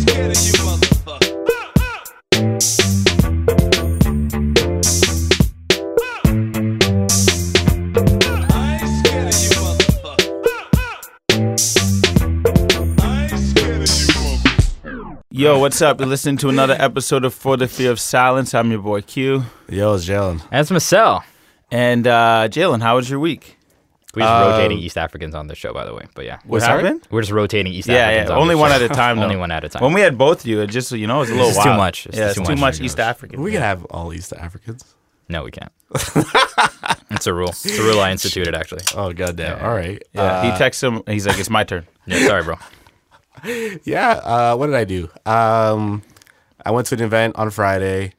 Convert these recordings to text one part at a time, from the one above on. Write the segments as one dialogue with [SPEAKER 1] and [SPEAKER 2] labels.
[SPEAKER 1] scared of you, motherfucker. I ain't scared of you, motherfucker. I ain't scared of you, motherfucker.
[SPEAKER 2] Yo, what's up? You're listening to another episode of For the Fear of Silence. I'm your boy Q.
[SPEAKER 3] Yo, it's Jalen.
[SPEAKER 4] That's Marcel.
[SPEAKER 2] And uh, Jalen, how was your week?
[SPEAKER 4] We're just
[SPEAKER 2] Uh,
[SPEAKER 4] rotating East Africans on this show, by the way. But yeah,
[SPEAKER 2] What
[SPEAKER 3] sorry?
[SPEAKER 2] happened?
[SPEAKER 4] we're just rotating East
[SPEAKER 2] Yeah,
[SPEAKER 4] Africans.
[SPEAKER 2] yeah.
[SPEAKER 4] on
[SPEAKER 2] Only
[SPEAKER 4] this
[SPEAKER 2] one
[SPEAKER 4] show.
[SPEAKER 2] at a time.
[SPEAKER 4] Only one at a time.
[SPEAKER 2] When we had both of you, it just you know, it's a little
[SPEAKER 4] It's just too
[SPEAKER 2] wild.
[SPEAKER 4] much. It's
[SPEAKER 2] yeah,
[SPEAKER 4] just
[SPEAKER 2] it's
[SPEAKER 4] too
[SPEAKER 2] too
[SPEAKER 4] much.
[SPEAKER 2] much East African.
[SPEAKER 3] We can have all East Africans.
[SPEAKER 4] no, we can't. it's a rule. It's a rule I instituted, actually.
[SPEAKER 3] Oh goddamn!
[SPEAKER 4] Yeah.
[SPEAKER 3] All right.
[SPEAKER 2] Yeah,
[SPEAKER 3] Uh,
[SPEAKER 2] he texts him. He's like, "It's my turn."
[SPEAKER 4] Yeah, sorry, bro.
[SPEAKER 3] yeah. Uh, what did I do? Um, I went to an event on Friday.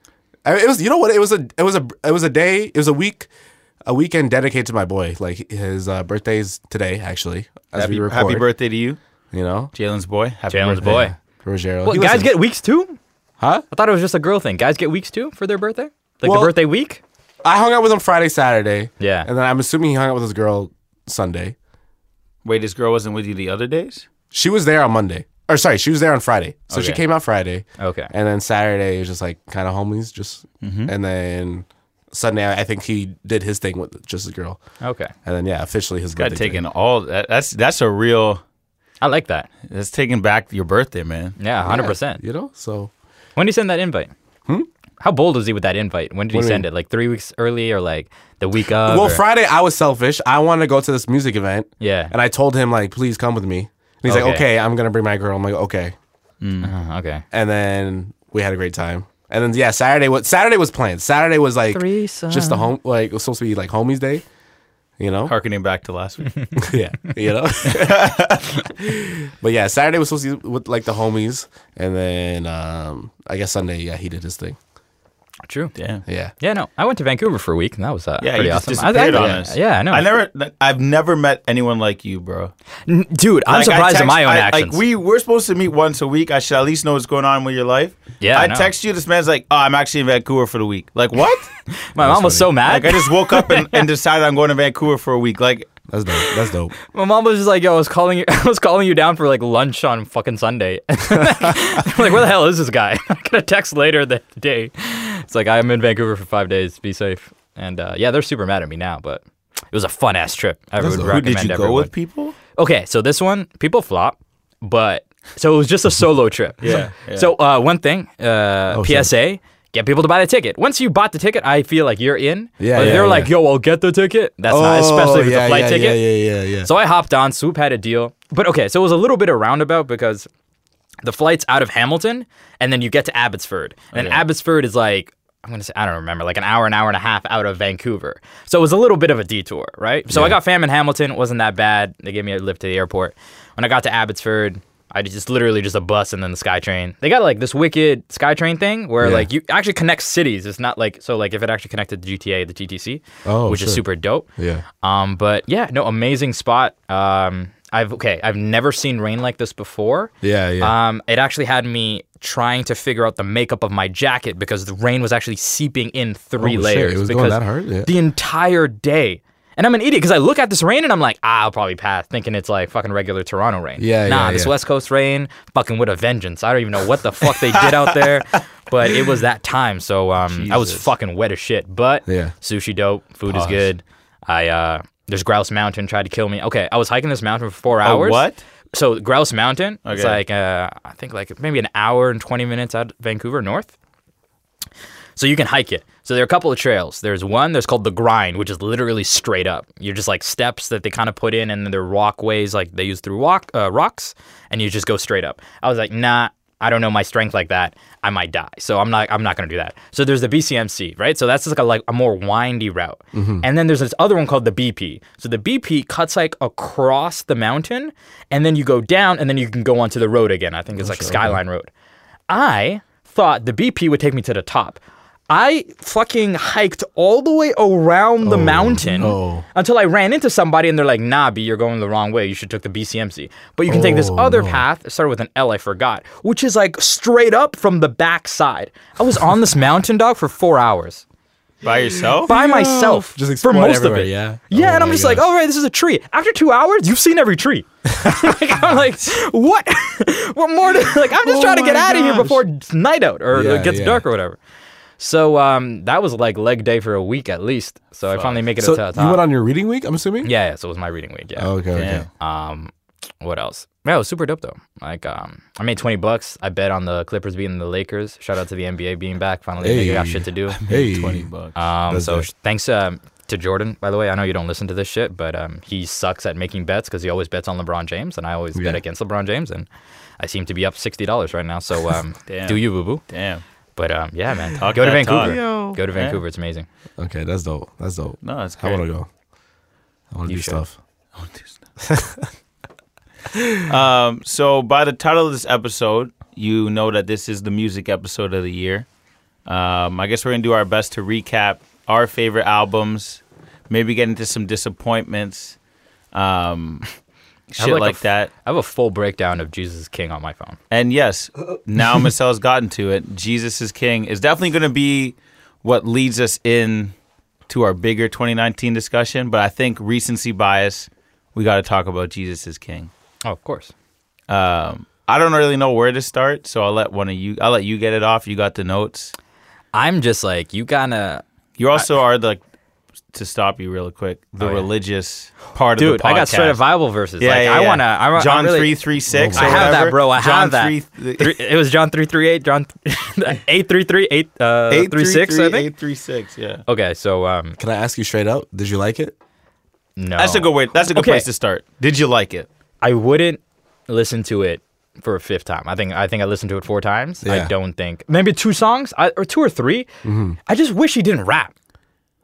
[SPEAKER 3] I, it was. You know what? It was a. It was a. It was a day. It was a week. A weekend dedicated to my boy. Like his uh, birthday's today, actually. As
[SPEAKER 2] Happy,
[SPEAKER 3] we record.
[SPEAKER 2] happy birthday to you,
[SPEAKER 3] You know,
[SPEAKER 2] Jalen's boy. Happy
[SPEAKER 4] Jalen's
[SPEAKER 2] birthday.
[SPEAKER 4] boy.
[SPEAKER 3] Rogero.
[SPEAKER 4] What, guys get weeks too?
[SPEAKER 3] Huh?
[SPEAKER 4] I thought it was just a girl thing. Guys get weeks too for their birthday? Like
[SPEAKER 3] Well-
[SPEAKER 4] the birthday week?
[SPEAKER 3] I hung out with him Friday, Saturday.
[SPEAKER 4] Yeah.
[SPEAKER 3] And then I'm assuming he hung out with his girl Sunday.
[SPEAKER 2] Wait, this girl wasn't with you the other days?
[SPEAKER 3] She was there on Monday. Or sorry, she was there on Friday. So she came out Friday.
[SPEAKER 4] Okay.
[SPEAKER 3] And then Saturday was just like kind of homies, just
[SPEAKER 4] Mm-hmm.
[SPEAKER 3] and then Sunday I think he did his thing with just a girl,
[SPEAKER 4] Okay.
[SPEAKER 3] and then yeah, officially his
[SPEAKER 2] Got
[SPEAKER 3] birthday.
[SPEAKER 2] taken all. That, that's that's a real.
[SPEAKER 4] I like that.
[SPEAKER 2] That's taking back your birthday, man.
[SPEAKER 4] Yeah,
[SPEAKER 3] thing.
[SPEAKER 4] 100%.
[SPEAKER 3] You know, so
[SPEAKER 4] When did he send that invite? Hmm? How bold was he with that invite? When did
[SPEAKER 3] What
[SPEAKER 4] he send
[SPEAKER 3] mean?
[SPEAKER 4] it? Like three weeks early or like the week of?
[SPEAKER 3] well
[SPEAKER 4] or-
[SPEAKER 3] Friday I was selfish. I wanted to go to this music event,
[SPEAKER 4] Yeah.
[SPEAKER 3] and I told him like, please come with me. And he's like,
[SPEAKER 4] Okay.
[SPEAKER 3] okay, I'm gonna bring my girl. I'm like, okay,
[SPEAKER 4] Uh, okay.
[SPEAKER 3] and then we had a great time. And then yeah, Saturday was Saturday was planned. Saturday was like just the home like it was supposed to be like homies day, you know.
[SPEAKER 2] Harkening back to last week.
[SPEAKER 3] yeah, you know. but yeah, Saturday was supposed to be with like the homies, and then um I guess Sunday, yeah, he did his thing.
[SPEAKER 4] True.
[SPEAKER 2] Damn.
[SPEAKER 3] Yeah,
[SPEAKER 4] Yeah, no. I went to Vancouver for a week and that was uh,
[SPEAKER 2] Yeah,
[SPEAKER 4] pretty
[SPEAKER 2] you just
[SPEAKER 4] awesome. I-
[SPEAKER 2] disappeared
[SPEAKER 4] I,
[SPEAKER 2] on
[SPEAKER 4] yeah,
[SPEAKER 2] us.
[SPEAKER 4] Yeah, I know.
[SPEAKER 2] I never. I've never met anyone like you, bro.
[SPEAKER 4] N- Dude, I'm
[SPEAKER 2] Like, I
[SPEAKER 4] surprised at my own
[SPEAKER 2] I-
[SPEAKER 4] actions.
[SPEAKER 2] Like we we're supposed to meet once a week. I should at least know what's going on with your life.
[SPEAKER 4] Yeah, I
[SPEAKER 2] I text you. This man's like, "Oh, I'm actually in Vancouver for the week." Like what?
[SPEAKER 4] my mom was so mad.
[SPEAKER 2] like I just woke up and, and decided I'm going to Vancouver for a week. Like
[SPEAKER 3] that's dope. That's dope.
[SPEAKER 4] my mom was just like, "Yo, I was calling you. I was calling you down for like lunch on fucking Sunday." I'm like, "Where the hell is this guy?" I got a text later that day. It's like I'm in Vancouver for five days. Be safe. And uh, yeah, they're super mad at me now, but it was a fun ass trip. I would
[SPEAKER 3] dope. Who
[SPEAKER 2] who
[SPEAKER 4] recommend
[SPEAKER 2] did you go with? People?
[SPEAKER 4] Okay, so this one, people flop, but so it was just a solo trip.
[SPEAKER 2] Yeah, yeah.
[SPEAKER 4] So uh, one thing, uh,
[SPEAKER 3] Oh.
[SPEAKER 4] PSA, get people to buy the ticket. Once you bought the ticket, I feel like you're in.
[SPEAKER 3] Yeah,
[SPEAKER 4] But
[SPEAKER 3] yeah,
[SPEAKER 4] they're
[SPEAKER 3] yeah.
[SPEAKER 4] like, yo, I'll get the ticket. That's not, especially if it's
[SPEAKER 3] Oh,
[SPEAKER 4] a flight
[SPEAKER 3] yeah,
[SPEAKER 4] ticket.
[SPEAKER 3] Yeah, yeah, yeah, yeah.
[SPEAKER 4] So I hopped on. Swoop had a deal, but okay, so it was a little bit of roundabout because the flight's out of Hamilton, and then you get to Abbotsford, and then Abbotsford is like. I'm gonna say I don't remember, like an hour, an hour and a half out of Vancouver. So it was a little bit of a detour, right? So I got fam in Hamilton, it wasn't that bad. They gave me a lift to the airport. When I got to Abbotsford, I just literally just a bus and then the SkyTrain. They got like this wicked SkyTrain thing where
[SPEAKER 3] Yeah.
[SPEAKER 4] like you actually connect cities. It's not like so like if it actually connected the GTA, the GTC,
[SPEAKER 3] Oh,
[SPEAKER 4] which is super dope.
[SPEAKER 3] yeah.
[SPEAKER 4] Um, but yeah, no, amazing spot. Um, I've okay, I've never seen rain like this before.
[SPEAKER 3] Yeah, yeah.
[SPEAKER 4] Um, it actually had me trying to figure out the makeup of my jacket because the rain was actually seeping in three
[SPEAKER 3] Oh, shit,
[SPEAKER 4] layers.
[SPEAKER 3] it was
[SPEAKER 4] because
[SPEAKER 3] going that hard? Yeah.
[SPEAKER 4] The entire day. And I'm an idiot because I look at this rain and I'm like, ah, I'll probably pass, thinking it's like fucking regular Toronto rain.
[SPEAKER 3] Yeah,
[SPEAKER 4] Nah,
[SPEAKER 3] yeah,
[SPEAKER 4] this
[SPEAKER 3] yeah.
[SPEAKER 4] West Coast rain, fucking with a vengeance. I don't even know what the fuck they did out there, but it was that time. So um, I was fucking wet as shit. But
[SPEAKER 3] Yeah.
[SPEAKER 4] sushi dope, food is good. I uh, there's Grouse Mountain tried to kill me. Okay, I was hiking this mountain for four hours.
[SPEAKER 2] what?
[SPEAKER 4] So Grouse Mountain,
[SPEAKER 2] Okay.
[SPEAKER 4] it's like uh, I think like maybe an hour and twenty minutes out of Vancouver north. So you can hike it. So there are a couple of trails. There's one that's called the grind, which is literally straight up. You're just like steps that they kind of put in, and then there are walkways like they use through walk uh, rocks, and you just go straight up. I was like, nah, I don't know my strength like that. I might die. So I'm not. I'm not gonna do that. So there's the BCMC, right? So that's just like a like a more windy route. Mm-hmm. And then there's this other one called the BP. So the BP cuts like across the mountain, and then you go down, and then you can go onto the road again. I think it's oh, like Skyline Road. I thought the BP would take me to the top. I fucking hiked all the way around the oh, mountain
[SPEAKER 3] no.
[SPEAKER 4] until I ran into somebody and they're like, nah, B, you're going the wrong way. You should took the BCMC. But you can take this
[SPEAKER 3] Oh,
[SPEAKER 4] other
[SPEAKER 3] no.
[SPEAKER 4] path, it started with an L, I forgot, which is like straight up from the back side. I was on this mountain, dog, for four hours.
[SPEAKER 2] By yourself?
[SPEAKER 4] by myself
[SPEAKER 3] Just
[SPEAKER 4] for most of it.
[SPEAKER 3] yeah?
[SPEAKER 4] Yeah,
[SPEAKER 3] Oh
[SPEAKER 4] and I'm
[SPEAKER 3] my
[SPEAKER 4] just like,
[SPEAKER 3] gosh.
[SPEAKER 4] all right, this is a tree. After two hours, you've seen every tree. like, I'm like, what? what more? To, like, I'm just
[SPEAKER 2] Oh
[SPEAKER 4] trying to get
[SPEAKER 2] my
[SPEAKER 4] out of here before night out or
[SPEAKER 3] Yeah,
[SPEAKER 4] it gets
[SPEAKER 3] yeah.
[SPEAKER 4] dark or whatever. So um, that was like leg day for a week at least. So I finally make it
[SPEAKER 3] So
[SPEAKER 4] to the
[SPEAKER 3] you went on your reading week, I'm assuming?
[SPEAKER 4] yeah, yeah. So it was my reading week. Yeah.
[SPEAKER 3] Okay, okay.
[SPEAKER 4] Um, what else? Yeah, it was super dope though. Like, um, I made twenty bucks. I bet on the Clippers beating the Lakers. Shout out to the NBA being back. Finally, they got shit to do.
[SPEAKER 3] Hey.
[SPEAKER 2] 20 bucks.
[SPEAKER 4] Um,
[SPEAKER 3] That's
[SPEAKER 4] so
[SPEAKER 3] dope.
[SPEAKER 4] thanks um, to Jordan, by the way. I know you don't listen to this shit, but um, he sucks at making bets because he always bets on LeBron James, and I always bet against LeBron James, and I seem to be up sixty dollars right now. So um, do you, boo boo?
[SPEAKER 2] Damn.
[SPEAKER 4] But um, yeah, man,
[SPEAKER 2] Talk
[SPEAKER 4] go to
[SPEAKER 2] that talk.
[SPEAKER 4] Vancouver. Go to
[SPEAKER 2] Yeah.
[SPEAKER 4] Vancouver. It's amazing.
[SPEAKER 3] Okay, that's dope. That's dope.
[SPEAKER 2] No, that's
[SPEAKER 3] I want to go. I want to
[SPEAKER 4] You
[SPEAKER 3] do
[SPEAKER 4] should.
[SPEAKER 3] stuff.
[SPEAKER 2] Um, so by the title of this episode, you know that this is the music episode of the year. Um, I guess we're gonna do our best to recap our favorite albums, maybe get into some disappointments, um, shit
[SPEAKER 4] like
[SPEAKER 2] like,
[SPEAKER 4] f-
[SPEAKER 2] that.
[SPEAKER 4] I have a full breakdown of Jesus is King on my phone.
[SPEAKER 2] And yes, now Michelle's gotten to it. Jesus is King is definitely going to be what leads us in to our bigger 2019 discussion. But I think recency bias, we got to talk about Jesus is King.
[SPEAKER 4] Oh, of course.
[SPEAKER 2] Um, I don't really know where to start, so I'll let one of you. I'll let you get it off. You got the notes.
[SPEAKER 4] I'm just like you gotta,
[SPEAKER 2] You also are the to stop you real quick. The
[SPEAKER 4] Oh, yeah.
[SPEAKER 2] religious part
[SPEAKER 4] dude.
[SPEAKER 2] of the podcast.
[SPEAKER 4] I got straight up Bible verses.
[SPEAKER 2] Yeah,
[SPEAKER 4] like
[SPEAKER 2] yeah,
[SPEAKER 4] I
[SPEAKER 2] yeah.
[SPEAKER 4] wanna. I, wa-
[SPEAKER 2] John
[SPEAKER 4] I'm really,
[SPEAKER 2] three three six.
[SPEAKER 4] I have that, bro. I
[SPEAKER 2] John
[SPEAKER 4] have that.
[SPEAKER 2] 3,
[SPEAKER 4] Three, it was John three three eight. John eight three three eight uh
[SPEAKER 2] eight
[SPEAKER 4] three six. I think.
[SPEAKER 2] Eight three six. Yeah.
[SPEAKER 4] Okay, so um,
[SPEAKER 3] Can I ask you straight up? Did you like it?
[SPEAKER 4] no,
[SPEAKER 2] That's a good way. That's a good
[SPEAKER 4] Okay.
[SPEAKER 2] place to start. Did you like it?
[SPEAKER 4] I wouldn't listen to it for a fifth time. I think I think I listened to it four times. I don't think maybe two songs I, or two or 3
[SPEAKER 2] Mm-hmm.
[SPEAKER 4] I just wish he didn't rap.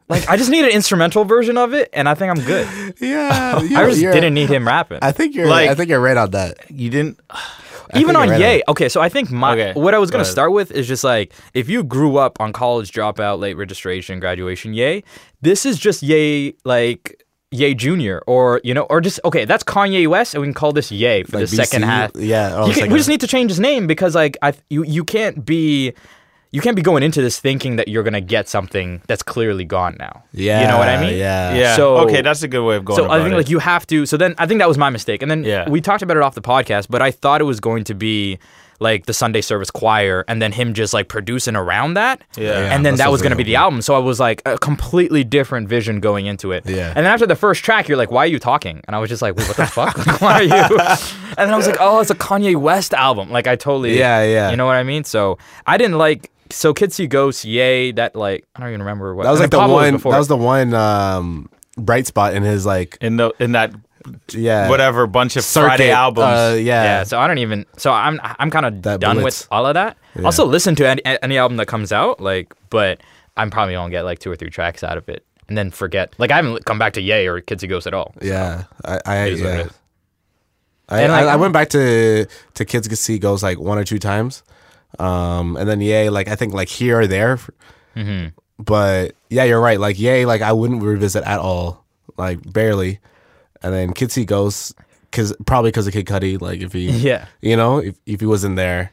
[SPEAKER 4] Like I just need an instrumental version of it, and I think I'm good.
[SPEAKER 3] Yeah,
[SPEAKER 4] I just didn't need him rapping.
[SPEAKER 3] I think you're.
[SPEAKER 2] Like-
[SPEAKER 3] I think you're right on that.
[SPEAKER 2] You didn't.
[SPEAKER 4] Even on
[SPEAKER 3] right
[SPEAKER 4] Yay.
[SPEAKER 3] on
[SPEAKER 4] Okay, so I think my
[SPEAKER 2] Okay,
[SPEAKER 4] what I was gonna
[SPEAKER 2] ahead.
[SPEAKER 4] start with is just like if you grew up on college dropout, late registration, graduation, Yay. This is just Yay like Yay Junior, or you know, or just okay. That's Kanye West, and we can call this Yay for
[SPEAKER 3] Like
[SPEAKER 4] the second half.
[SPEAKER 3] Yeah, oh,
[SPEAKER 4] can-
[SPEAKER 3] second
[SPEAKER 4] we just
[SPEAKER 3] half.
[SPEAKER 4] need to change his name because like I you you can't be. You can't be going into this thinking that you're gonna get something that's clearly gone now.
[SPEAKER 3] Yeah,
[SPEAKER 4] you know what I mean.
[SPEAKER 3] Yeah.
[SPEAKER 2] Yeah.
[SPEAKER 4] So-
[SPEAKER 2] okay, that's a good way of going.
[SPEAKER 4] So I think
[SPEAKER 2] it.
[SPEAKER 4] like you have to. So then I think that was my mistake. And then
[SPEAKER 2] Yeah.
[SPEAKER 4] we talked about it off the podcast, but I thought it was going to be like the Sunday service choir and then him just like producing around that.
[SPEAKER 2] Yeah. Yeah,
[SPEAKER 4] and then that was going to be the album. So I was like a completely different vision going into it.
[SPEAKER 3] Yeah.
[SPEAKER 4] And then after the first track, you're like, why are you talking? And I was just like, what the fuck? Like, why are you? And then I was like, oh, it's a Kanye West album. Like I totally.
[SPEAKER 3] Yeah, yeah.
[SPEAKER 4] You know what I mean? So I didn't like. So Kids See Ghosts, yay! That like I don't even remember what
[SPEAKER 3] That was
[SPEAKER 4] and
[SPEAKER 3] like the
[SPEAKER 4] then Pablo
[SPEAKER 3] one.
[SPEAKER 4] before.
[SPEAKER 3] That was the one um, bright spot in his like.
[SPEAKER 2] in the in that
[SPEAKER 3] Yeah.
[SPEAKER 2] whatever bunch of
[SPEAKER 3] Circuit,
[SPEAKER 2] Friday albums.
[SPEAKER 3] Uh, yeah.
[SPEAKER 4] Yeah, so I don't even. So I'm I'm kind of done
[SPEAKER 3] Blitz.
[SPEAKER 4] with all of that. I'll still listen to any, any album that comes out, like, but I'm probably gonna get like two or three tracks out of it, and then forget. Like I haven't come back to Yay or Kids Who Ghost at all.
[SPEAKER 3] Yeah, I, I
[SPEAKER 4] It is what it
[SPEAKER 3] yeah. I,
[SPEAKER 4] And,
[SPEAKER 3] I,
[SPEAKER 4] like,
[SPEAKER 3] I went back to to Kids Can See Goes like one or two times, um, and then Yay like I think like here or there,
[SPEAKER 4] Mm-hmm.
[SPEAKER 3] but yeah, you're right. Like Yay, like I wouldn't revisit at all, like barely, and then Kids See Ghosts, cause probably because of Kid Cudi, like if he,
[SPEAKER 4] Yeah.
[SPEAKER 3] you know, if if he wasn't there,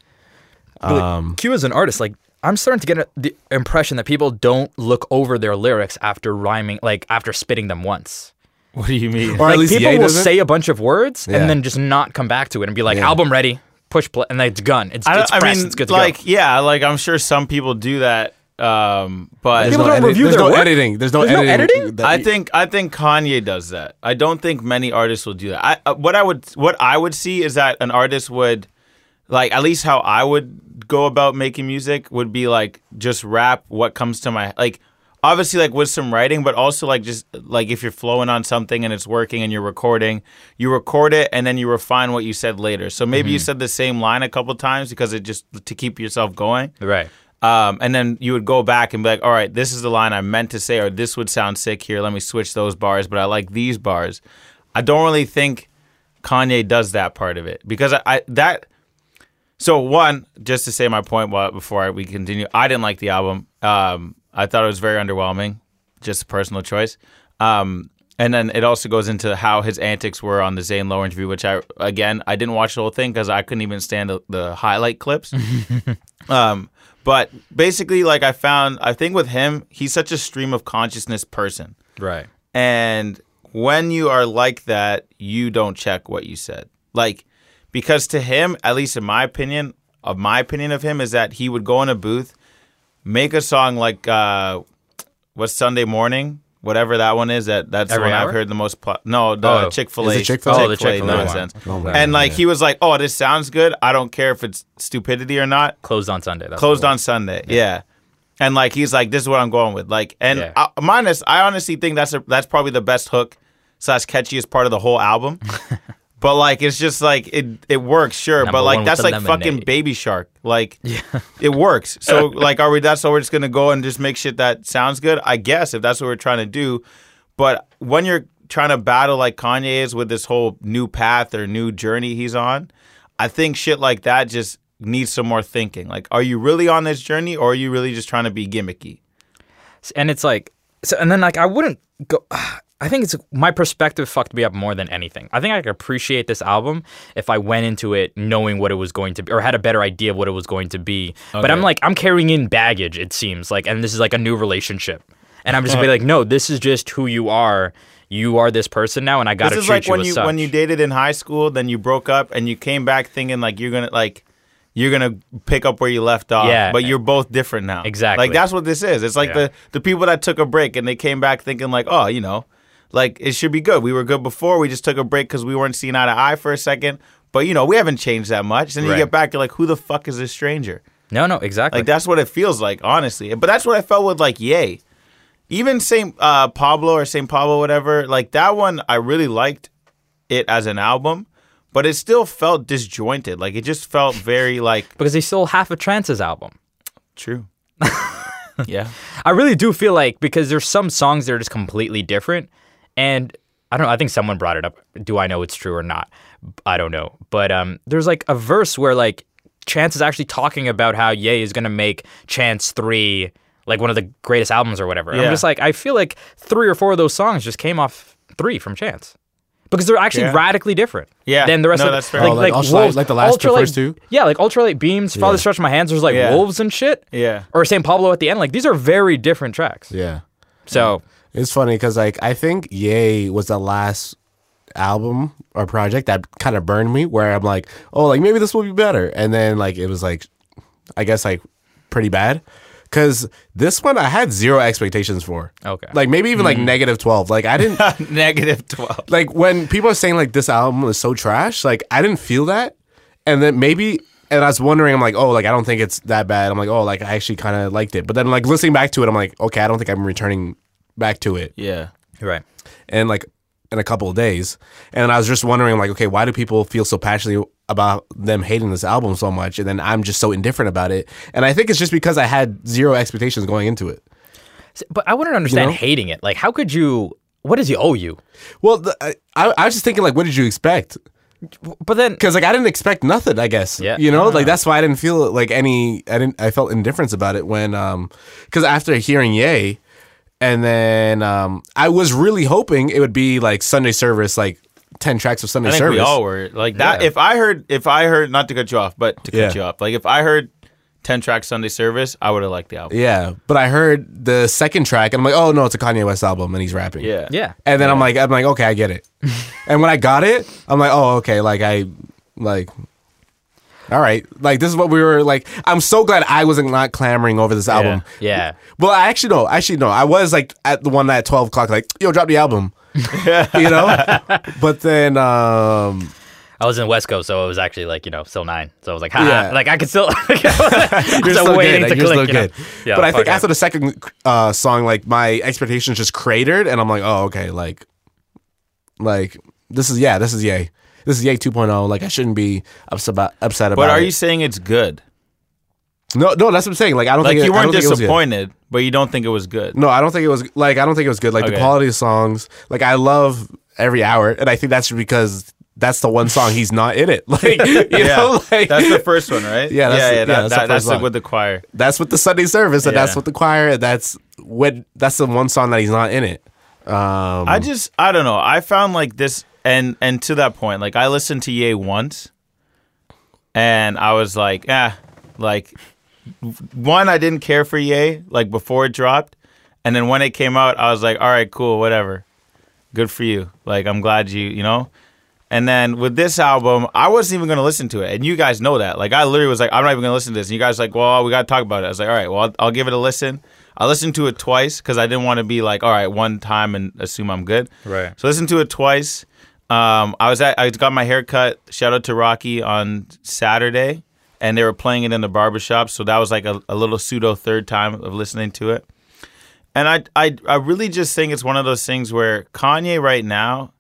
[SPEAKER 4] But,
[SPEAKER 3] um,
[SPEAKER 4] Q as an artist, like I'm starting to get the impression that people don't look over their lyrics after rhyming, like after spitting them once.
[SPEAKER 2] what do you mean?
[SPEAKER 3] or
[SPEAKER 4] like
[SPEAKER 3] at least
[SPEAKER 4] people
[SPEAKER 3] Ye
[SPEAKER 4] will
[SPEAKER 3] doesn't.
[SPEAKER 4] say a bunch of words
[SPEAKER 3] Yeah.
[SPEAKER 4] and then just not come back to it and be like,
[SPEAKER 3] Yeah.
[SPEAKER 4] album ready, push play, and then it's gone. It's,
[SPEAKER 2] I,
[SPEAKER 4] it's
[SPEAKER 2] I
[SPEAKER 4] pressed,
[SPEAKER 2] mean,
[SPEAKER 4] it's good to
[SPEAKER 2] like
[SPEAKER 4] go.
[SPEAKER 2] yeah, like I'm sure some people do that, um, but
[SPEAKER 3] There's
[SPEAKER 4] People
[SPEAKER 3] no,
[SPEAKER 4] don't
[SPEAKER 3] edit-
[SPEAKER 4] review
[SPEAKER 3] there's
[SPEAKER 4] their
[SPEAKER 3] no
[SPEAKER 4] work?
[SPEAKER 3] editing. There's no
[SPEAKER 4] There's no
[SPEAKER 3] editing.
[SPEAKER 4] editing?
[SPEAKER 3] that
[SPEAKER 2] I
[SPEAKER 3] you-
[SPEAKER 2] think I think Kanye does that. I don't think many artists will do that. I, uh, what I would what I would see is that an artist would like at least how I would go about making music would be like just rap what comes to my like obviously like with some writing but also like just like if you're flowing on something and it's working and you're recording you record it and then you refine what you said later so maybe you said the same line a couple times because it just to keep yourself going
[SPEAKER 4] Right.
[SPEAKER 2] um, and then you would go back and be like, all right, this is the line I meant to say, or this would sound sick here. Let me switch those bars, but I like these bars. I don't really think Kanye does that part of it because I, I that. So one, just to say my point while, before I, we continue, I didn't like the album. Um, I thought it was very underwhelming. Just a personal choice. Um, and then it also goes into how his antics were on the Zane Lowe interview, which I again I didn't watch the whole thing because I couldn't even stand the, the highlight clips. um, but basically, like I found, I think with him, he's such a stream of consciousness person,
[SPEAKER 4] Right.
[SPEAKER 2] and when you are like that, you don't check what you said, like because to him, at least in my opinion, of my opinion of him is that he would go in a booth, make a song like uh, what's Sunday morning. Whatever that one is, that that's
[SPEAKER 4] Every
[SPEAKER 2] the one
[SPEAKER 4] Hour?
[SPEAKER 2] I've heard the most. Pl- no, the
[SPEAKER 4] Oh.
[SPEAKER 2] Chick Fil A.
[SPEAKER 3] Chick-fil-A?
[SPEAKER 4] Oh, the Chick-fil-A
[SPEAKER 2] nonsense.
[SPEAKER 3] Oh,
[SPEAKER 2] and like
[SPEAKER 3] yeah.
[SPEAKER 2] he was like, "Oh, this sounds good. I don't care if it's stupidity or not."
[SPEAKER 4] Closed on Sunday. That's
[SPEAKER 2] Closed on Sunday, yeah. And like he's like, "This is what I'm going with." Like, and
[SPEAKER 4] Yeah.
[SPEAKER 2] I, minus, I honestly think that's a, that's probably the best hook slash catchiest part of the whole album. but like, it's just like it it works, sure.
[SPEAKER 4] Number
[SPEAKER 2] but like that's like fucking. Baby Shark. Like, yeah. it works. So like, are we? That's so we're just gonna go and just make shit that sounds good. I guess if that's what we're trying to do. But when you're trying to battle like Kanye is with this whole new path or new journey he's on, I think shit like that just needs some more thinking. Like, are you really on this journey or are you really just trying to be gimmicky?
[SPEAKER 4] and it's like so and then like i wouldn't go i think it's my perspective fucked me up more than anything i think i could appreciate this album if i went into it knowing what it was going to be or had a better idea of what it was going to be but i'm like i'm carrying in baggage it seems like and this is like a new relationship and i'm just be like no this is just who you are you are this person now and i gotta
[SPEAKER 2] This is
[SPEAKER 4] treat
[SPEAKER 2] like
[SPEAKER 4] you
[SPEAKER 2] when
[SPEAKER 4] as
[SPEAKER 2] you
[SPEAKER 4] such
[SPEAKER 2] when you dated in high school, then you broke up and you came back thinking like you're gonna like you're gonna pick up where you left off.
[SPEAKER 4] Yeah.
[SPEAKER 2] But you're both different now.
[SPEAKER 4] Exactly.
[SPEAKER 2] Like that's what this is. It's like
[SPEAKER 4] Yeah.
[SPEAKER 2] the the people that took a break and they came back thinking like, oh, you know, like it should be good. We were good before. We just took a break because we weren't seeing eye to eye for a second. But you know, we haven't changed that much. Then you
[SPEAKER 4] Right.
[SPEAKER 2] get back, you're like, who the fuck is this stranger?
[SPEAKER 4] no no exactly
[SPEAKER 2] Like that's what it feels like, honestly. But that's what I felt with like Yay. Even Saint uh, Pablo or Saint Pablo, whatever. Like that one, I really liked it as an album, but it still felt disjointed. Like it just felt very like
[SPEAKER 4] because he stole half of Chance's album
[SPEAKER 2] true. yeah,
[SPEAKER 4] I really do feel like because there's some songs that are just completely different, and I don't know. I think someone brought it up. Do I know it's true or not? I don't know. But um, there's like a verse where like Chance is actually talking about how Ye is gonna make Chance three like one of the greatest albums or whatever. And I'm just like I feel like three or four of those songs just came off three from Chance. Because they're actually
[SPEAKER 2] Yeah.
[SPEAKER 4] radically different
[SPEAKER 2] Yeah.
[SPEAKER 4] than the rest
[SPEAKER 2] No,
[SPEAKER 4] of
[SPEAKER 2] that's fair.
[SPEAKER 4] like,
[SPEAKER 3] Oh, like
[SPEAKER 4] like,
[SPEAKER 3] Ultralight-
[SPEAKER 4] Wolves-
[SPEAKER 3] like the last- the
[SPEAKER 4] Ultralight-
[SPEAKER 3] first two?
[SPEAKER 4] Yeah, like Ultralight Beams, Father Stretch My Hands, there's like
[SPEAKER 2] Yeah.
[SPEAKER 4] wolves and shit.
[SPEAKER 2] Yeah.
[SPEAKER 4] Or St. Pablo at the end. Like these are very different tracks.
[SPEAKER 3] Yeah.
[SPEAKER 4] So
[SPEAKER 3] It's funny because like I think Yay was the last album or project that kind of burned me where I'm like, oh, like maybe this will be better, and then like it was like, I guess like pretty bad. Cause this one I had zero expectations for.
[SPEAKER 4] Okay.
[SPEAKER 3] Like maybe even like hmm. negative twelve. Like I didn't
[SPEAKER 2] Negative twelve.
[SPEAKER 3] like when people are saying like this album is so trash. Like I didn't feel that, and then maybe. And I was wondering, I'm like, oh, like I don't think it's that bad. I'm like, oh, like I actually kind of liked it. But then, like listening back to it, I'm like, okay, I don't think I'm returning back to it
[SPEAKER 2] Yeah.
[SPEAKER 4] right.
[SPEAKER 3] and like in a couple of days. And I was just wondering, like, okay, why do people feel so passionately about them hating this album so much? And then I'm just so indifferent about it. And I think it's just because I had zero expectations going into it.
[SPEAKER 4] But I wouldn't understand
[SPEAKER 3] know?
[SPEAKER 4] hating it. Like, how could you? What does he owe you?
[SPEAKER 3] Well, the, I, I I was just thinking, like, what did you expect?
[SPEAKER 4] But then,
[SPEAKER 3] Because like I didn't expect nothing. I guess.
[SPEAKER 4] Yeah.
[SPEAKER 3] You know, like that's why I didn't feel like any. I didn't. I felt indifference about it when um, because after hearing Yay, and then um, I was really hoping it would be like Sunday service, like ten tracks of Sunday
[SPEAKER 2] I think
[SPEAKER 3] service.
[SPEAKER 2] we all were like that.
[SPEAKER 4] Yeah.
[SPEAKER 2] If I heard, if I heard, not to cut you off, but to cut
[SPEAKER 3] Yeah.
[SPEAKER 2] you off, like if I heard ten track Sunday service, I would have liked the album.
[SPEAKER 3] Yeah, but I heard the second track and I'm like, oh no, it's a Kanye West album and he's rapping.
[SPEAKER 2] Yeah.
[SPEAKER 4] yeah,
[SPEAKER 3] And then I'm like, I'm like, okay, I get it. and when I got it, I'm like, oh, okay, like I, like, all right, like this is what we were like. I'm so glad I wasn't not clamoring over this album.
[SPEAKER 4] yeah.
[SPEAKER 3] Well, I actually no, actually no, I was like at the one at 12 o'clock, like, yo, drop the album, you know. but then, um,
[SPEAKER 4] I was in West Coast, so it was actually like you know still nine. So I was like, ha,
[SPEAKER 3] Yeah.
[SPEAKER 4] like I could still.
[SPEAKER 3] you're still good. like, you're still good.
[SPEAKER 4] Yeah,
[SPEAKER 3] but I think after the second uh, song, like my expectations just cratered, and I'm like, oh, okay, like, like this is yeah, this is yay, this is yay 2.0. Like I shouldn't be upset about upset about.
[SPEAKER 2] But are
[SPEAKER 3] it.
[SPEAKER 2] you saying it's good?
[SPEAKER 3] No, no, that's what I'm saying. Like I don't
[SPEAKER 2] Like
[SPEAKER 3] think
[SPEAKER 2] you
[SPEAKER 3] I don't
[SPEAKER 2] weren't
[SPEAKER 3] it
[SPEAKER 2] disappointed, but you don't think it was good.
[SPEAKER 3] No, I don't think it was like I don't think it was good. Like the quality of songs, like I love every hour, and I think that's because that's the one song he's not in it. Like you
[SPEAKER 2] yeah,
[SPEAKER 3] know, like
[SPEAKER 2] that's the first one, right?
[SPEAKER 3] Yeah, that's
[SPEAKER 2] yeah,
[SPEAKER 3] the-
[SPEAKER 2] yeah.
[SPEAKER 3] yeah,
[SPEAKER 2] That,
[SPEAKER 3] that's
[SPEAKER 2] that- that's like with the choir.
[SPEAKER 3] that's with the Sunday service, and that's
[SPEAKER 2] Yeah.
[SPEAKER 3] with the choir. and That's when that's the one song that he's not in it. Um,
[SPEAKER 2] I just I don't know. I found like this and and to that point, like I listened to Ye once and I was like, eh, like one, I didn't care for Ye, like before it dropped. And then when it came out, I was like, all right, cool, whatever. Good for you. Like I'm glad you, you know? And then with this album, I wasn't even gonna listen to it, and you guys know that. Like I literally was like, I'm not even gonna listen to this. And you guys were like, well, we gotta talk about it. I was like, all right, well, I'll, I'll give it a listen. I listened to it twice because I didn't want to be like, all right, one time and assume I'm good.
[SPEAKER 4] Right.
[SPEAKER 2] So I listened to it twice. Um, I was at, I got my hair cut. Shout out to Rocky on Saturday, and they were playing it in the barbershop. So that was like a, a little pseudo third time of listening to it. And I, I, I really just think it's one of those things where Kanye right now,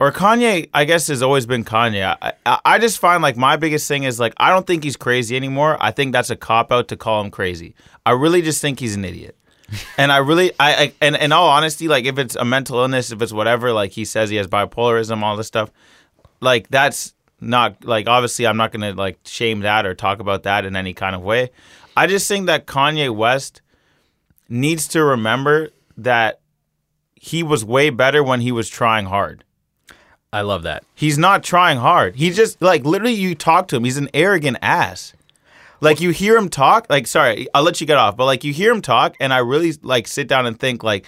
[SPEAKER 2] or Kanye, I guess, has always been Kanye. I, I, I just find like my biggest thing is like I don't think he's crazy anymore. I think that's a cop out to call him crazy. I really just think he's an idiot. And I really, I, I, and in all honesty, like if it's a mental illness, if it's whatever, like he says he has bipolarism, all this stuff, like that's not like obviously I'm not gonna like shame that or talk about that in any kind of way. I just think that Kanye West needs to remember that he was way better when he was trying hard.
[SPEAKER 4] I love that.
[SPEAKER 2] He's not trying hard. He just like literally you talk to him. He's an arrogant ass. Like you hear him talk. Like sorry, I'll let you get off. But like you hear him talk, and I really like sit down and think like.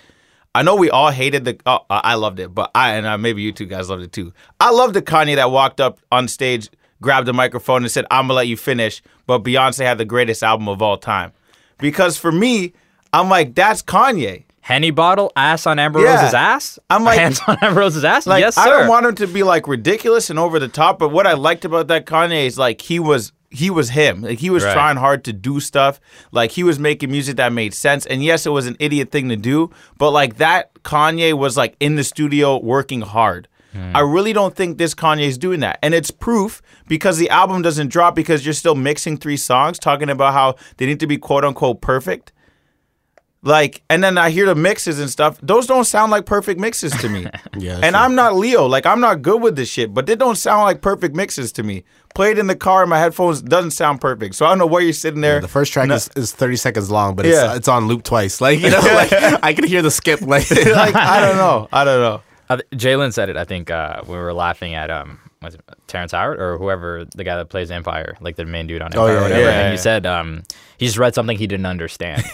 [SPEAKER 2] I know we all hated the. Oh, I I loved it, but I and uh, maybe you two guys loved it too. I loved the Kanye that walked up on stage, grabbed a microphone, and said, "I'm gonna let you finish." But Beyonce had the greatest album of all time, because for me, I'm like, that's Kanye.
[SPEAKER 4] Henny bottle, ass on Amber
[SPEAKER 2] Yeah.
[SPEAKER 4] Rose's ass.
[SPEAKER 2] I'm like-
[SPEAKER 4] hands on Amber Rose's ass.
[SPEAKER 2] Like
[SPEAKER 4] yes, sir.
[SPEAKER 2] I don't want him to be like ridiculous and over the top, but what I liked about that Kanye is like he was he was him. Like he was
[SPEAKER 4] Right.
[SPEAKER 2] trying hard to do stuff. Like he was making music that made sense. And yes, it was an idiot thing to do, but like that Kanye was like in the studio working hard. Hmm. I really don't think this Kanye is doing that. And it's proof because the album doesn't drop because you're still mixing three songs talking about how they need to be quote unquote perfect. Like, and then I hear the mixes and stuff. Those don't sound like perfect mixes to me.
[SPEAKER 3] Yeah,
[SPEAKER 2] And
[SPEAKER 3] sure.
[SPEAKER 2] I'm not Leo. Like, I'm not good with this shit, but they don't sound like perfect mixes to me. Played in the car in my headphones doesn't sound perfect. So I don't know where you're sitting there.
[SPEAKER 3] The first track
[SPEAKER 2] No-
[SPEAKER 3] is, is 30 seconds long, but
[SPEAKER 2] Yeah.
[SPEAKER 3] it's, it's on loop twice. Like, you know, like I can hear the skip. Like,
[SPEAKER 2] like, I don't know. I don't know.
[SPEAKER 4] Uh, Jalen said it. I think uh, we were laughing at um, was it Terrence Howard or whoever the guy that plays Empire, like the main dude on Empire,
[SPEAKER 3] Oh, yeah,
[SPEAKER 4] or whatever.
[SPEAKER 2] yeah,
[SPEAKER 4] and
[SPEAKER 2] yeah.
[SPEAKER 4] he said um, he just read something he didn't understand,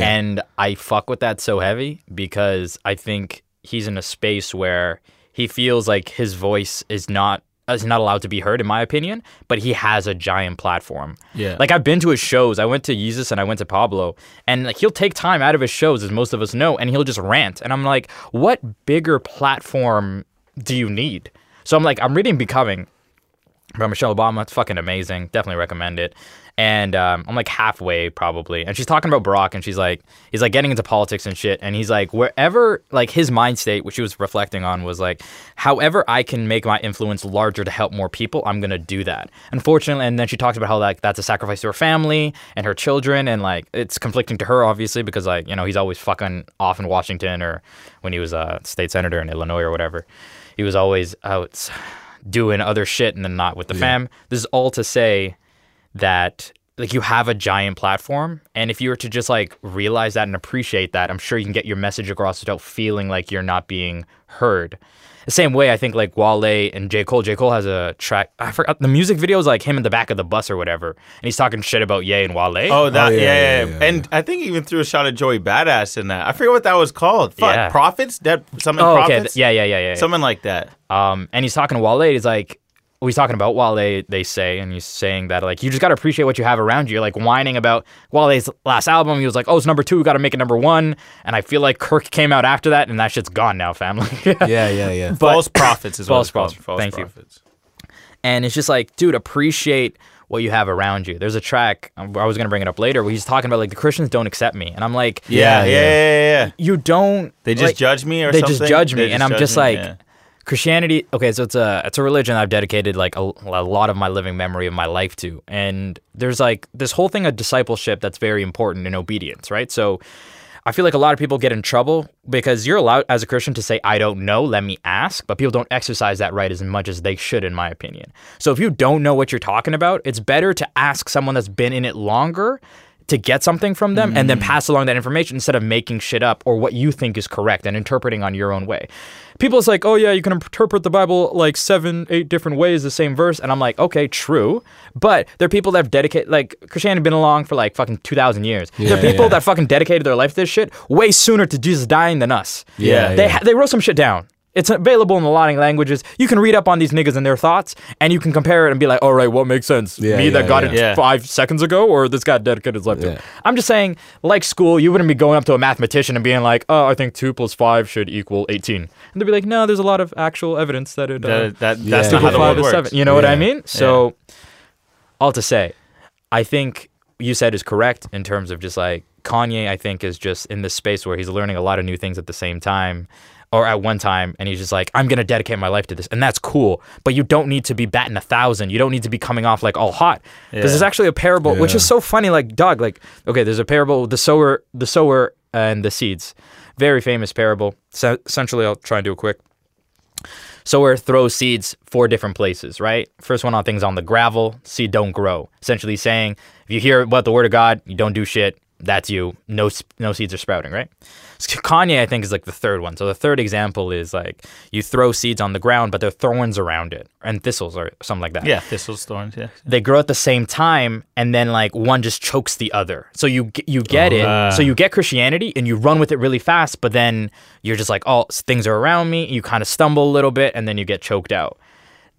[SPEAKER 4] and I fuck with that so heavy because I think he's in a space where he feels like his voice is not uh, is not allowed to be heard, in my opinion. But he has a giant platform.
[SPEAKER 2] Yeah.
[SPEAKER 4] Like I've been to his shows. I went to Jesus and I went to Pablo, and like he'll take time out of his shows, as most of us know, and he'll just rant. And I'm like, what bigger platform do you need? So I'm like, I'm reading Becoming by Michelle Obama. It's fucking amazing. Definitely recommend it. And um, I'm like halfway probably, and she's talking about Barack, and she's like, he's like getting into politics and shit, and he's like, wherever like his mind state, which she was reflecting on, was like, however I can make my influence larger to help more people, I'm gonna do that. Unfortunately, and then she talks about how like that's a sacrifice to her family and her children, and like it's conflicting to her obviously because like you know he's always fucking off in Washington or when he was a state senator in Illinois or whatever, he was always out doing other shit and then not with the fam. This is all to say that like you have a giant platform and if you were to just like realize that and appreciate that i'm sure you can get your message across without feeling like you're not being heard the same way i think like wale and j cole j cole has a track i forgot the music video is like him in the back of the bus or whatever and he's talking shit about ye and wale
[SPEAKER 2] Oh, that,
[SPEAKER 3] yeah,
[SPEAKER 2] yeah, yeah,
[SPEAKER 3] yeah, yeah,
[SPEAKER 2] And I think he even threw a shot at Joey Badass in that. I forget what that was called. Fuck,
[SPEAKER 4] Yeah.
[SPEAKER 2] Prophets? Dead, something
[SPEAKER 4] oh okay
[SPEAKER 2] Prophets?
[SPEAKER 4] yeah yeah yeah yeah
[SPEAKER 2] Something like that.
[SPEAKER 4] Um, and he's talking to Wale. He's like, well, he's talking about Wale. They say, and he's saying that like you just gotta appreciate what you have around you. You're like whining about Wale's last album. He was like, oh, it's number two. We gotta make it number one. And I feel like Kirk came out after that, and that shit's gone now, family.
[SPEAKER 3] yeah, yeah, yeah.
[SPEAKER 2] False prophets is what
[SPEAKER 4] False
[SPEAKER 2] it's called. False
[SPEAKER 4] Thank you. And it's just like, dude, appreciate what you have around you. There's a track um, I was gonna bring it up later where he's talking about like the Christians don't accept me, and I'm like,
[SPEAKER 2] Yeah, yeah,
[SPEAKER 3] Yeah,
[SPEAKER 2] yeah, yeah. yeah.
[SPEAKER 4] you don't.
[SPEAKER 2] They just
[SPEAKER 4] like,
[SPEAKER 2] judge me or
[SPEAKER 4] they
[SPEAKER 2] something?
[SPEAKER 4] just judge me,
[SPEAKER 2] They
[SPEAKER 4] and I'm
[SPEAKER 2] judge
[SPEAKER 4] just
[SPEAKER 2] me?
[SPEAKER 4] like,
[SPEAKER 2] Yeah.
[SPEAKER 4] Christianity. Okay, so it's a it's a religion I've dedicated like a, a lot of my living memory of my life to, and there's like this whole thing of discipleship that's very important in obedience, right? So. I feel like a lot of people get in trouble because you're allowed as a Christian to say, I don't know, let me ask, but people don't exercise that right as much as they should, in my opinion. So if you don't know what you're talking about, it's better to ask someone that's been in it longer to get something from them and then
[SPEAKER 2] Mm.
[SPEAKER 4] pass along that information instead of making shit up or what you think is correct and interpreting on your own way. People is like, oh yeah, you can interpret the Bible like seven, eight different ways, the same verse, and I'm like, okay, true, but there are people that have dedicated, like Christianity been along for like fucking two thousand years. there are people
[SPEAKER 3] yeah.
[SPEAKER 4] that fucking dedicated their life to this shit way sooner to Jesus dying than us.
[SPEAKER 3] Yeah,
[SPEAKER 4] they
[SPEAKER 3] yeah.
[SPEAKER 4] they wrote some shit down. It's available in a lot of languages. You can read up on these niggas and their thoughts, and you can compare it and be like, all right, what makes sense?
[SPEAKER 3] Yeah,
[SPEAKER 4] Me that got
[SPEAKER 3] yeah.
[SPEAKER 4] it
[SPEAKER 2] Yeah.
[SPEAKER 4] five seconds ago, or this guy dedicated his life to it? I'm just saying, like school, you wouldn't be going up to a mathematician and being like, oh, I think two plus five should equal 18. And they'd be like, no, there's a lot of actual evidence that it. Uh,
[SPEAKER 2] That, that,
[SPEAKER 3] Yeah.
[SPEAKER 2] that's
[SPEAKER 3] Two
[SPEAKER 2] not how the
[SPEAKER 4] five
[SPEAKER 2] world
[SPEAKER 4] is
[SPEAKER 2] works.
[SPEAKER 4] seven. You know what I
[SPEAKER 3] Yeah.
[SPEAKER 4] mean? So, all to say, I think you said is correct in terms of just like Kanye. I think is just in this space where he's learning a lot of new things at the same time, or at one time, and he's just like, I'm gonna dedicate my life to this, and that's cool. But you don't need to be batting a thousand. You don't need to be coming off like all hot. Because
[SPEAKER 2] Yeah.
[SPEAKER 4] there's actually a parable, which is so funny. Like, dog, like, okay, there's a parable, the sower, the sower, and the seeds. Very famous parable. So essentially, I'll try and do it quick. Sower throws seeds four different places, right? First one on things on the gravel, seed don't grow. Essentially saying, if you hear about the word of God, you don't do shit, that's you. No, no seeds are sprouting, right? Kanye, I think, is like the third one. So the third example is like you throw seeds on the ground, but there are thorns around it, and thistles or something like that
[SPEAKER 2] Yeah, thistles, thorns. Yeah.
[SPEAKER 4] they grow at the same time and then like one just chokes the other so you you get it
[SPEAKER 2] Ah.
[SPEAKER 4] so you get christianity and you run with it really fast but then you're just like oh things are around me you kind of stumble a little bit and then you get choked out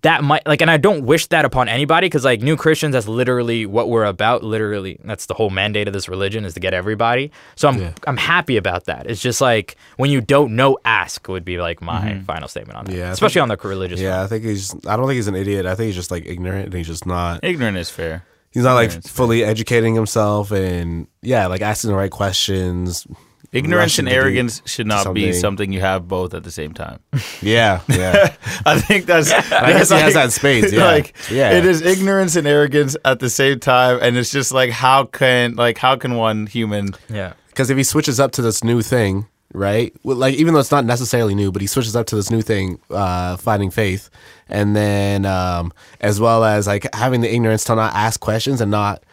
[SPEAKER 4] that might like and i don't wish that upon anybody because like new christians that's literally what we're about literally that's the whole mandate of this religion is to get everybody so i'm
[SPEAKER 3] Yeah.
[SPEAKER 4] i'm happy about that it's just like when you don't know ask would be like my mm-hmm. final statement on that
[SPEAKER 3] Yeah, I
[SPEAKER 4] especially
[SPEAKER 3] think-
[SPEAKER 4] on the religious front.
[SPEAKER 3] Yeah, I think he's. I don't think he's an idiot. I think he's just like ignorant, and he's just not.
[SPEAKER 2] Ignorant is fair.
[SPEAKER 3] He's not like
[SPEAKER 2] Ignorance.
[SPEAKER 3] fully educating himself, and yeah, like asking the right questions.
[SPEAKER 2] Ignorance
[SPEAKER 3] rushing
[SPEAKER 2] and arrogance should not be
[SPEAKER 3] something.
[SPEAKER 2] something you have both at the same time.
[SPEAKER 3] Yeah, yeah.
[SPEAKER 2] I think that's.
[SPEAKER 3] I guess he has that in spades. Yeah,
[SPEAKER 2] Like,
[SPEAKER 3] yeah.
[SPEAKER 2] it is ignorance and arrogance at the same time, and it's just like how can like how can one human?
[SPEAKER 4] yeah
[SPEAKER 3] Because if he switches up to this new thing, right? Like even though it's not necessarily new, but he switches up to this new thing, uh, finding faith, and then um, as well as like having the ignorance to not ask questions and not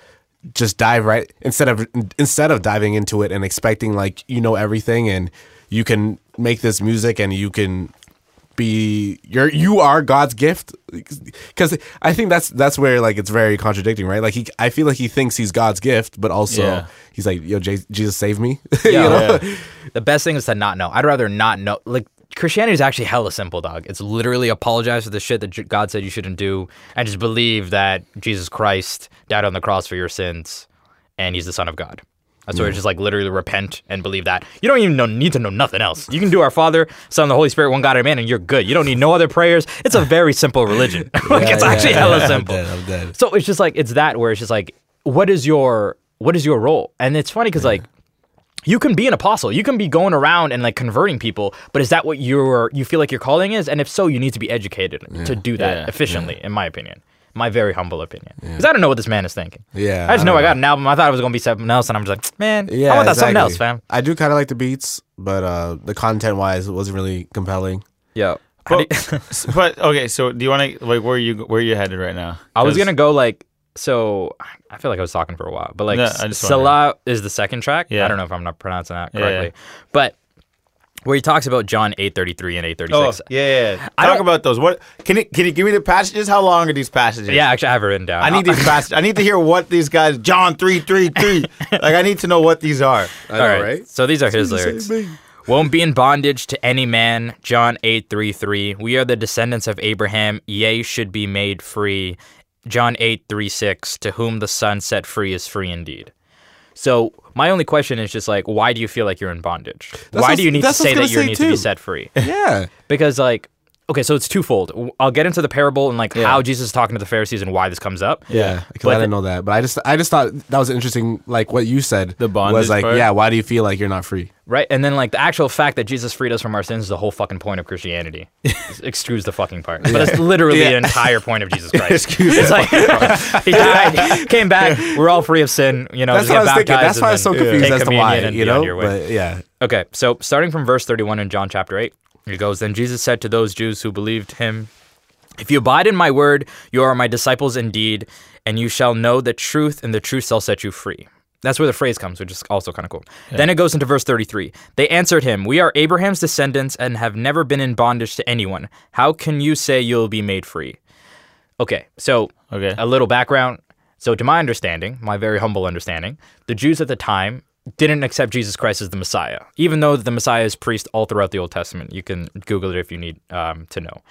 [SPEAKER 3] just dive right instead of instead of diving into it and expecting like you know everything and you can make this music and you can be you're you are God's gift because I think that's that's where like it's very contradicting right like he I feel like he thinks he's God's gift but also
[SPEAKER 2] Yeah.
[SPEAKER 3] he's like yo J- Jesus save me you
[SPEAKER 4] Yeah. The best thing is to not know. I'd rather not know. Like Christianity is actually hella simple, dog. It's literally apologize for the shit that God said you shouldn't do, and just believe that Jesus Christ died on the cross for your sins, and He's the Son of God. That's where it's just like literally repent and believe that. You don't even know, need to know nothing else. You can do our Father, Son, the Holy Spirit, one God, Amen, and you're good. You don't need no other prayers. It's a very simple religion. like
[SPEAKER 3] Yeah,
[SPEAKER 4] it's
[SPEAKER 3] yeah,
[SPEAKER 4] actually
[SPEAKER 3] yeah,
[SPEAKER 4] hella
[SPEAKER 3] I'm
[SPEAKER 4] simple.
[SPEAKER 3] dead, I'm dead.
[SPEAKER 4] So it's just like it's that where it's just like, what is your what is your role? And it's funny because like you can be an apostle. You can be going around and like converting people, but is that what your you feel like your calling is? And if so, you need to be educated to do that
[SPEAKER 2] Yeah.
[SPEAKER 4] efficiently, in my opinion. My very humble opinion. Because I don't know what this man is thinking.
[SPEAKER 3] Yeah,
[SPEAKER 4] I just
[SPEAKER 3] I
[SPEAKER 4] know
[SPEAKER 3] don't
[SPEAKER 4] I got an album. I thought it was gonna be something else, and I'm just like, man,
[SPEAKER 3] yeah
[SPEAKER 4] I want that something else, fam.
[SPEAKER 3] I do kind of like the beats but uh the content wise it wasn't really compelling
[SPEAKER 4] Yeah.
[SPEAKER 2] But, but okay, so do you want to like where you where you headed right now?
[SPEAKER 4] I was gonna go like so. I feel like I was talking for a while, but like
[SPEAKER 2] No, I just
[SPEAKER 4] Selah is the second track.
[SPEAKER 2] Yeah.
[SPEAKER 4] I don't know if I'm not pronouncing that correctly,
[SPEAKER 2] Yeah,
[SPEAKER 4] correctly, but where he talks about John eight thirty three and eight thirty
[SPEAKER 2] Oh
[SPEAKER 4] six.
[SPEAKER 2] yeah, yeah.
[SPEAKER 4] I
[SPEAKER 2] Talk about those. What can you can you give me the passages? How long are these passages?
[SPEAKER 4] Yeah, actually, I have it written down.
[SPEAKER 2] I need these passages. I need to hear what these guys. John three three three. Like I need to know what these are.
[SPEAKER 3] I
[SPEAKER 4] All right. So these are his lyrics. Won't be in bondage to any man. John 8 3 3. We are the descendants of Abraham. Yea, should be made free. John 8 3 6. To whom the Son set free is free indeed. So, my only question is just like, why do you feel like you're in bondage? why do you need to
[SPEAKER 3] that's
[SPEAKER 4] say that you need
[SPEAKER 3] say
[SPEAKER 4] to be set free?
[SPEAKER 3] yeah
[SPEAKER 4] Because, like, okay, so it's twofold. W- I'll get into the parable and like how Jesus is talking to the Pharisees and why this comes up.
[SPEAKER 3] Yeah, because
[SPEAKER 4] But
[SPEAKER 3] I didn't know that, but I just I just thought that was interesting. Like what you said,
[SPEAKER 2] The bondage
[SPEAKER 3] was like,
[SPEAKER 2] part?
[SPEAKER 3] yeah. Why do you feel like you're not free?
[SPEAKER 4] Right? And then like the actual fact that Jesus freed us from our sins is the whole fucking point of Christianity. Excuse the fucking part. But it's literally the entire point of Jesus Christ.
[SPEAKER 2] Excuse
[SPEAKER 4] it's like he died, came back, we're all free of sin, you know,
[SPEAKER 3] That's
[SPEAKER 4] just
[SPEAKER 3] what I
[SPEAKER 4] get
[SPEAKER 3] was thinking. That's why I was so confused
[SPEAKER 4] take
[SPEAKER 3] as to why. You know, but yeah,
[SPEAKER 4] Okay, so starting from verse 31 in John chapter 8, it goes Then Jesus said to those Jews who believed him, If you abide in my word, you are my disciples indeed, and you shall know the truth, and the truth shall set you free. That's where the phrase comes, which is also kind of cool. Then it goes into verse 33. They answered him, We are Abraham's descendants and have never been in bondage to anyone. How can you say you'll be made free? Okay, so
[SPEAKER 2] Okay.
[SPEAKER 4] a little background. So, to my understanding, my very humble understanding, the Jews at the time didn't accept Jesus Christ as the Messiah, even though the Messiah is preached all throughout the Old Testament. You can Google it if you need um, to know.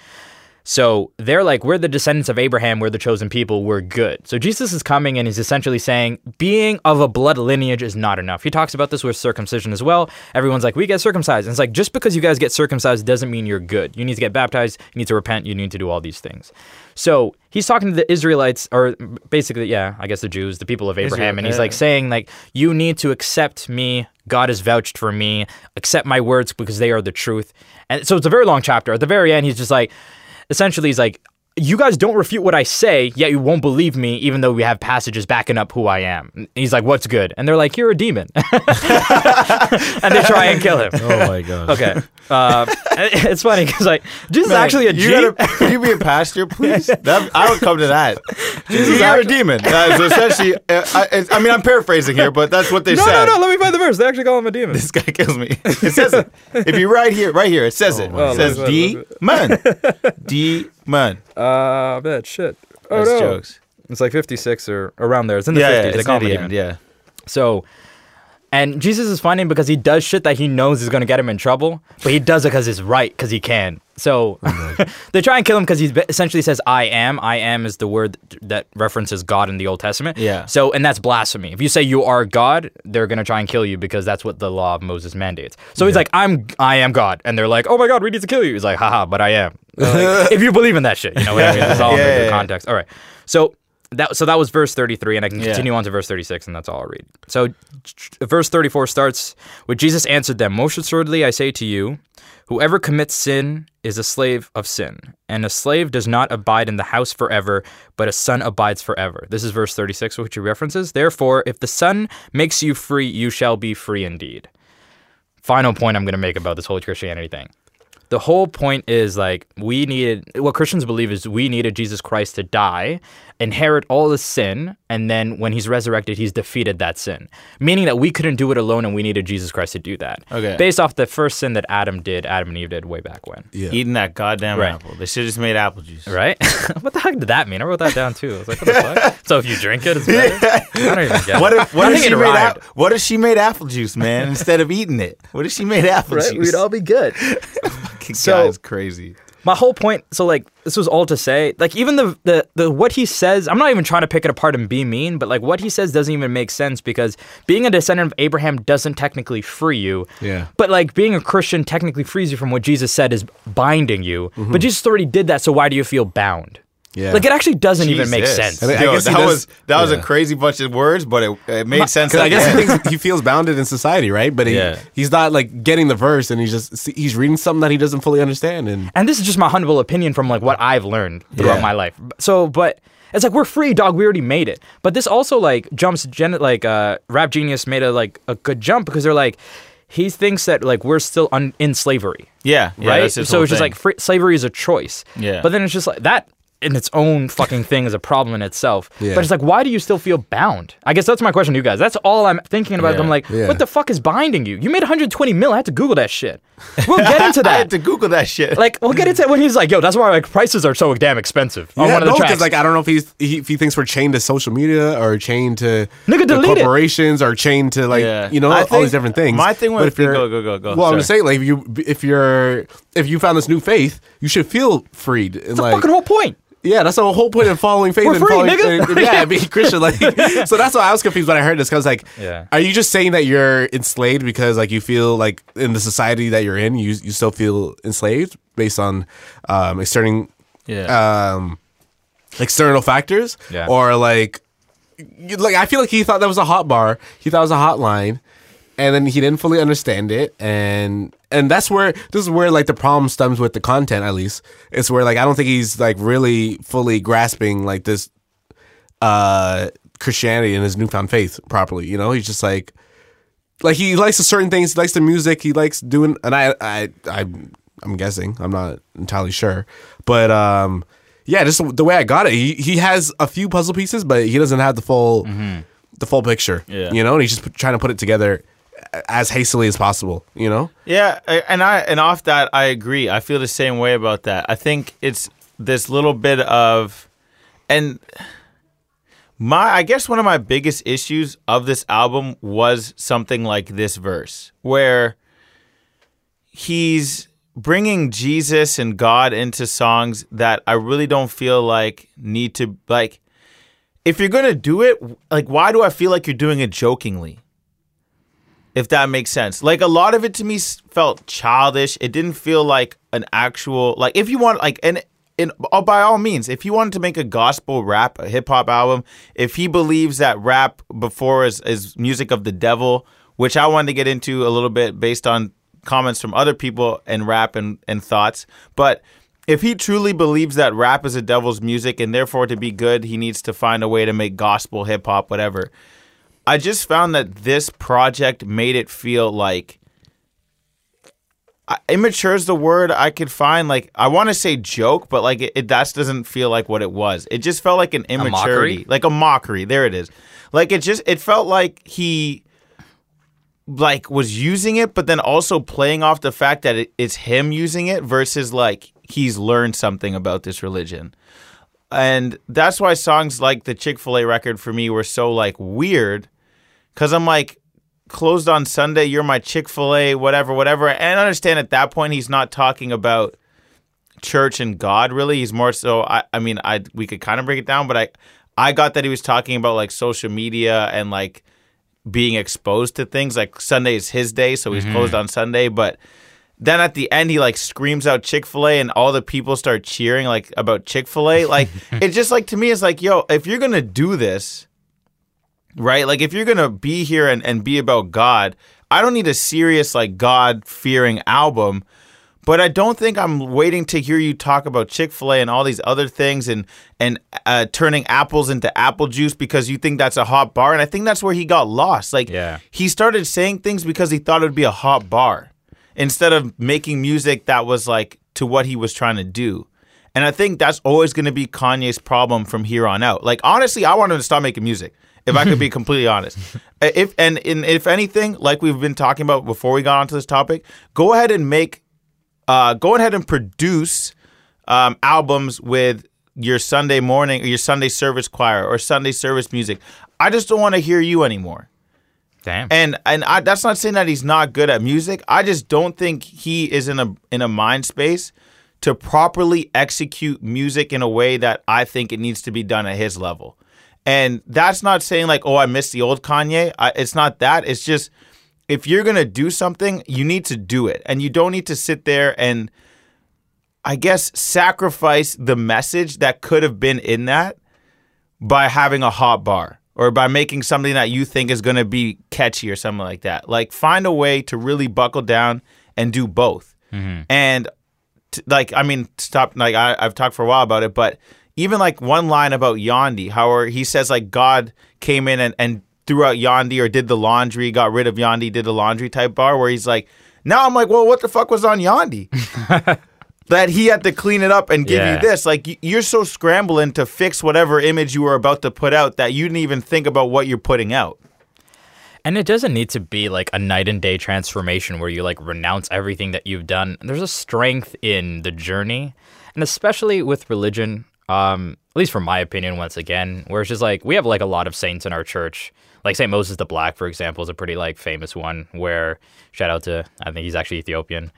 [SPEAKER 4] So they're like, we're the descendants of Abraham, we're the chosen people, we're good. So Jesus is coming and he's essentially saying, being of a blood lineage is not enough. He talks about this with circumcision as well. Everyone's like, we get circumcised. And it's like, just because you guys get circumcised doesn't mean you're good. You need to get baptized, you need to repent, you need to do all these things. So he's talking to the Israelites, or basically, yeah, I guess the Jews, the people of Abraham, and he's
[SPEAKER 2] yeah.
[SPEAKER 4] like saying, like, you need to accept me. God has vouched for me. Accept my words because they are the truth. And so it's a very long chapter. At the very end, he's just like, essentially he's like you guys don't refute what I say, yet you won't believe me, even though we have passages backing up who I am. And he's like, "What's good?" And they're like, "You're a demon," and they try and kill him.
[SPEAKER 2] Oh my god.
[SPEAKER 4] Okay, uh, it's funny because like Jesus is actually a
[SPEAKER 2] you
[SPEAKER 4] G.
[SPEAKER 2] gotta, can you be a pastor, please? That, I would come to that. Jesus, you're a demon. Uh, so essentially, uh, I, it's- I mean, I'm paraphrasing here, but that's what they
[SPEAKER 4] no,
[SPEAKER 2] said.
[SPEAKER 4] no, no. no. Let me find the verse. They actually call him a demon.
[SPEAKER 2] This guy kills me. It says it. If you right here, right here, it says it. It says
[SPEAKER 4] Oh,
[SPEAKER 2] D
[SPEAKER 4] let
[SPEAKER 2] man. D man.
[SPEAKER 4] Uh, bet shit. Oh
[SPEAKER 2] That's
[SPEAKER 4] no,
[SPEAKER 2] jokes.
[SPEAKER 4] it's like 56 or around there. It's in the
[SPEAKER 2] Yeah,
[SPEAKER 4] 50s.
[SPEAKER 2] yeah, it's
[SPEAKER 4] call
[SPEAKER 2] near
[SPEAKER 4] him a
[SPEAKER 2] the end. Yeah.
[SPEAKER 4] So, and Jesus is funny because he does shit that he knows is going to get him in trouble, but he does it because it's right, because he can. So oh, they try and kill him because he essentially says, I am. I am is the word that references God in the Old Testament.
[SPEAKER 2] Yeah.
[SPEAKER 4] So, and that's blasphemy. If you say you are God, they're going to try and kill you because that's what the law of Moses mandates. So he's like, I'm, I am God. And they're like, oh my God, we need to kill you. He's like, haha, but I am. Like, if you believe in that shit, you know what I mean? It's all in
[SPEAKER 2] Yeah,
[SPEAKER 4] bigger
[SPEAKER 2] yeah, yeah.
[SPEAKER 4] context. All right. So that so that was verse 33 and I can
[SPEAKER 2] Yeah.
[SPEAKER 4] continue on to verse 36 and that's all I'll read. So verse 34 starts with Jesus answered them, Most assuredly I say to you, whoever commits sin is a slave of sin, and a slave does not abide in the house forever, but a son abides forever. This is verse 36 which he references. Therefore, if the son makes you free, you shall be free indeed. Final point I'm going to make about this whole Christianity thing the whole point is like we needed what Christians believe is we needed Jesus Christ to die, inherit all the sin, and then when he's resurrected, he's defeated that sin. Meaning that we couldn't do it alone and we needed Jesus Christ to do that.
[SPEAKER 2] Okay.
[SPEAKER 4] Based off the first sin that Adam did, Adam and Eve did way back when.
[SPEAKER 3] Yeah.
[SPEAKER 2] Eating that goddamn
[SPEAKER 4] Right.
[SPEAKER 2] apple. They should have just made apple juice.
[SPEAKER 4] Right? what the heck did that mean? I wrote that down too. I was like, what the fuck? So if you drink it, it's better? I don't even get it.
[SPEAKER 2] What if what
[SPEAKER 4] I
[SPEAKER 2] if
[SPEAKER 4] think
[SPEAKER 2] she
[SPEAKER 4] it
[SPEAKER 2] made
[SPEAKER 4] rhymed.
[SPEAKER 2] ap- what if she made apple juice, man, instead of eating it? What if she made apple
[SPEAKER 4] Right?
[SPEAKER 2] juice?
[SPEAKER 4] We'd all be good. So-
[SPEAKER 2] guy's crazy.
[SPEAKER 4] my whole point so like this was all to say like even the, the the what he says i'm not even trying to pick it apart and be mean but like what he says doesn't even make sense because being a descendant of abraham doesn't technically free you
[SPEAKER 3] Yeah.
[SPEAKER 4] but like being a christian technically frees you from what jesus said is binding you mm-hmm. but jesus already did that so why do you feel bound
[SPEAKER 3] Yeah.
[SPEAKER 4] like it actually doesn't even make sense
[SPEAKER 3] I mean, I
[SPEAKER 2] Yo,
[SPEAKER 3] guess
[SPEAKER 2] that
[SPEAKER 3] does-
[SPEAKER 2] was that was a crazy bunch of words, but it, it made sense.
[SPEAKER 3] Because I guess he thinks he feels bounded in society, right? But he,
[SPEAKER 2] Yeah.
[SPEAKER 3] he's not like getting the verse, and he's just he's reading something that he doesn't fully understand. And
[SPEAKER 4] and this is just my humble opinion from like what I've learned throughout
[SPEAKER 3] Yeah.
[SPEAKER 4] my life. So, but it's like we're free, dog. We already made it. But this also like jumps. Gen- like uh, Rap Genius made a like a good jump because they're like he thinks that like we're still un- in slavery,
[SPEAKER 2] yeah, yeah,
[SPEAKER 4] right?
[SPEAKER 2] that's
[SPEAKER 4] so
[SPEAKER 2] whole
[SPEAKER 4] it's just like free- slavery is a choice.
[SPEAKER 2] Yeah.
[SPEAKER 4] But then it's just like that. In its own fucking thing is a problem in itself.
[SPEAKER 3] Yeah.
[SPEAKER 4] But it's like, why do you still feel bound? I guess that's my question to you guys. That's all I'm thinking about.
[SPEAKER 2] Yeah.
[SPEAKER 4] I'm like,
[SPEAKER 3] Yeah.
[SPEAKER 4] what the fuck is binding you? You made 120 mil. I had to Google that shit. We'll get into that.
[SPEAKER 2] I had to Google that shit.
[SPEAKER 4] like we'll get into it when he's like, "Yo, that's why like prices are so damn expensive." On
[SPEAKER 3] yeah,
[SPEAKER 4] one of the
[SPEAKER 3] no,
[SPEAKER 4] tracks.
[SPEAKER 3] because like I don't know if he's he, if he thinks we're chained to social media or chained to
[SPEAKER 4] Nigga,
[SPEAKER 3] the
[SPEAKER 4] delete it.
[SPEAKER 3] corporations or chained to like
[SPEAKER 2] Yeah.
[SPEAKER 3] you know
[SPEAKER 2] I
[SPEAKER 3] all these different things.
[SPEAKER 2] my thing
[SPEAKER 3] But
[SPEAKER 2] with-
[SPEAKER 3] if you're
[SPEAKER 2] go, go, go, go.
[SPEAKER 3] Well, I'm
[SPEAKER 2] Sorry.
[SPEAKER 3] just saying like if you if you're if you found this new faith, you should feel freed and
[SPEAKER 4] That's the
[SPEAKER 3] like
[SPEAKER 4] fucking whole point.
[SPEAKER 3] Yeah, that's the whole point of following faith
[SPEAKER 4] We're
[SPEAKER 3] and
[SPEAKER 4] free,
[SPEAKER 3] following,
[SPEAKER 4] nigga.
[SPEAKER 3] and- yeah, being Christian. Like, so that's why I was confused when I heard this. Cause I was like,
[SPEAKER 4] Yeah.
[SPEAKER 3] are you just saying that you're enslaved because like you feel like in the society that you're in, you you still feel enslaved based on um, external
[SPEAKER 2] yeah.
[SPEAKER 3] um, external factors,
[SPEAKER 4] Yeah.
[SPEAKER 3] or like, you- like I feel like he thought that was a hot bar. He thought it was a hotline, and then he didn't fully understand it, and and that's where this is where like the problem stems with the content. At least it's where like I don't think he's like really fully grasping like this uh Christianity and his newfound faith properly. You know, he's just like like he likes certain things. He likes the music. He likes doing, and I, I, I, I'm guessing. I'm not entirely sure, but um, yeah, just the way I got it. He he has a few puzzle pieces, but he doesn't have the full, the full picture.
[SPEAKER 2] Yeah.
[SPEAKER 3] You know, and he's just trying to put it together as hastily as possible. You know.
[SPEAKER 2] Yeah, and I and off that I agree. I feel the same way about that. I think it's this little bit of and my I guess one of my biggest issues of this album was something like this verse where he's bringing Jesus and God into songs that I really don't feel like need to like if you're going to do it like why do I feel like you're doing it jokingly? If that makes sense. Like a lot of it to me felt childish. It didn't feel like an actual like if you want like and in oh, uh, by all means, if you wanted to make a gospel rap, a hip hop album, if he believes that rap before is is music of the devil, which I wanted to get into a little bit based on comments from other people and rap and, and thoughts, but if he truly believes that rap is a devil's music and therefore to be good, he needs to find a way to make gospel, hip hop, whatever. I just found that this project made it feel like I- immature is the word I could find. Like I want to say joke, but like it, it that doesn't feel like what it was. It just felt like an immaturity, like a mockery. There it is. Like it just it felt like he like was using it, but then also playing off the fact that it, it's him using it versus like he's learned something about this religion and that's why songs like the chick-fil-a record for me were so like weird because i'm like closed on sunday you're my chick-fil-a whatever whatever and I understand at that point he's not talking about church and god really. He's more so i, I mean i we could kind of break it down but i i got that he was talking about like social media and like being exposed to things like sunday is his day so he's closed mm-hmm. on sunday but then at the end he like screams out chick-fil-a and all the people start cheering like about chick-fil-a like it's just like to me it's like yo if you're gonna do this right like if you're gonna be here and, and be about god i don't need a serious like god fearing album but i don't think i'm waiting to hear you talk about chick-fil-a and all these other things and and uh, turning apples into apple juice because you think that's a hot bar and i think that's where he got lost like
[SPEAKER 4] Yeah.
[SPEAKER 2] he started saying things because he thought it would be a hot bar instead of making music that was like to what he was trying to do. And I think that's always going to be Kanye's problem from here on out. Like honestly, I want him to stop making music. If I could be completely honest, if and, and if anything, like we've been talking about before we got onto this topic, go ahead and make, uh, go ahead and produce um, albums with your Sunday morning or your Sunday service choir or Sunday service music. I just don't want to hear you anymore.
[SPEAKER 4] Damn.
[SPEAKER 2] And and I, that's not saying that he's not good at music. I just don't think he is in a in a mind space to properly execute music in a way that I think it needs to be done at his level. And that's not saying like, oh, I miss the old Kanye. I, it's not that. It's just if you're gonna do something, you need to do it, and you don't need to sit there and I guess sacrifice the message that could have been in that by having a hot bar or by making something that you think is going to be catchy or something like that. Like find a way to really buckle down and do both. Mm-hmm. And t- like I mean, stop. Like I, I've talked for a while about it, but even like one line about Yandhi, how he says like God came in and, and threw out Yandhi or did the laundry, got rid of Yandhi, did the laundry type bar, where he's like, now I'm like, well, what the fuck was on Yandhi? that he had to clean it up and give
[SPEAKER 4] Yeah.
[SPEAKER 2] you this. Like you're so scrambling to fix whatever image you were about to put out that you didn't even think about what you're putting out.
[SPEAKER 4] And it doesn't need to be like a night and day transformation where you like renounce everything that you've done. There's a strength in the journey, and especially with religion. Um, at least from my opinion, once again, where it's just like we have like a lot of saints in our church. Like Saint Moses the Black, for example, is a pretty like famous one. Where shout out to I think he's actually Ethiopian,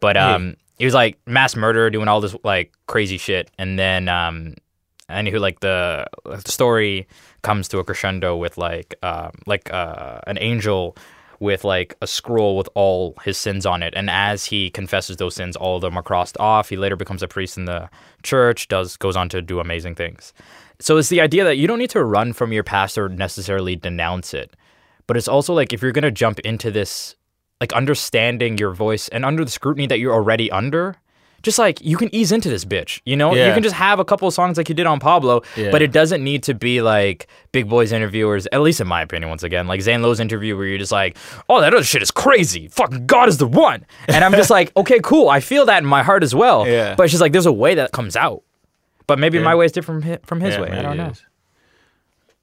[SPEAKER 4] but um, he was like mass murderer doing all this like crazy shit, and then um, and who like the, the story comes to a crescendo with like um, like uh, an angel with like a scroll with all his sins on it. And as he confesses those sins all of them are crossed off. He later becomes a priest in the church does goes on to do amazing things. So it's the idea that you don't need to run from your past or necessarily denounce it. But it's also like if you're going to jump into this like understanding your voice and under the scrutiny that you're already under just like you can ease into this bitch you know
[SPEAKER 2] yeah.
[SPEAKER 4] you can just have a couple of songs like you did on pablo
[SPEAKER 2] Yeah.
[SPEAKER 4] but it doesn't need to be like big boys interviewers at least in my opinion once again like zane lowe's interview where you're just like oh that other shit is crazy fucking god is the one and i'm just like okay cool i feel that in my heart as well
[SPEAKER 2] Yeah.
[SPEAKER 4] but she's like there's a way that comes out but maybe
[SPEAKER 2] Yeah.
[SPEAKER 4] my way is different from his, from his
[SPEAKER 2] Yeah,
[SPEAKER 4] way i don't know
[SPEAKER 2] is.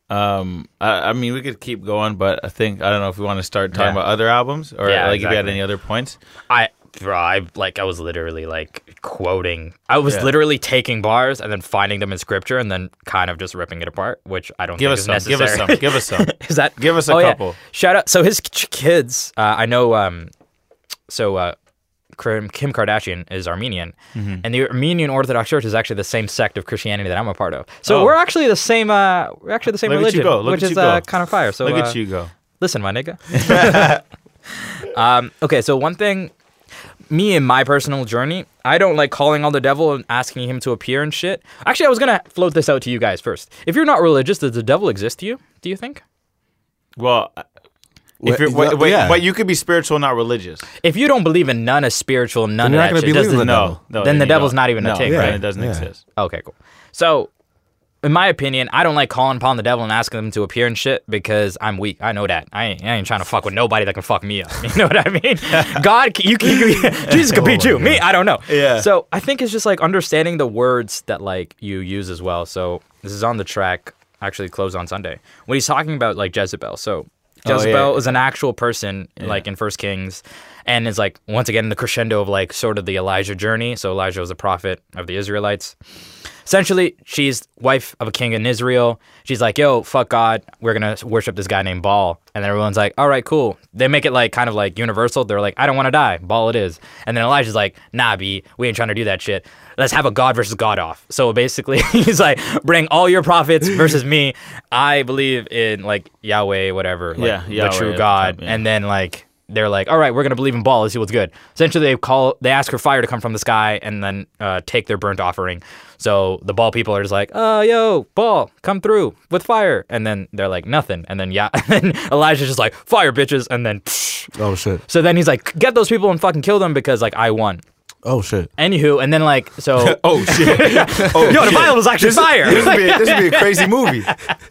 [SPEAKER 2] Um, I, I mean, we could keep going, but I think I don't know if we want to start talking
[SPEAKER 4] Yeah.
[SPEAKER 2] about other albums or
[SPEAKER 4] Yeah,
[SPEAKER 2] like if you had any other points.
[SPEAKER 4] I bro, I like I was literally like quoting. I was
[SPEAKER 2] Yeah.
[SPEAKER 4] literally taking bars and then finding them in scripture and then kind of just ripping it apart, which I don't
[SPEAKER 2] Give
[SPEAKER 4] think
[SPEAKER 2] us
[SPEAKER 4] is
[SPEAKER 2] some.
[SPEAKER 4] necessary.
[SPEAKER 2] Give us some. Give us some.
[SPEAKER 4] is that
[SPEAKER 2] Give us a
[SPEAKER 4] oh, yeah.
[SPEAKER 2] couple.
[SPEAKER 4] Shout out. So his kids, uh, I know. Um, so uh, Kim Kim Kardashian is Armenian,
[SPEAKER 2] Mm-hmm.
[SPEAKER 4] and the Armenian Orthodox Church is actually the same sect of Christianity that I'm a part of. So
[SPEAKER 2] Oh.
[SPEAKER 4] we're actually the same. Uh, we're actually the same
[SPEAKER 2] Look at you
[SPEAKER 4] religion,
[SPEAKER 2] go. Look
[SPEAKER 4] which
[SPEAKER 2] at
[SPEAKER 4] is uh, kind of fire. So
[SPEAKER 2] Look
[SPEAKER 4] uh,
[SPEAKER 2] at you go.
[SPEAKER 4] Listen, my nigga. um, okay, so one thing, me in my personal journey, I don't like calling on the devil and asking him to appear and shit. Actually, I was gonna float this out to you guys first. If you're not religious, does the devil exist to you? Do you think?
[SPEAKER 2] Well, uh,
[SPEAKER 3] if
[SPEAKER 2] you're, wait, wait,
[SPEAKER 3] yeah.
[SPEAKER 2] but you could be spiritual, not religious.
[SPEAKER 4] If you don't believe in none is spiritual, none
[SPEAKER 3] Then
[SPEAKER 4] of
[SPEAKER 3] you're not
[SPEAKER 4] that
[SPEAKER 3] gonna
[SPEAKER 4] shit,
[SPEAKER 3] believe
[SPEAKER 4] does
[SPEAKER 3] in
[SPEAKER 4] the,
[SPEAKER 3] the
[SPEAKER 2] No,
[SPEAKER 3] devil.
[SPEAKER 2] no.
[SPEAKER 4] Then the devil's
[SPEAKER 2] don't.
[SPEAKER 4] not even a
[SPEAKER 2] no,
[SPEAKER 4] tick,
[SPEAKER 2] right?
[SPEAKER 4] right?
[SPEAKER 2] It doesn't
[SPEAKER 3] Yeah.
[SPEAKER 2] exist.
[SPEAKER 4] Okay, cool. So, in my opinion, I don't like calling upon the devil and asking him to appear and shit because I'm weak. I know that. I ain't, I ain't trying to fuck with nobody that can fuck me up. You know what I mean? God, you can, you Jesus could beat you. Me, I don't know.
[SPEAKER 2] Yeah.
[SPEAKER 4] So I think it's just like understanding the words that like you use as well. So this is on the track. Actually, closed on Sunday when he's talking about like Jezebel. So
[SPEAKER 2] Oh, yeah.
[SPEAKER 4] Jezebel is an actual person, like in First Kings, and is like once again the crescendo of like sort of the Elijah journey. So Elijah was a prophet of the Israelites. Essentially, she's wife of a king in Israel. She's like, "Yo, fuck God, we're gonna worship this guy named Baal," and then everyone's like, "All right, cool." They make it like kind of like universal. They're like, "I don't want to die, Baal it is," and then Elijah's like, "Nah, B, we ain't trying to do that shit. Let's have a God versus God off." So basically, he's like, "Bring all your prophets versus me. I believe in like Yahweh, whatever, like,
[SPEAKER 2] Yeah,
[SPEAKER 4] the
[SPEAKER 2] Yahweh
[SPEAKER 4] true God,"
[SPEAKER 2] time, yeah.
[SPEAKER 4] and then like they're like, all right, we're gonna believe in Baal. Let's see what's good. Essentially, they call, they ask for fire to come from the sky and then uh, take their burnt offering. So the Baal people are just like, oh, yo, Baal, come through with fire, and then they're like, nothing, and then yeah, and then Elijah's just like, fire, bitches, and then.
[SPEAKER 3] Oh shit.
[SPEAKER 4] So then he's like, get those people and fucking kill them because like I won.
[SPEAKER 3] Oh shit.
[SPEAKER 4] Anywho, and then like so.
[SPEAKER 2] Oh shit! oh,
[SPEAKER 4] Yo, the Bible was actually fire.
[SPEAKER 2] This would, be, this would be a crazy movie.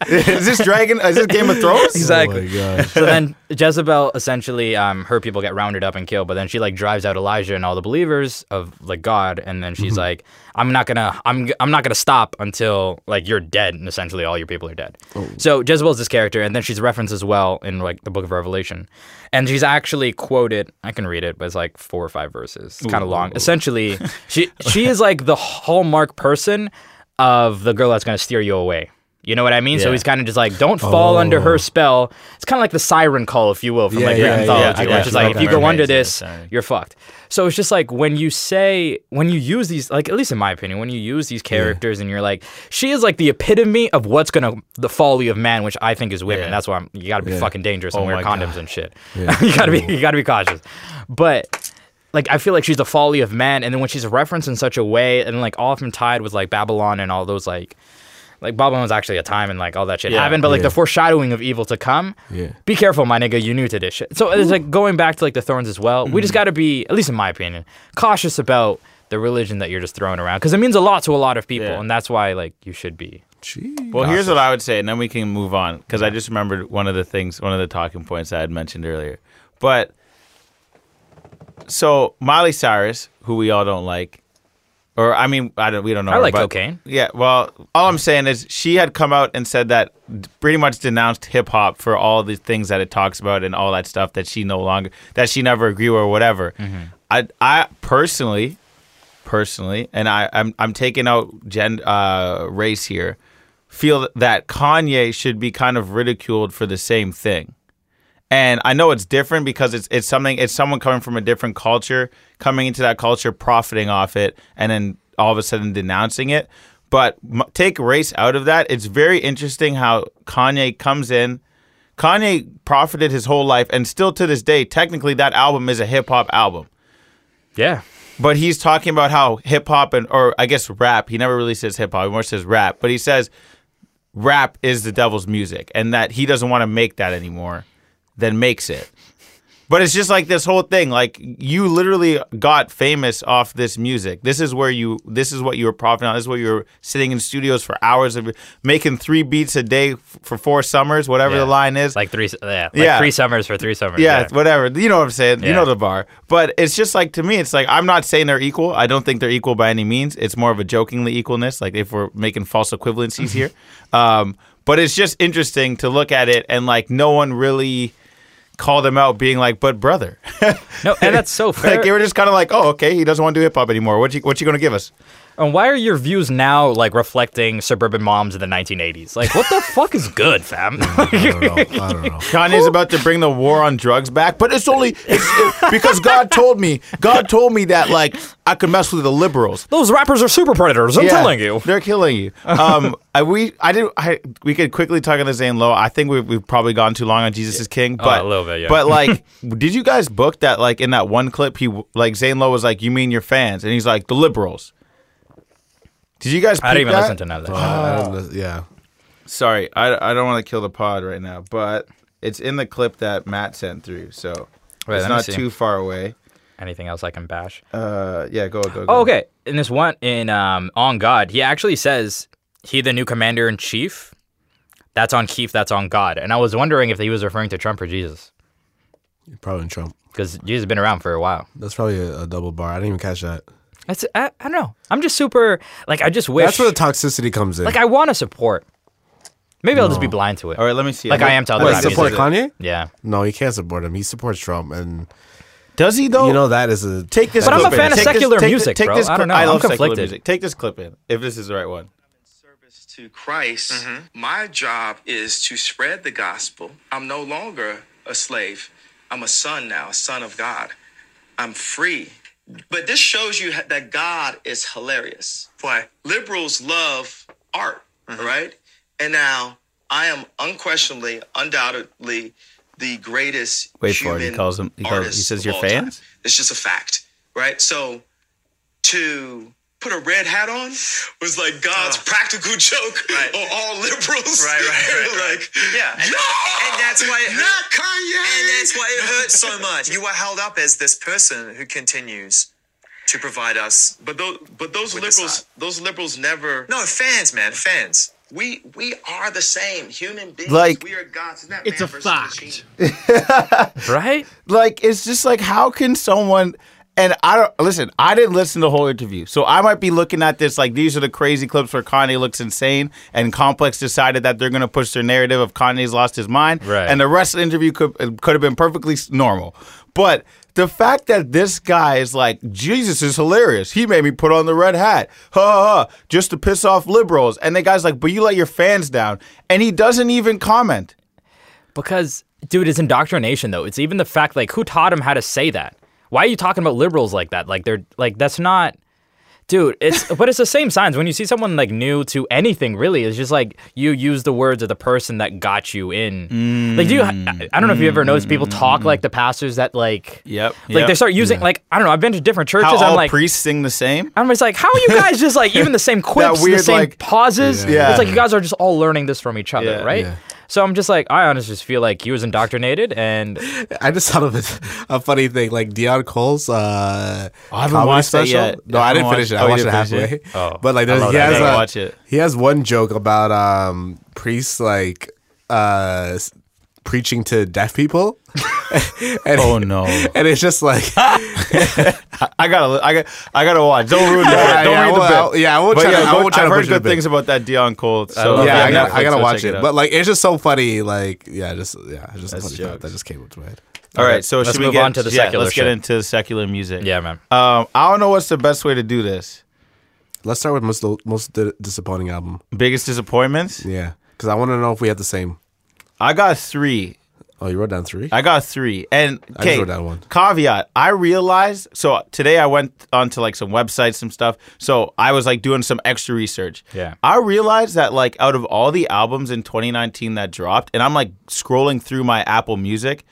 [SPEAKER 2] is this Dragon? Is this Game of Thrones?
[SPEAKER 4] Exactly.
[SPEAKER 3] Oh my gosh.
[SPEAKER 4] so then Jezebel essentially um her people get rounded up and killed, but then she like drives out Elijah and all the believers of like God, and then she's like, I'm not gonna I'm I'm not gonna stop until like you're dead, and essentially all your people are dead. So Jezebel's this character, and then she's referenced as well in like the book of Revelation. And she's actually quoted, I can read it, but it's like four or five verses. It's kind of long. Essentially, she she is like the hallmark person of the girl that's gonna steer you away. You know what I mean? So he's kind of just like, don't fall under her spell. It's kind of like the siren call, if you will, from
[SPEAKER 3] Yeah,
[SPEAKER 4] like
[SPEAKER 3] yeah,
[SPEAKER 4] Greek
[SPEAKER 3] yeah,
[SPEAKER 4] mythology, which is like, if you go under
[SPEAKER 2] yeah,
[SPEAKER 4] this, you're fucked. So it's just like when you say, when you use these, like at least in my opinion, when you use these characters and you're like, she is like the epitome of what's gonna the folly of man, which I think is women.
[SPEAKER 2] Yeah.
[SPEAKER 4] That's why I'm, you got to be
[SPEAKER 3] Yeah.
[SPEAKER 4] fucking dangerous and
[SPEAKER 2] Oh
[SPEAKER 4] wear condoms
[SPEAKER 2] God.
[SPEAKER 4] and shit. you gotta be, you gotta be cautious. But like I feel like she's the folly of man, and then when she's referenced in such a way, and like often tied with like Babylon and all those like. Like Babylon was actually a time and like all that shit
[SPEAKER 2] Yeah.
[SPEAKER 4] happened, but like
[SPEAKER 3] Yeah.
[SPEAKER 4] the foreshadowing of evil to come.
[SPEAKER 3] Yeah.
[SPEAKER 4] Be careful, my nigga. You new to this shit. So it's like going back to like the thorns as well. We just mm-hmm. got to be, at least in my opinion, cautious about the religion that you're just throwing around because it means a lot to a lot of people,
[SPEAKER 2] Yeah.
[SPEAKER 4] and that's why like you should be.
[SPEAKER 3] Jeez.
[SPEAKER 2] Well, here's what I would say, and then we can move on because I just remembered one of the things, one of the talking points I had mentioned earlier. But so Miley Cyrus, who we all don't like, or I mean, I don't, we don't know.
[SPEAKER 4] I
[SPEAKER 2] her,
[SPEAKER 4] like
[SPEAKER 2] but-
[SPEAKER 4] cocaine.
[SPEAKER 2] Yeah. Well, all I'm saying is she had come out and said that pretty much denounced hip hop for all the things that it talks about and all that stuff that she no longer that she never agreed with or whatever. I I personally personally, and I, I'm I'm taking out gen uh, race here, feel that Kanye should be kind of ridiculed for the same thing. And I know it's different because it's it's something it's someone coming from a different culture coming into that culture, profiting off it, and then all of a sudden denouncing it. But m- take race out of that. It's very interesting how Kanye comes in. Kanye profited his whole life, and still to this day, technically, that album is a hip hop album
[SPEAKER 4] Yeah.
[SPEAKER 2] but he's talking about how hip hop and or I guess rap. He never really says hip hop. He more says rap. But he says rap is the devil's music, and that he doesn't want to make that anymore. Then makes it. But it's just like this whole thing. Like you literally got famous off this music. This is where you. This is what you were profiting on. This is what you were sitting in studios for hours of making three beats a day f- for four summers, whatever
[SPEAKER 4] Yeah.
[SPEAKER 2] the line is.
[SPEAKER 4] Like three, yeah, like
[SPEAKER 2] Yeah.
[SPEAKER 4] three summers for three summers.
[SPEAKER 2] Yeah, whatever. You know what I'm saying. You know the bar. But it's just like to me, it's like I'm not saying they're equal. I don't think they're equal by any means. It's more of a jokingly equalness, like if we're making false equivalencies here. Um, But it's just interesting to look at it and like no one really called him out, being like, "But brother,"
[SPEAKER 4] No, and that's so fair.
[SPEAKER 2] like they were just kind of like, "Oh, okay, he doesn't want to do hip hop anymore. What you what you gonna give us?"
[SPEAKER 4] And why are your views now like reflecting suburban moms in the 1980s? Like, what the fuck is good, fam?
[SPEAKER 3] I don't know. I don't know.
[SPEAKER 2] Kanye's about to bring the war on drugs back, but it's only it's, it- because God told me. God told me that like I could mess with the liberals.
[SPEAKER 4] Those rappers are super predators. I'm
[SPEAKER 2] Yeah,
[SPEAKER 4] telling you.
[SPEAKER 2] they're killing you. Um, I, we I did I we could quickly talk on the Zane Lowe. I think we've, we've probably gone too long on Jesus is King, but
[SPEAKER 4] Oh, a little bit, yeah.
[SPEAKER 2] But like, did you guys book that? Like in that one clip, he like Zane Lowe was like, "You mean your fans?" and he's like, "The liberals." Did you guys?
[SPEAKER 4] I didn't even
[SPEAKER 2] that?
[SPEAKER 4] listen to none of that. shit.
[SPEAKER 3] I yeah.
[SPEAKER 2] Sorry, I, I don't want to kill the pod right now, but it's in the clip that Matt sent through, so
[SPEAKER 4] Wait,
[SPEAKER 2] it's not
[SPEAKER 4] see.
[SPEAKER 2] too far away.
[SPEAKER 4] Anything else I can bash?
[SPEAKER 2] Uh, yeah, go go. go.
[SPEAKER 4] Oh, okay. In this one, in um, On God, he actually says he the new commander in chief. That's on Keith. That's on God. And I was wondering if he was referring to Trump or Jesus,
[SPEAKER 3] Probably Trump.
[SPEAKER 4] because Jesus has been around for a while.
[SPEAKER 3] That's probably a, a double bar. I didn't even catch that.
[SPEAKER 4] That's I, I don't know. I'm just super like I just wish
[SPEAKER 3] That's where the toxicity comes in.
[SPEAKER 4] like I want to support. Maybe I'll just be blind to it.
[SPEAKER 2] All right, let me see.
[SPEAKER 4] Like I am to other
[SPEAKER 3] Wait,
[SPEAKER 4] rap
[SPEAKER 3] support. Kanye?
[SPEAKER 4] Yeah.
[SPEAKER 3] No, he can't support him. He supports Trump, and
[SPEAKER 2] Does he though?
[SPEAKER 3] you know that is a
[SPEAKER 2] Take this.
[SPEAKER 4] But I'm
[SPEAKER 2] clip
[SPEAKER 4] a fan
[SPEAKER 2] in.
[SPEAKER 4] of
[SPEAKER 2] Take this-
[SPEAKER 4] secular
[SPEAKER 2] take
[SPEAKER 4] music,
[SPEAKER 2] this,
[SPEAKER 4] bro.
[SPEAKER 2] Take this
[SPEAKER 4] I don't
[SPEAKER 2] clip-
[SPEAKER 4] know.
[SPEAKER 2] I
[SPEAKER 4] I'm
[SPEAKER 2] love secular
[SPEAKER 4] conflicted.
[SPEAKER 2] music. Take this clip in if this is the right one.
[SPEAKER 5] service to Christ, mm-hmm. my job is to spread the gospel. I'm no longer a slave. I'm a son now, a son of God. I'm free. But this shows you that God is hilarious. Why? Liberals love art, mm-hmm. right? And now I am unquestionably, undoubtedly, the greatest
[SPEAKER 2] Wait for it. He calls him- he calls- he says your
[SPEAKER 5] all time. It's just a fact, right? So to put a red hat on was like God's oh. practical joke
[SPEAKER 6] Right.
[SPEAKER 5] on all liberals.
[SPEAKER 6] Right, right, right, right. Yeah, and,
[SPEAKER 5] no!
[SPEAKER 6] and that's why it hurt.
[SPEAKER 5] Not Kanye!
[SPEAKER 6] And that's why it hurts so much. You are held up as this person who continues to provide us.
[SPEAKER 5] But those, but those liberals, those liberals never.
[SPEAKER 6] No, fans, man, fans.
[SPEAKER 5] We we are the same human beings.
[SPEAKER 2] Like-
[SPEAKER 5] we are gods. Isn't that
[SPEAKER 7] It's
[SPEAKER 5] man
[SPEAKER 7] a fact.
[SPEAKER 4] Right?
[SPEAKER 2] Like it's just like how can someone and I don't listen. I didn't listen to the whole interview, so I might be looking at this like these are the crazy clips where Kanye looks insane, and Complex decided that they're going to push their narrative of Kanye's lost his mind,
[SPEAKER 4] Right.
[SPEAKER 2] and the rest of the interview could could have been perfectly normal. But the fact that this guy is like Jesus is hilarious. He made me put on the red hat, ha ha, ha just to piss off liberals, and the guy's like, but you let your fans down, and he doesn't even comment.
[SPEAKER 4] Because, dude, it's indoctrination, though. It's even the fact, like, who taught him how to say that? Why are you talking about liberals like that? Like, they're, like, that's not. Dude, it's but it's the same signs when you see someone like new to anything. Really, it's just like you use the words of the person that got you in. Mm. Like, do you? I, I don't know if you ever mm. noticed people talk like the pastors that like.
[SPEAKER 2] Yep,
[SPEAKER 4] Like
[SPEAKER 2] yep.
[SPEAKER 4] they start using like I don't know. I've been to different churches.
[SPEAKER 2] How
[SPEAKER 4] I'm
[SPEAKER 2] all
[SPEAKER 4] like,
[SPEAKER 2] priests sing the same?
[SPEAKER 4] I'm just like, how are you guys just like even the same quips,
[SPEAKER 2] weird,
[SPEAKER 4] the same
[SPEAKER 2] like-
[SPEAKER 4] pauses?
[SPEAKER 2] Yeah.
[SPEAKER 4] It's like you guys are just all learning this from each other,
[SPEAKER 2] Yeah.
[SPEAKER 4] right?
[SPEAKER 3] Yeah.
[SPEAKER 4] So I'm just like, I honestly just feel like he was indoctrinated, and
[SPEAKER 3] I just thought of a, a funny thing, like Deon Cole's uh,
[SPEAKER 2] I haven't
[SPEAKER 3] comedy
[SPEAKER 2] watched that
[SPEAKER 3] special.
[SPEAKER 2] yet.
[SPEAKER 3] No,
[SPEAKER 2] I
[SPEAKER 3] I,
[SPEAKER 2] haven't
[SPEAKER 3] didn't finish
[SPEAKER 2] watched-
[SPEAKER 3] it.
[SPEAKER 2] oh,
[SPEAKER 3] I
[SPEAKER 2] you
[SPEAKER 3] watched it halfway.
[SPEAKER 2] it?
[SPEAKER 4] Oh,
[SPEAKER 3] but like, there's,
[SPEAKER 4] love
[SPEAKER 3] he
[SPEAKER 4] that.
[SPEAKER 3] has
[SPEAKER 4] I
[SPEAKER 3] a,
[SPEAKER 2] watch it.
[SPEAKER 3] He has one joke about um, priests like uh, s- preaching to deaf people. and,
[SPEAKER 2] Oh no!
[SPEAKER 3] And it's just like,
[SPEAKER 2] I gotta, I got, I gotta watch. Don't ruin the
[SPEAKER 3] Yeah,
[SPEAKER 2] Don't
[SPEAKER 3] yeah,
[SPEAKER 2] read the
[SPEAKER 3] well,
[SPEAKER 2] bit.
[SPEAKER 3] yeah, I won't
[SPEAKER 2] But
[SPEAKER 3] try to- I won't try
[SPEAKER 2] I've
[SPEAKER 3] to
[SPEAKER 2] heard
[SPEAKER 3] push
[SPEAKER 2] good things about that Deon Cole. So
[SPEAKER 3] yeah, I
[SPEAKER 2] if you have
[SPEAKER 3] gotta, I gotta
[SPEAKER 2] so
[SPEAKER 3] watch
[SPEAKER 2] check
[SPEAKER 3] it. But like, it's just so funny. Like, yeah, just yeah, it's just a
[SPEAKER 2] That's
[SPEAKER 3] funny thought
[SPEAKER 2] jokes.
[SPEAKER 3] that just came up to my head.
[SPEAKER 2] all right, so
[SPEAKER 4] Let's
[SPEAKER 2] should we
[SPEAKER 4] move
[SPEAKER 2] get
[SPEAKER 4] on to the
[SPEAKER 2] yeah,
[SPEAKER 4] secular
[SPEAKER 2] Let's get
[SPEAKER 4] shit.
[SPEAKER 2] into secular music.
[SPEAKER 4] yeah, man.
[SPEAKER 2] Um, I don't know what's the best way to do this.
[SPEAKER 3] Let's start with most most di- disappointing album.
[SPEAKER 2] Biggest disappointments?
[SPEAKER 3] Yeah, because I want to know if we have the same.
[SPEAKER 2] I got three.
[SPEAKER 3] Oh, you wrote down three.
[SPEAKER 2] I got three. And
[SPEAKER 3] I
[SPEAKER 2] okay,
[SPEAKER 3] wrote down one.
[SPEAKER 2] caveat. I realized so today I went onto like some websites, some stuff. So I was like doing some extra research.
[SPEAKER 4] Yeah.
[SPEAKER 2] I realized that like out of all the albums in 2019 that dropped, and I'm like scrolling through my Apple Music,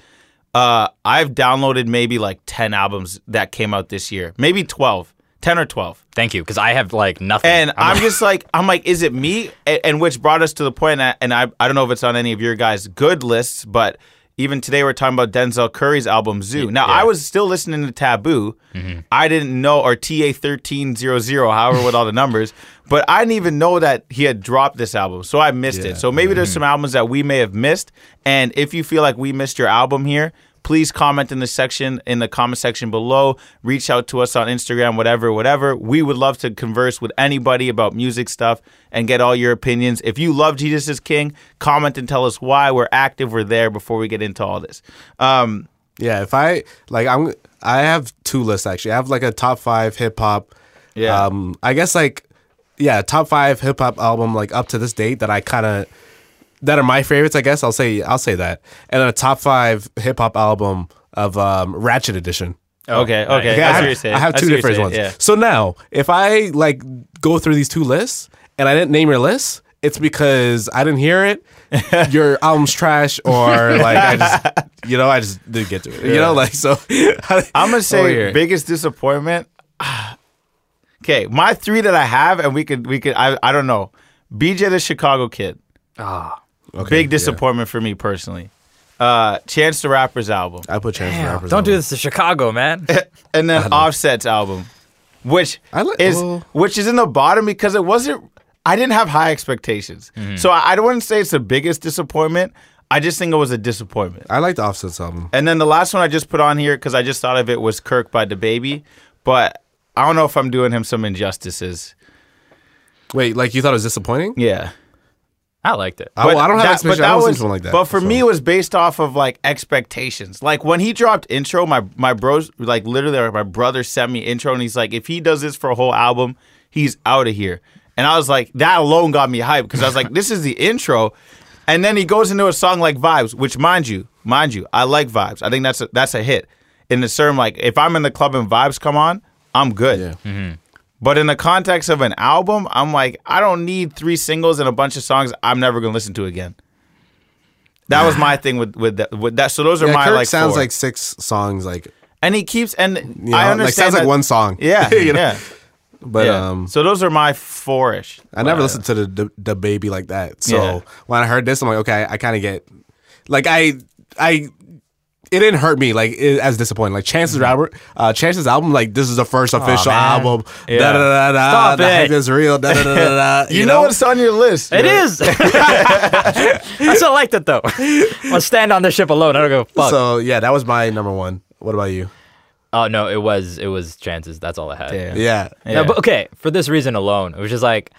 [SPEAKER 2] uh, I've downloaded maybe like 10 albums that came out this year, maybe 12, 10 or 12.
[SPEAKER 4] Thank you, because I have like nothing.
[SPEAKER 2] And
[SPEAKER 4] I'm
[SPEAKER 2] I'm just like, I'm like, is it me? And, and which brought us to the point, and I, and I, I don't know if it's on any of your guys' good lists, but even today we're talking about Denzel Curry's album ZUU. Now,
[SPEAKER 4] yeah.
[SPEAKER 2] I was still listening to Taboo. Mm-hmm. I didn't know, or TA1300, however, with all the numbers, but I didn't even know that he had dropped this album. So I missed
[SPEAKER 3] Yeah.
[SPEAKER 2] it. So maybe there's mm-hmm. some albums that we may have missed. And if you feel like we missed your album here, please comment in the section in the comment section below. Reach out to us on Instagram, whatever, whatever. We would love to converse with anybody about music stuff and get all your opinions. If you love Jesus is King, comment and tell us why. We're active. We're there. Before we get into all this, um,
[SPEAKER 3] Yeah, if I like, I'm I have two lists actually. I have like a top five hip hop.
[SPEAKER 2] Yeah.
[SPEAKER 3] Um, I guess like, yeah, top five hip hop album like up to this date that I kind of that are my favorites. I guess I'll say I'll say that, and then a top five hip hop album of um, Ratchet Edition.
[SPEAKER 2] okay, okay,
[SPEAKER 3] Yeah,
[SPEAKER 2] I
[SPEAKER 3] I
[SPEAKER 2] what you're
[SPEAKER 3] have,
[SPEAKER 2] saying.
[SPEAKER 3] I have two
[SPEAKER 2] see
[SPEAKER 3] different ones.
[SPEAKER 2] Yeah.
[SPEAKER 3] So now, if I like go through these two lists and I didn't name your list, it's because I didn't hear it. your album's trash, or like I just, you know, I just didn't get to it. You know, like so.
[SPEAKER 2] I'm gonna say
[SPEAKER 3] here.
[SPEAKER 2] biggest disappointment. Okay, my three that I have, and we could we could I I don't know. BJ the Chicago Kid,
[SPEAKER 4] Ah,
[SPEAKER 3] Okay,
[SPEAKER 2] big
[SPEAKER 3] yeah.
[SPEAKER 2] disappointment for me personally. Uh, Chance the Rapper's album,
[SPEAKER 3] I put Chance the
[SPEAKER 4] damn,
[SPEAKER 3] Rapper's
[SPEAKER 4] don't do
[SPEAKER 3] album.
[SPEAKER 4] this to Chicago, man.
[SPEAKER 2] and then Offset's album, which
[SPEAKER 3] I li-
[SPEAKER 2] is
[SPEAKER 3] well-
[SPEAKER 2] which is in the bottom because it wasn't. I didn't have high expectations, so I, I don't want to say it's the biggest disappointment. I just think it was a disappointment.
[SPEAKER 3] I like the Offset's album.
[SPEAKER 2] And then the last one I just put on here because I just thought of it was Kirk by DaBaby, but I don't know if I'm doing him some injustices.
[SPEAKER 3] Wait, like you thought it was disappointing?
[SPEAKER 2] Yeah.
[SPEAKER 4] I liked it.
[SPEAKER 3] I, well, I don't have
[SPEAKER 2] that-
[SPEAKER 3] expectations.
[SPEAKER 2] but
[SPEAKER 3] I don't
[SPEAKER 2] was,
[SPEAKER 3] like that.
[SPEAKER 2] But for
[SPEAKER 3] so.
[SPEAKER 2] me, it was based off of like expectations. Like when he dropped intro, my my bros, like literally, like, my brother sent me intro, and he's like, if he does this for a whole album, he's out of here. And I was like, that alone got me hyped because I was like, this is the intro, and then he goes into a song like Vibes, which mind you, mind you, I like Vibes. I think that's a, that's a hit. In the term, like if I'm in the club and Vibes come on, I'm good.
[SPEAKER 3] yeah. Mm-hmm.
[SPEAKER 2] But in the context of an album, I'm like, I don't need three singles and a bunch of songs I'm never gonna listen to again. That was my thing with with that. With that. So those are
[SPEAKER 3] Yeah,
[SPEAKER 2] my
[SPEAKER 3] Kirk
[SPEAKER 2] like
[SPEAKER 3] sounds
[SPEAKER 2] four.
[SPEAKER 3] like six songs, like
[SPEAKER 2] and he keeps and
[SPEAKER 3] you know,
[SPEAKER 2] I
[SPEAKER 3] like
[SPEAKER 2] understand
[SPEAKER 3] sounds like one song.
[SPEAKER 2] Yeah,
[SPEAKER 3] You know?
[SPEAKER 2] yeah,
[SPEAKER 3] But
[SPEAKER 2] yeah.
[SPEAKER 3] um,
[SPEAKER 2] so those are my four-ish.
[SPEAKER 3] I never listened to the, the DaBaby like that. So
[SPEAKER 2] Yeah.
[SPEAKER 3] when I heard this, I'm like, okay, I kind of get, like I I. It didn't hurt me like it, as disappointing. Like Chance's Robert, uh, Chance's album, like this is the first official
[SPEAKER 4] man.
[SPEAKER 3] album.
[SPEAKER 2] Yeah.
[SPEAKER 3] Da da da da.
[SPEAKER 4] Stop
[SPEAKER 3] the
[SPEAKER 4] it.
[SPEAKER 3] hype is real. Da da da da. da.
[SPEAKER 2] You, know, what's on your list?
[SPEAKER 4] It
[SPEAKER 2] yeah.
[SPEAKER 4] is. I still liked it though. I'll stand on this ship alone. I don't go fuck.
[SPEAKER 3] So yeah, that was my number one. What about you?
[SPEAKER 4] oh no, it was it was chances. That's all I had.
[SPEAKER 2] Damn.
[SPEAKER 3] Yeah,
[SPEAKER 2] Yeah.
[SPEAKER 4] No, but okay, for this reason alone, it was just like,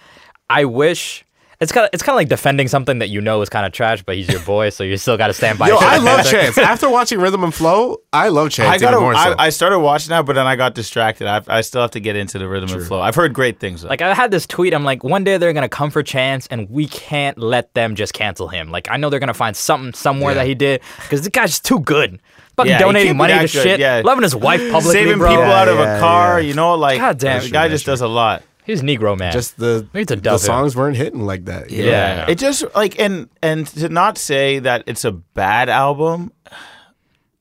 [SPEAKER 4] I wish. It's kind of it's kind of like defending something that you know is kind of trash, but he's your boy, so you still got to stand by.
[SPEAKER 3] Yo. I love Chance. After watching Rhythm and Flow, I love Chance
[SPEAKER 2] I
[SPEAKER 3] even
[SPEAKER 2] got.
[SPEAKER 3] more so.
[SPEAKER 2] I, I started watching that, but then I got distracted. I, I still have to get into the rhythm and flow. I've heard great things. Though.
[SPEAKER 4] Like I had this tweet, I'm like, one day they're gonna come for Chance, and we can't let them just cancel him. Like I know they're gonna find something somewhere
[SPEAKER 3] Yeah.
[SPEAKER 4] that he did because this guy's just too good. Fucking
[SPEAKER 2] Yeah,
[SPEAKER 4] donating money to
[SPEAKER 2] good,
[SPEAKER 4] shit,
[SPEAKER 2] yeah.
[SPEAKER 4] loving his wife publicly,
[SPEAKER 2] saving
[SPEAKER 4] bro.
[SPEAKER 2] people
[SPEAKER 3] Yeah,
[SPEAKER 2] out of a car.
[SPEAKER 3] yeah.
[SPEAKER 2] You know, like
[SPEAKER 4] God damn.
[SPEAKER 2] the guy just does a lot.
[SPEAKER 4] He's Negro man.
[SPEAKER 3] just the
[SPEAKER 4] We need to
[SPEAKER 3] the
[SPEAKER 4] dub
[SPEAKER 3] songs weren't hitting like that. you know?
[SPEAKER 4] Yeah.
[SPEAKER 2] It just like and and to not say that it's a bad album,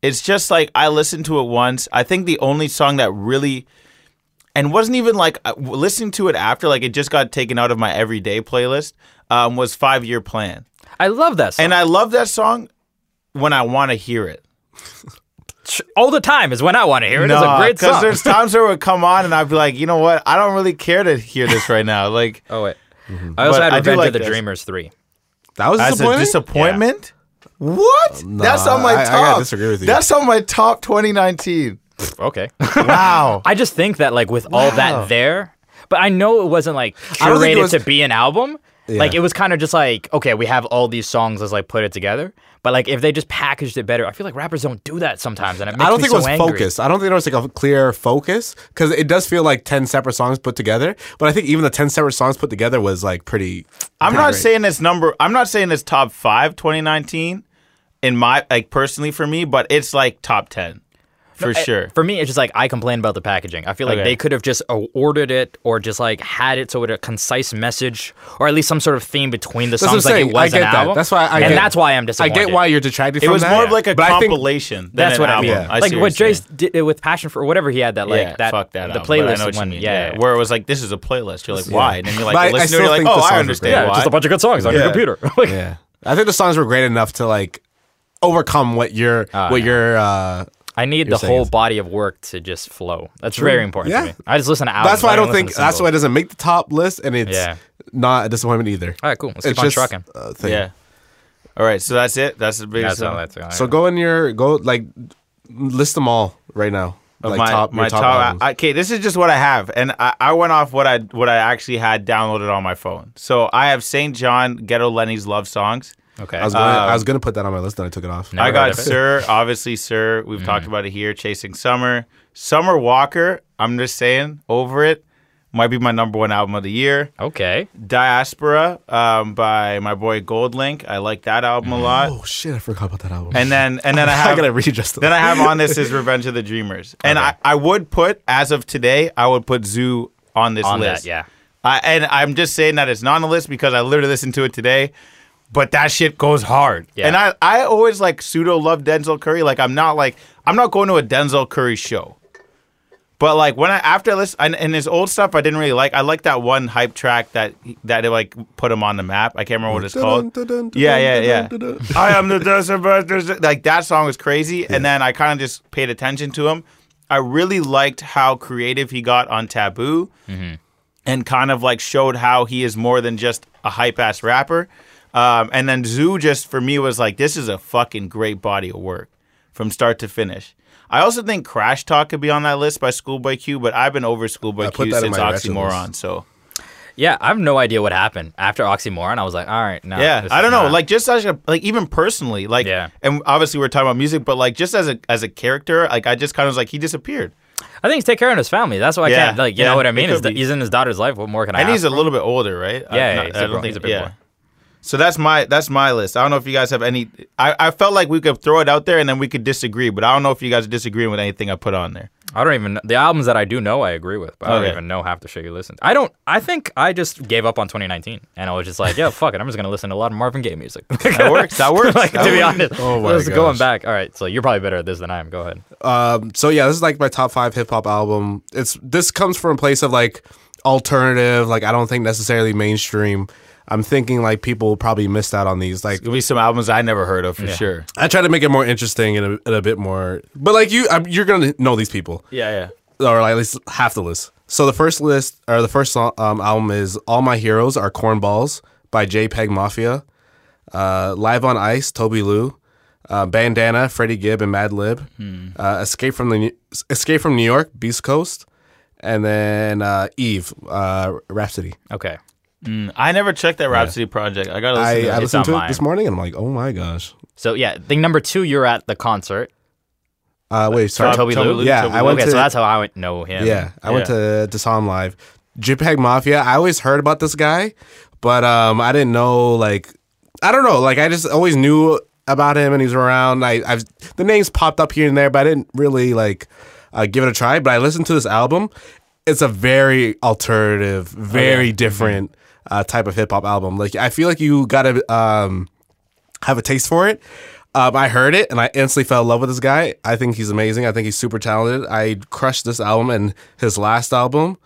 [SPEAKER 2] it's just like I listened to it once. I think the only song that really and wasn't even like uh, listening to it after like it just got taken out of my everyday playlist um, was Five Year Plan,
[SPEAKER 4] I love that song.
[SPEAKER 2] and I love that song when I want to hear it.
[SPEAKER 4] All the time is when I want to hear it. it's a great song.
[SPEAKER 2] because
[SPEAKER 4] song.
[SPEAKER 2] there's times where it would come on and I'd be like, you know what, I don't really care to hear this right now. Like
[SPEAKER 4] oh wait, mm-hmm. I also
[SPEAKER 2] But
[SPEAKER 4] had
[SPEAKER 2] I do
[SPEAKER 4] Revenge
[SPEAKER 2] like
[SPEAKER 4] of the
[SPEAKER 2] this.
[SPEAKER 4] Dreamers three.
[SPEAKER 3] That was
[SPEAKER 2] as a
[SPEAKER 3] disappointing.
[SPEAKER 2] disappointment. What? That's on my
[SPEAKER 3] I- I
[SPEAKER 2] top.
[SPEAKER 3] gotta disagree with you.
[SPEAKER 2] That's on my top 2019.
[SPEAKER 4] Okay.
[SPEAKER 2] Wow.
[SPEAKER 4] I just think that like with all
[SPEAKER 2] Wow.
[SPEAKER 4] that there, but I know it wasn't like
[SPEAKER 3] I don't it
[SPEAKER 4] curated
[SPEAKER 3] was-
[SPEAKER 4] to be an album. Like it was kind of just like okay, we have all these songs. Let's like put it together. But like if they just packaged it better, I feel like rappers don't do that sometimes, and it makes
[SPEAKER 3] I don't
[SPEAKER 4] me
[SPEAKER 3] think it was
[SPEAKER 4] so angry.
[SPEAKER 3] focused. I don't think there was like a clear focus because it does feel like ten separate songs put together. But I think even the ten separate songs put together was like pretty.
[SPEAKER 2] I'm
[SPEAKER 3] pretty
[SPEAKER 2] not
[SPEAKER 3] great.
[SPEAKER 2] saying it's number. I'm not saying it's top five 2019 in my like personally for me, but it's like top 10 for sure.
[SPEAKER 4] For me, it's just like I complain about the packaging. I feel like
[SPEAKER 2] Okay.
[SPEAKER 4] they could have just uh, ordered it or just like had it so it a concise message or at least some sort of theme between the
[SPEAKER 3] That's
[SPEAKER 4] songs. Like
[SPEAKER 3] saying.
[SPEAKER 4] it was
[SPEAKER 3] I
[SPEAKER 4] an
[SPEAKER 3] get that.
[SPEAKER 4] album.
[SPEAKER 3] That's why I
[SPEAKER 4] and
[SPEAKER 3] get-
[SPEAKER 4] that's why I'm
[SPEAKER 3] I get why you're detracted
[SPEAKER 2] it was
[SPEAKER 3] that.
[SPEAKER 2] more of like a
[SPEAKER 3] but
[SPEAKER 2] compilation. than
[SPEAKER 4] That's
[SPEAKER 2] an
[SPEAKER 4] what I
[SPEAKER 2] album.
[SPEAKER 4] mean.
[SPEAKER 3] Yeah.
[SPEAKER 2] I
[SPEAKER 4] like
[SPEAKER 2] see
[SPEAKER 4] what
[SPEAKER 2] you're
[SPEAKER 4] Dre's
[SPEAKER 2] saying.
[SPEAKER 4] did with Passion for whatever he had that like
[SPEAKER 2] yeah,
[SPEAKER 4] that
[SPEAKER 2] fuck that
[SPEAKER 4] the
[SPEAKER 2] album,
[SPEAKER 4] playlist
[SPEAKER 2] know
[SPEAKER 4] one.
[SPEAKER 2] mean.
[SPEAKER 4] Yeah.
[SPEAKER 2] where it was like this is a playlist. You're like, why? And then you're like,
[SPEAKER 3] But I-
[SPEAKER 2] you
[SPEAKER 3] I
[SPEAKER 2] listen to it,
[SPEAKER 3] still
[SPEAKER 2] you're like,
[SPEAKER 3] think the
[SPEAKER 2] oh, I understand
[SPEAKER 3] great.
[SPEAKER 4] Just a bunch of good songs on your computer.
[SPEAKER 3] Yeah, I think the songs were great enough to like overcome what your
[SPEAKER 4] Ah,
[SPEAKER 3] what
[SPEAKER 4] yeah.
[SPEAKER 3] your. Uh,
[SPEAKER 4] I need
[SPEAKER 3] You're
[SPEAKER 4] the whole body of work to just flow. That's very important
[SPEAKER 3] Yeah.
[SPEAKER 4] to me. I just listen to albums.
[SPEAKER 3] that's why I don't think. That's why it doesn't make the top list, and it's
[SPEAKER 4] Yeah.
[SPEAKER 3] not a disappointment either.
[SPEAKER 4] All right, cool. Let's
[SPEAKER 3] it's
[SPEAKER 4] keep on
[SPEAKER 3] just
[SPEAKER 4] trucking.
[SPEAKER 2] Yeah. All right, so that's it. That's the biggest.
[SPEAKER 4] That's all. That's all.
[SPEAKER 3] So go in your go like list them all right now.
[SPEAKER 2] Of
[SPEAKER 3] like
[SPEAKER 2] my
[SPEAKER 3] top,
[SPEAKER 2] my
[SPEAKER 3] top,
[SPEAKER 2] top. I- okay, this is just what I have, and I, I went off what I what I actually had downloaded on my phone. So I have St. Jhn, Ghetto Lenny's love songs.
[SPEAKER 4] Okay.
[SPEAKER 3] I was gonna,
[SPEAKER 2] Um,
[SPEAKER 3] I was gonna put that on my list, then I took it off.
[SPEAKER 4] Never
[SPEAKER 2] I got. Sir, obviously Sir. We've
[SPEAKER 3] Mm.
[SPEAKER 2] talked about it here. Chasing Summer, Summer Walker. I'm just saying, over it might be my number one album of the year.
[SPEAKER 4] okay.
[SPEAKER 2] Diaspora um, by my boy Goldlink. I like that album a lot.
[SPEAKER 3] Oh shit, I forgot about that album.
[SPEAKER 2] And then and then I have
[SPEAKER 3] I
[SPEAKER 2] have
[SPEAKER 3] gotta readjust.
[SPEAKER 2] then I have on this is Revenge of the Dreamers. And I, I would put as of today, I would put ZUU on this
[SPEAKER 4] On
[SPEAKER 2] list.
[SPEAKER 4] that, yeah.
[SPEAKER 2] I, and I'm just saying that it's not on the list because I literally listened to it today. But that shit goes hard.
[SPEAKER 4] Yeah.
[SPEAKER 2] And I, I always like pseudo love Denzel Curry. Like I'm not like I'm not going to a Denzel Curry show. But like when I after I listen and, and his old stuff I didn't really like. I like that one hype track that that it like put him on the map. I can't remember what it's called. Yeah, yeah, yeah. I am the desert. Like that song was crazy, and then I kind of just paid attention to him. I really liked how creative he got on Taboo, mm-hmm. and kind of like showed how he is more than just a hype ass rapper. Um, and then ZUU just for me was like, this is a fucking great body of work from start to finish. I also think Crash Talk could be on that list by Schoolboy Q, but I've been over Schoolboy
[SPEAKER 3] I put
[SPEAKER 2] Q since
[SPEAKER 3] my retro
[SPEAKER 2] Oxymoron.
[SPEAKER 3] list.
[SPEAKER 2] So
[SPEAKER 4] Yeah, I have no idea what happened after Oxymoron. I was like, all right, no.
[SPEAKER 2] yeah i don't know
[SPEAKER 4] not-
[SPEAKER 2] like just as a like even personally like
[SPEAKER 4] Yeah.
[SPEAKER 2] and obviously we're talking about music but like just as a as a character like i just kind of was like he disappeared
[SPEAKER 4] I think he's take care of his family. That's why I
[SPEAKER 2] Yeah,
[SPEAKER 4] can't. Like, you
[SPEAKER 2] yeah,
[SPEAKER 4] know what I mean?
[SPEAKER 2] could
[SPEAKER 4] His, he's in his daughter's life. What more can I?
[SPEAKER 2] and
[SPEAKER 4] ask
[SPEAKER 2] he's a
[SPEAKER 4] for?
[SPEAKER 2] little bit older right I-
[SPEAKER 4] Yeah, yeah,
[SPEAKER 2] not-
[SPEAKER 4] he's
[SPEAKER 2] I
[SPEAKER 4] a
[SPEAKER 2] don't
[SPEAKER 4] bro-
[SPEAKER 2] think
[SPEAKER 4] he's a big boy.
[SPEAKER 2] So that's my that's my list i don't know if you guys have any I, I felt like we could throw it out there and then we could disagree but i don't know if you guys are disagreeing with anything i put on there
[SPEAKER 4] I don't even the albums that I do know I agree with, but I don't
[SPEAKER 2] Okay.
[SPEAKER 4] even know half the shit you listen. to. I don't. I think I just gave up on 2019, and I was just like, yeah, fuck it. I'm just gonna listen to a lot of Marvin Gaye music.
[SPEAKER 2] that works that works
[SPEAKER 4] like
[SPEAKER 2] That
[SPEAKER 4] to be
[SPEAKER 2] works.
[SPEAKER 4] honest,
[SPEAKER 3] Oh my
[SPEAKER 4] Just going
[SPEAKER 3] gosh.
[SPEAKER 4] back. All right, so you're probably better at this than I am. Go ahead.
[SPEAKER 3] Um, so yeah, this is like my top five hip hop album. It's this comes from a place of like alternative, like I don't think necessarily mainstream. I'm thinking like people probably missed out on these. Like
[SPEAKER 2] There'll be some albums I never heard of for sure.
[SPEAKER 3] I try to make it more interesting and a, and a bit more, but like you, I'm, you're gonna know these people.
[SPEAKER 2] Yeah, yeah.
[SPEAKER 3] or like at least half the list. So the first list or the first song, um, album is "All My Heroes Are Cornballs" by JPEG Mafia. Uh, Live on Ice, Tobi Lou. Uh, Bandana, Freddie Gibb and Madlib. Uh, Escape from the New- Escape from New York, Beast Coast, and then uh, Eve, uh, Rapsody.
[SPEAKER 4] Okay.
[SPEAKER 2] I never checked that Rapsody project. I gotta listen
[SPEAKER 3] I,
[SPEAKER 2] to
[SPEAKER 3] I.
[SPEAKER 4] It's
[SPEAKER 3] listened
[SPEAKER 4] on
[SPEAKER 3] to it
[SPEAKER 4] mine.
[SPEAKER 3] this morning and I'm like, oh my gosh.
[SPEAKER 4] So yeah, thing number two, you're at the concert.
[SPEAKER 3] Uh, wait, sorry.
[SPEAKER 4] Tobi Lou?
[SPEAKER 3] Yeah,
[SPEAKER 2] Toby
[SPEAKER 3] I
[SPEAKER 2] Lou.
[SPEAKER 3] went
[SPEAKER 4] Okay,
[SPEAKER 3] to
[SPEAKER 4] so that's how I would know him.
[SPEAKER 3] Yeah, I went to to saw him live. JPEG Mafia. I always heard about this guy, but um, I didn't know like I don't know. Like I just always knew about him and he's around. I I've the names popped up here and there, but I didn't really like uh, give it a try. But I listened to this album. It's a very alternative, very different uh, type of hip hop album. Like I feel like you gotta um, have a taste for it. Um, I heard it and I instantly fell in love with this guy. I think he's amazing. I think he's super talented. I crushed this album and his last album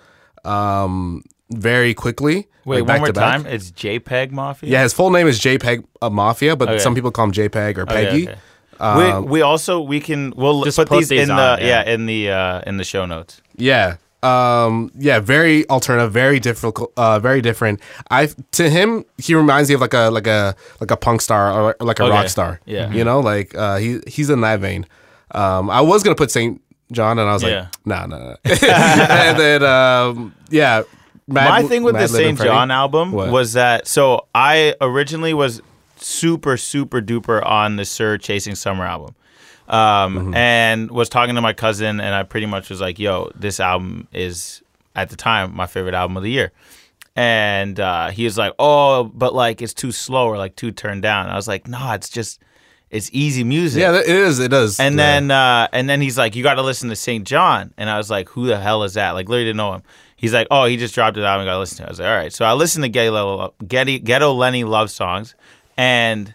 [SPEAKER 3] um, very quickly.
[SPEAKER 2] Wait,
[SPEAKER 3] like,
[SPEAKER 2] one more time. It's JPEG Mafia.
[SPEAKER 3] Yeah, his full name is JPEG uh, Mafia, but
[SPEAKER 2] Okay.
[SPEAKER 3] some people call him JPEG or
[SPEAKER 2] Okay,
[SPEAKER 3] Peggy.
[SPEAKER 2] okay.
[SPEAKER 3] Um,
[SPEAKER 2] we, we also we can we'll
[SPEAKER 4] Just
[SPEAKER 2] put
[SPEAKER 4] put
[SPEAKER 2] these,
[SPEAKER 4] these
[SPEAKER 2] in
[SPEAKER 4] on,
[SPEAKER 2] the
[SPEAKER 4] yeah.
[SPEAKER 2] yeah. in the uh, in the show notes.
[SPEAKER 3] Yeah. Um yeah, very alternative, very difficult uh very different. I to him he reminds me of like a like a like a punk star or, or like a
[SPEAKER 2] Okay.
[SPEAKER 3] rock star.
[SPEAKER 2] Yeah.
[SPEAKER 3] You know, like uh he he's in that vein. Um I was going to put St. Jhn and I was
[SPEAKER 2] Yeah.
[SPEAKER 3] like, "Nah, nah." nah. and then um yeah, Mad-
[SPEAKER 2] My thing with
[SPEAKER 3] Mad
[SPEAKER 2] the St. Jhn album
[SPEAKER 3] What?
[SPEAKER 2] was that so I originally was super super duper on the Sir Chasing Summer album. Um,
[SPEAKER 3] Mm-hmm.
[SPEAKER 2] and was talking to my cousin and I pretty much was like, "Yo, this album is at the time my favorite album of the year." And uh, he was like, "Oh, but like it's too slow or like too turned down." I was like, "No, it's just it's easy music."
[SPEAKER 3] Yeah, it is. It does.
[SPEAKER 2] And
[SPEAKER 3] Yeah.
[SPEAKER 2] then uh, and then he's like, "You got to listen to St. Jhn," and I was like, "Who the hell is that?" Like, literally didn't know him. He's like, "Oh, he just dropped it out and got to listen to." it. I was like, "All right." So I listened to Ghetto, Ghetto, Ghetto Lenny love songs, and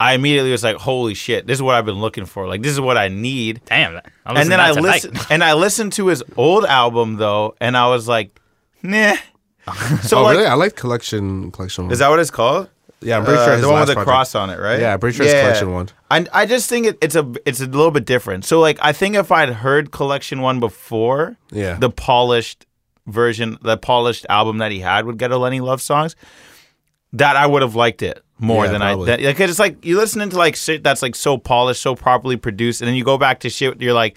[SPEAKER 2] I immediately was like, "Holy shit! This is what I've been looking for. Like, this is what I need."
[SPEAKER 4] Damn. I'm
[SPEAKER 2] And then I
[SPEAKER 4] listening
[SPEAKER 2] listened, and I listened to his old album though, and I was like, "Nah." So
[SPEAKER 3] oh,
[SPEAKER 2] like,
[SPEAKER 3] really? I like collection collection one.
[SPEAKER 2] is that what it's called?
[SPEAKER 3] yeah, I'm pretty sure
[SPEAKER 2] Uh,
[SPEAKER 3] his
[SPEAKER 2] the one with the
[SPEAKER 3] project-
[SPEAKER 2] cross on it, right?
[SPEAKER 3] Yeah, I'm pretty sure it's collection one.
[SPEAKER 2] I I just think it, it's a it's a little bit different. So like I think if I'd heard collection one before,
[SPEAKER 3] Yeah.
[SPEAKER 2] the polished version, the polished album that he had would get a Lenny love songs, that I would have liked it more
[SPEAKER 3] Yeah,
[SPEAKER 2] than
[SPEAKER 3] probably.
[SPEAKER 2] I. That, like, it's like you listening to like shit that's like so polished, so properly produced, and then you go back to shit. You're like,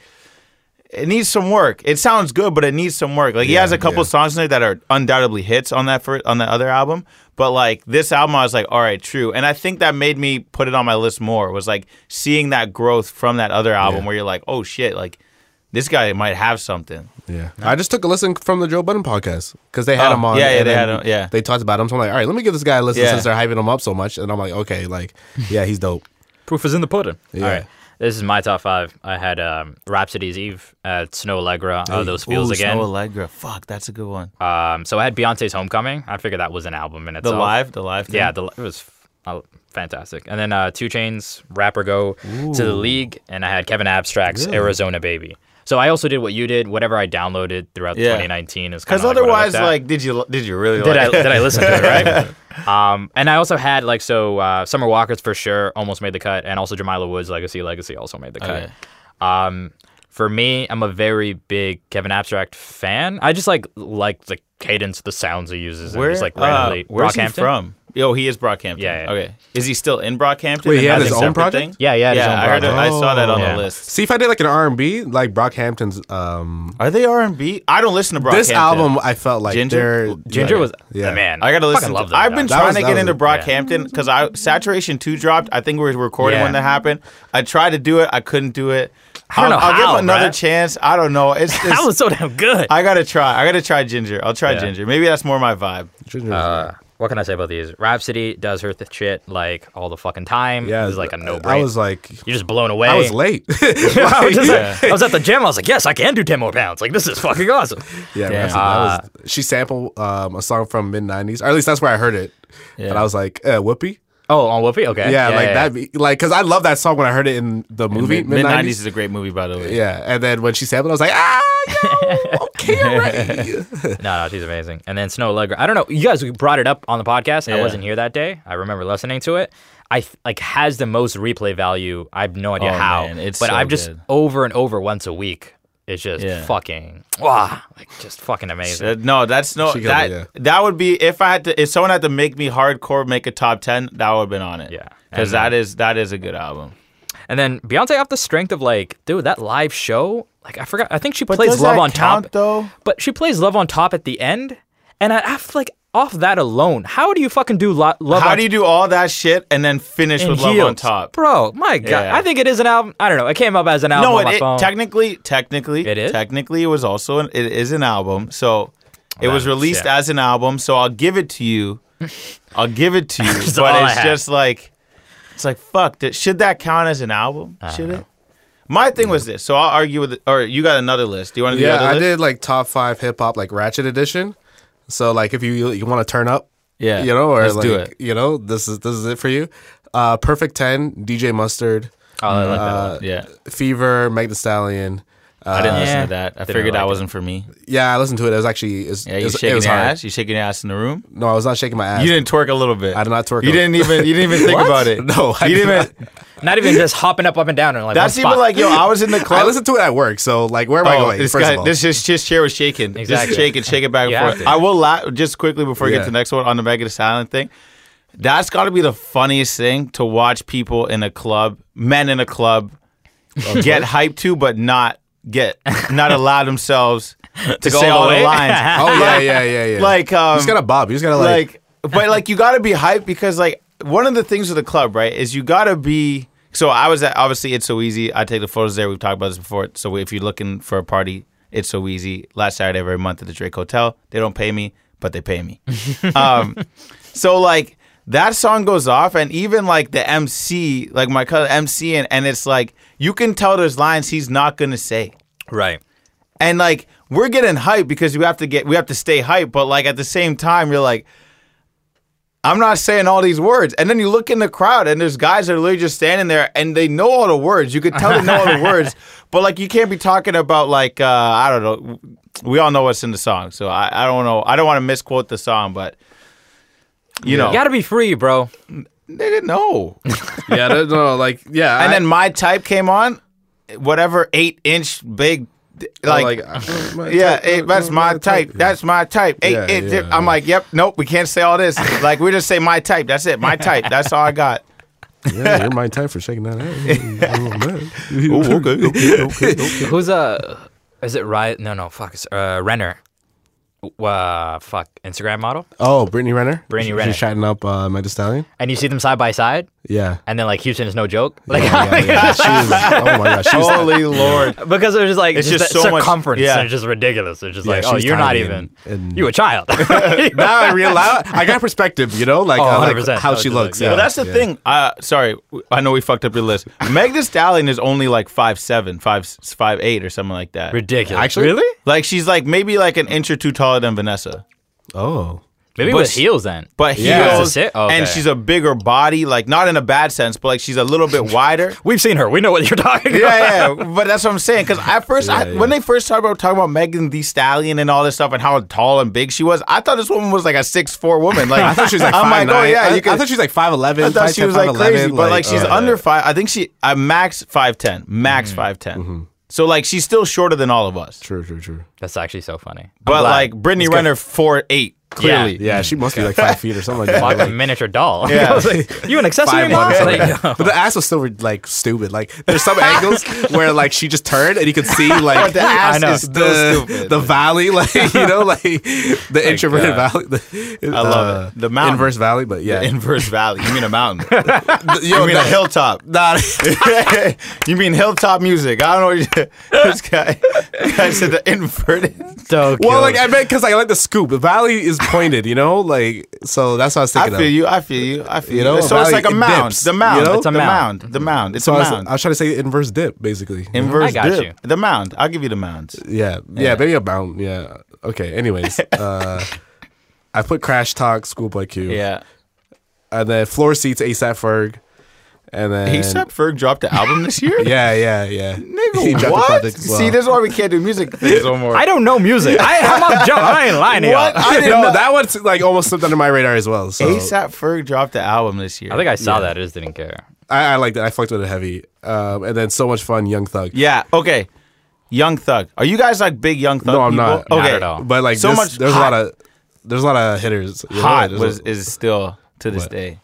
[SPEAKER 2] it needs some work. It sounds good, but it needs some work. Like he has a couple
[SPEAKER 3] yeah.
[SPEAKER 2] songs in there that are undoubtedly hits on that first, on that other album. But like this album, I was like, all right, true. And I think that made me put it on my list more. Was like seeing that growth from that other album,
[SPEAKER 3] Yeah.
[SPEAKER 2] where you're like, oh shit, like this guy might have something.
[SPEAKER 3] Yeah, I just took a listen from the Joe Budden podcast because they had
[SPEAKER 2] Oh,
[SPEAKER 3] him on.
[SPEAKER 2] yeah, yeah,
[SPEAKER 3] and
[SPEAKER 2] they
[SPEAKER 3] then
[SPEAKER 2] had him, yeah.
[SPEAKER 3] they talked about him. So I'm like, all right, let me give this guy a listen
[SPEAKER 2] Yeah.
[SPEAKER 3] since they're hyping him up so much. And I'm like, okay, like, yeah, he's dope.
[SPEAKER 4] Proof is in the pudding.
[SPEAKER 3] Yeah.
[SPEAKER 4] All right. This is my top five. I had um, Rapsody's Eve at Snoh Aalegra. Oh, those feels
[SPEAKER 2] Ooh,
[SPEAKER 4] again.
[SPEAKER 2] Snoh Aalegra. Fuck, that's a good one.
[SPEAKER 4] Um, so I had Beyonce's Homecoming. I figured that was an album in itself.
[SPEAKER 2] The
[SPEAKER 4] itself.
[SPEAKER 2] live, the live. Thing?
[SPEAKER 4] Yeah, the, it was uh, fantastic. And then uh, 2 Chainz, Rapper Go to the League, and I had Kevin Abstract's Arizona Baby. So I also did what you did. Whatever I downloaded throughout
[SPEAKER 2] Yeah.
[SPEAKER 4] 2019 is
[SPEAKER 2] Because
[SPEAKER 4] kind
[SPEAKER 2] otherwise, like, did you did you really
[SPEAKER 4] did I
[SPEAKER 2] like it?
[SPEAKER 4] did I listen to it right? um, and I also had like so uh, Summer Walker's for sure almost made the cut, and also Jamila Woods Legacy Legacy also made the cut.
[SPEAKER 2] Okay.
[SPEAKER 4] Um, for me, I'm a very big Kevin Abstract fan. I just like like the cadence, the sounds he uses, and
[SPEAKER 2] Where?
[SPEAKER 4] just like
[SPEAKER 2] uh,
[SPEAKER 4] randomly.
[SPEAKER 2] where's he from? Yo, he is Brockhampton.
[SPEAKER 4] Yeah, yeah.
[SPEAKER 2] Okay. Is he still in Brockhampton?
[SPEAKER 3] Wait, he had his own project?
[SPEAKER 2] thing?
[SPEAKER 4] Yeah, yeah,
[SPEAKER 2] yeah. I heard. It, I saw that on
[SPEAKER 4] Yeah.
[SPEAKER 2] the list.
[SPEAKER 3] See, if I did like an R&B, like Brockhampton's, um,
[SPEAKER 2] Are they R and B? I don't listen to Brockhampton.
[SPEAKER 3] this album, I felt like
[SPEAKER 2] Ginger?
[SPEAKER 3] they're
[SPEAKER 4] Ginger was
[SPEAKER 3] Yeah.
[SPEAKER 4] the man.
[SPEAKER 2] I gotta
[SPEAKER 4] Fucking
[SPEAKER 2] listen.
[SPEAKER 4] Love
[SPEAKER 2] to,
[SPEAKER 4] that
[SPEAKER 2] I've been
[SPEAKER 4] guy.
[SPEAKER 3] That
[SPEAKER 2] trying
[SPEAKER 3] was-
[SPEAKER 2] to get
[SPEAKER 3] was
[SPEAKER 2] into
[SPEAKER 3] a-
[SPEAKER 2] Brockhampton because I Saturation Two dropped. I think we were recording
[SPEAKER 4] Yeah.
[SPEAKER 2] when that happened. I tried to do it. I couldn't do it.
[SPEAKER 4] I don't know
[SPEAKER 2] I'll, I'll
[SPEAKER 4] how,
[SPEAKER 2] give him another
[SPEAKER 4] Brad.
[SPEAKER 2] chance. I don't know. It's, it's
[SPEAKER 4] that was so damn good.
[SPEAKER 2] I gotta try. I gotta try Ginger. I'll try
[SPEAKER 4] Yeah.
[SPEAKER 2] Ginger. Maybe that's more my vibe.
[SPEAKER 3] Ginger.
[SPEAKER 4] Uh, what can I say about these? Rapsody does her th- shit like all the fucking time.
[SPEAKER 3] yeah,
[SPEAKER 4] it was like a no brainer.
[SPEAKER 3] I was like,
[SPEAKER 4] You're just blown away.
[SPEAKER 3] I was late.
[SPEAKER 4] I, was just
[SPEAKER 2] Yeah.
[SPEAKER 4] like, I was at the gym. I was like, yes, I can do 10 more pounds. Like, this is fucking awesome.
[SPEAKER 3] Yeah. Rapsody, that was, she sampled um, a song from mid '90s, or at least that's where I heard it.
[SPEAKER 2] Yeah.
[SPEAKER 3] And I was like, uh, "Whoopi."
[SPEAKER 4] Oh, on Whoopi? Okay.
[SPEAKER 3] Yeah, like that. Be, like, cause I love that song when I heard it in the movie
[SPEAKER 2] Mid nineties
[SPEAKER 3] '90s.
[SPEAKER 2] is a great movie, by the way.
[SPEAKER 3] Yeah, and then when she sampled, I was like, "Ah, yo, okay, already."
[SPEAKER 4] No, no, she's amazing. And then Snoh Aalegra. I don't know. You guys brought it up on the podcast. I wasn't here that day. I remember listening to it. I like has the most replay value. I have no idea
[SPEAKER 2] Oh,
[SPEAKER 4] how.
[SPEAKER 2] man, it's
[SPEAKER 4] but
[SPEAKER 2] so
[SPEAKER 4] I've just
[SPEAKER 2] good.
[SPEAKER 4] over and over once a week. It's just
[SPEAKER 2] Yeah.
[SPEAKER 4] fucking wow, like just fucking amazing.
[SPEAKER 2] Uh, no, that's no that
[SPEAKER 3] it,
[SPEAKER 2] that would be if I had to if someone had to make me hardcore make a top ten, that would have been on it.
[SPEAKER 4] Yeah.
[SPEAKER 2] Because
[SPEAKER 4] And
[SPEAKER 2] that
[SPEAKER 4] then-
[SPEAKER 2] is that is a good album.
[SPEAKER 4] And then Beyonce off the strength of like, dude, that live show. Like I forgot. I think she
[SPEAKER 2] But
[SPEAKER 4] plays Love on
[SPEAKER 2] count,
[SPEAKER 4] top.
[SPEAKER 2] though?
[SPEAKER 4] But she plays Love on Top at the end, and I, I feel like off that alone, how do you fucking do lo- Love
[SPEAKER 2] How
[SPEAKER 4] on
[SPEAKER 2] do you do all that shit and then finish
[SPEAKER 4] in
[SPEAKER 2] with Love on? Top?
[SPEAKER 4] bro? My God,
[SPEAKER 2] Yeah.
[SPEAKER 4] I think it is an album. I don't know. It came up as an album
[SPEAKER 2] No,
[SPEAKER 4] on
[SPEAKER 2] it,
[SPEAKER 4] my
[SPEAKER 2] it-
[SPEAKER 4] phone.
[SPEAKER 2] technically, technically,
[SPEAKER 4] It is?
[SPEAKER 2] Technically, it was also an, it is an album. So it was released as an album. So I'll give it to you. I'll give it to you. But it's just like it's like fuck. That, should that count as an album? Should it? My thing was this. So I'll argue with. it- Or you got another list? Do you want to do the
[SPEAKER 3] yeah,
[SPEAKER 2] other
[SPEAKER 3] I
[SPEAKER 2] list?
[SPEAKER 3] did like top five hip hop, like Ratchet Edition. So like, if you you want to turn up,
[SPEAKER 2] Yeah,
[SPEAKER 3] you know, or
[SPEAKER 2] let's
[SPEAKER 3] like,
[SPEAKER 2] do it.
[SPEAKER 3] you know, this is this is it for you. Uh, Perfect Ten, DJ Mustard,
[SPEAKER 4] oh, I like that
[SPEAKER 3] uh,
[SPEAKER 4] one.
[SPEAKER 2] Yeah,
[SPEAKER 3] Fever, Meg Thee Stallion.
[SPEAKER 2] I didn't listen
[SPEAKER 4] Yeah.
[SPEAKER 2] to that. I
[SPEAKER 4] Didn't
[SPEAKER 2] figured
[SPEAKER 4] like
[SPEAKER 2] that
[SPEAKER 4] it.
[SPEAKER 2] wasn't for me.
[SPEAKER 3] Yeah, I listened to it. It was actually, it was,
[SPEAKER 2] Yeah,
[SPEAKER 3] it
[SPEAKER 2] you
[SPEAKER 3] was, it
[SPEAKER 2] shaking
[SPEAKER 3] was
[SPEAKER 2] your
[SPEAKER 3] hard.
[SPEAKER 2] ass. You shaking your ass in the room.
[SPEAKER 3] No, I was not shaking my ass.
[SPEAKER 2] You didn't twerk a little bit.
[SPEAKER 3] I did not twerk
[SPEAKER 2] You
[SPEAKER 3] a-
[SPEAKER 2] didn't even. You didn't even think about it.
[SPEAKER 3] No, I
[SPEAKER 2] you
[SPEAKER 3] did
[SPEAKER 2] didn't even.
[SPEAKER 4] Not even just hopping up, up and down, and like
[SPEAKER 2] That's even like yo. I was in the club.
[SPEAKER 3] I listened to it at work. So like, where am I
[SPEAKER 2] Oh,
[SPEAKER 3] going?
[SPEAKER 2] this guy,
[SPEAKER 3] of all,
[SPEAKER 2] this just chair was shaking.
[SPEAKER 4] Exactly.
[SPEAKER 2] Just shake it, shake it back and
[SPEAKER 4] You have
[SPEAKER 2] forth. I will la- just quickly before we get to the next one on the Megan Thee Stallion thing. That's got to be the funniest thing to watch people in a club, men in a club, get hyped to, but not get, not allow themselves to,
[SPEAKER 4] go
[SPEAKER 2] say
[SPEAKER 4] all the
[SPEAKER 2] the lines.
[SPEAKER 3] oh yeah, yeah, yeah, yeah.
[SPEAKER 2] Like, um,
[SPEAKER 3] you just gotta bob. You just gotta like,
[SPEAKER 2] like, but like you got to be hyped because like one of the things with the club, right, is you got to be. So I was at obviously it's so easy. I take the photos there. We've talked about this before. So if you're looking for a party, it's so easy. Last Saturday of every month at the Drake Hotel. They don't pay me, but they pay me. um, so like that song goes off, and even like the MC, like my cousin MC, and, and it's like you can tell there's lines he's not gonna say.
[SPEAKER 4] Right.
[SPEAKER 2] and like we're getting hyped because we have to get we have to stay hyped but like at the same time you're like i'm not saying all these words. And then you look in the crowd and there's guys that are literally just standing there and they know all the words. You could tell they know all the words but like you can't be talking about like uh i don't know. We all know what's in the song so i, I don't know. I don't want to misquote the song but you know
[SPEAKER 4] You gotta be free, bro.
[SPEAKER 2] they didn't
[SPEAKER 3] yeah, no, no, like, yeah.
[SPEAKER 2] and
[SPEAKER 3] I-
[SPEAKER 2] then my type came on whatever eight inch big like,
[SPEAKER 3] like, uh,
[SPEAKER 2] yeah,
[SPEAKER 3] type,
[SPEAKER 2] hey,
[SPEAKER 3] uh,
[SPEAKER 2] that's
[SPEAKER 3] uh,
[SPEAKER 2] my
[SPEAKER 3] my
[SPEAKER 2] type.
[SPEAKER 3] type.
[SPEAKER 2] That's my type. Hey,
[SPEAKER 3] Yeah,
[SPEAKER 2] hey,
[SPEAKER 3] yeah,
[SPEAKER 2] I'm
[SPEAKER 3] yeah.
[SPEAKER 2] like, yep, nope, we can't say all this. like, we just say my type. That's it, my type. That's all I got.
[SPEAKER 3] yeah, you're my type for shaking that ass.
[SPEAKER 2] Oh, okay, okay, okay, okay.
[SPEAKER 4] Who's uh is it right? No, no, fuck. It's, uh, Renner. Uh, fuck. Instagram model.
[SPEAKER 3] Oh, Brittany Renner.
[SPEAKER 4] Brittany Renner.
[SPEAKER 3] She's chatting up uh, Meg Thee Stallion.
[SPEAKER 4] And you see them side by side,
[SPEAKER 3] Yeah.
[SPEAKER 4] and then like Houston is no joke. Like,
[SPEAKER 3] yeah, yeah. She was, oh my gosh. She was,
[SPEAKER 2] Holy Lord.
[SPEAKER 4] because it was just like
[SPEAKER 2] It's
[SPEAKER 4] just,
[SPEAKER 2] just
[SPEAKER 4] the
[SPEAKER 2] so much-
[SPEAKER 4] circumference.
[SPEAKER 2] yeah.
[SPEAKER 4] It's just ridiculous. It's just
[SPEAKER 3] Yeah,
[SPEAKER 4] like, oh, you're not even.
[SPEAKER 3] and- and-
[SPEAKER 4] you a child.
[SPEAKER 3] now I realize I got perspective. You know, like,
[SPEAKER 4] Oh,
[SPEAKER 3] uh, like
[SPEAKER 4] 100%.
[SPEAKER 3] how she
[SPEAKER 4] just like,
[SPEAKER 3] looks.
[SPEAKER 4] yeah.
[SPEAKER 3] yeah.
[SPEAKER 2] Well, that's the
[SPEAKER 3] yeah.
[SPEAKER 2] thing. Uh, sorry, I know we fucked up your list. Meg Thee Stallion is only like five seven, five five eight, or something like that.
[SPEAKER 4] ridiculous.
[SPEAKER 3] Actually?
[SPEAKER 4] really?
[SPEAKER 2] Like she's like maybe like an inch or two taller than Vanessa.
[SPEAKER 3] Oh.
[SPEAKER 4] Maybe
[SPEAKER 2] But
[SPEAKER 4] with heels then.
[SPEAKER 2] But
[SPEAKER 3] Yeah.
[SPEAKER 2] heels,
[SPEAKER 4] Is this it? Oh,
[SPEAKER 2] and she's a bigger body, like not in a bad sense, but like she's a little bit wider.
[SPEAKER 4] We've seen her. We know what you're talking about.
[SPEAKER 2] yeah, yeah, but that's what I'm saying. Because at first, I,
[SPEAKER 3] Yeah,
[SPEAKER 2] when they first started about talking about Megan Thee Stallion and all this stuff and how tall and big she was, I thought this woman was like a six four woman. Like
[SPEAKER 3] I thought she was like
[SPEAKER 2] I'm
[SPEAKER 3] five
[SPEAKER 2] like, oh yeah,
[SPEAKER 3] I,
[SPEAKER 2] could.
[SPEAKER 3] I thought she was like five eleven.
[SPEAKER 2] I thought she was like crazy, but like she's under five. I think she uh, max five ten, max five So like she's still shorter than all of us.
[SPEAKER 3] True, true, true.
[SPEAKER 4] That's actually so funny.
[SPEAKER 2] But like Brittany Renner four eight clearly.
[SPEAKER 3] Yeah, she must be like five feet or something like
[SPEAKER 4] Fuck
[SPEAKER 3] that.
[SPEAKER 4] a miniature doll.
[SPEAKER 2] Yeah.
[SPEAKER 4] I was like, you an accessory
[SPEAKER 3] Five
[SPEAKER 4] mom?
[SPEAKER 3] bucks.
[SPEAKER 4] Like,
[SPEAKER 3] but the ass was still like stupid. Like there's some angles where like she just turned and you could see like
[SPEAKER 2] the ass
[SPEAKER 4] I know.
[SPEAKER 2] is
[SPEAKER 3] the
[SPEAKER 2] stupid.
[SPEAKER 3] the valley, like you know, like the introverted
[SPEAKER 2] God.
[SPEAKER 3] valley. The,
[SPEAKER 2] I love it. Uh, the mountain.
[SPEAKER 3] inverse valley, but yeah,
[SPEAKER 2] Inverse valley. You mean a mountain?
[SPEAKER 3] The- yo,
[SPEAKER 2] you mean a hilltop?
[SPEAKER 3] Nah,
[SPEAKER 2] you mean hilltop music? I don't know. What you, this guy, this guy said the inverted.
[SPEAKER 4] so
[SPEAKER 3] well, like
[SPEAKER 4] cute.
[SPEAKER 3] I meant because I like the scoop. The valley is pointed, you know, like so that's what I was
[SPEAKER 2] I feel
[SPEAKER 3] of.
[SPEAKER 2] you. I feel you. I feel you.
[SPEAKER 3] You know,
[SPEAKER 2] so it's like a
[SPEAKER 3] it
[SPEAKER 2] mound.
[SPEAKER 3] dips,
[SPEAKER 2] the mound.
[SPEAKER 3] you know?
[SPEAKER 2] It's a
[SPEAKER 4] The
[SPEAKER 2] mound.
[SPEAKER 4] mound.
[SPEAKER 2] The mound. It's
[SPEAKER 3] So
[SPEAKER 2] a
[SPEAKER 3] I was,
[SPEAKER 2] mound.
[SPEAKER 3] I was trying to say inverse dip, basically.
[SPEAKER 2] Inverse
[SPEAKER 4] I got
[SPEAKER 2] dip.
[SPEAKER 4] you.
[SPEAKER 2] The mound. I'll give you the mounds.
[SPEAKER 3] Yeah, yeah, maybe a mound. Yeah. Okay. Anyways, uh, I put Crash Talk, Schoolboy Q,
[SPEAKER 2] Yeah.
[SPEAKER 3] and then Floor Seats, ASAP Ferg, and then
[SPEAKER 2] ASAP Ferg dropped the album this year.
[SPEAKER 3] Yeah, yeah, yeah. He
[SPEAKER 2] Nigga,
[SPEAKER 3] dropped the
[SPEAKER 2] what?
[SPEAKER 3] project as well.
[SPEAKER 2] See, this is why we can't do music things no more.
[SPEAKER 4] I don't know music. I, I'm not joking. I ain't lying to
[SPEAKER 2] What?
[SPEAKER 4] y'all.
[SPEAKER 2] I didn't
[SPEAKER 3] no,
[SPEAKER 2] know.
[SPEAKER 3] that one's like almost slipped under my radar as well. So
[SPEAKER 2] ASAP Ferg dropped the album this year.
[SPEAKER 4] I think I saw
[SPEAKER 3] Yeah.
[SPEAKER 4] that. I just didn't care.
[SPEAKER 3] I, I like that. I fucked with it heavy. Um, and then so much fun, Young Thug.
[SPEAKER 2] Yeah. Okay. Young Thug. Are you guys like big Young Thug
[SPEAKER 3] No, I'm
[SPEAKER 2] people?
[SPEAKER 3] not.
[SPEAKER 4] Not
[SPEAKER 2] Okay.
[SPEAKER 4] at all.
[SPEAKER 3] But like
[SPEAKER 2] So
[SPEAKER 3] this,
[SPEAKER 2] much
[SPEAKER 3] there's
[SPEAKER 2] hot.
[SPEAKER 3] a lot of there's a lot of hitters. you know?
[SPEAKER 2] Hot
[SPEAKER 3] There's
[SPEAKER 2] was
[SPEAKER 3] a-
[SPEAKER 2] is still to this
[SPEAKER 3] What?
[SPEAKER 2] day.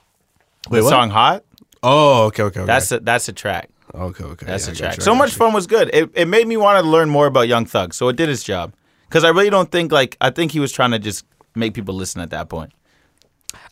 [SPEAKER 3] Wait,
[SPEAKER 2] the
[SPEAKER 3] what?
[SPEAKER 2] song "Hot."
[SPEAKER 3] Oh, okay, okay, okay.
[SPEAKER 2] That's a that's a track.
[SPEAKER 3] okay, okay.
[SPEAKER 2] That's
[SPEAKER 3] yeah,
[SPEAKER 2] a
[SPEAKER 3] I got
[SPEAKER 2] track.
[SPEAKER 3] you,
[SPEAKER 2] So much fun was good. It it made me want to learn more about Young Thug. So it did its job. Because I really don't think like I think he was trying to just make people listen at that point.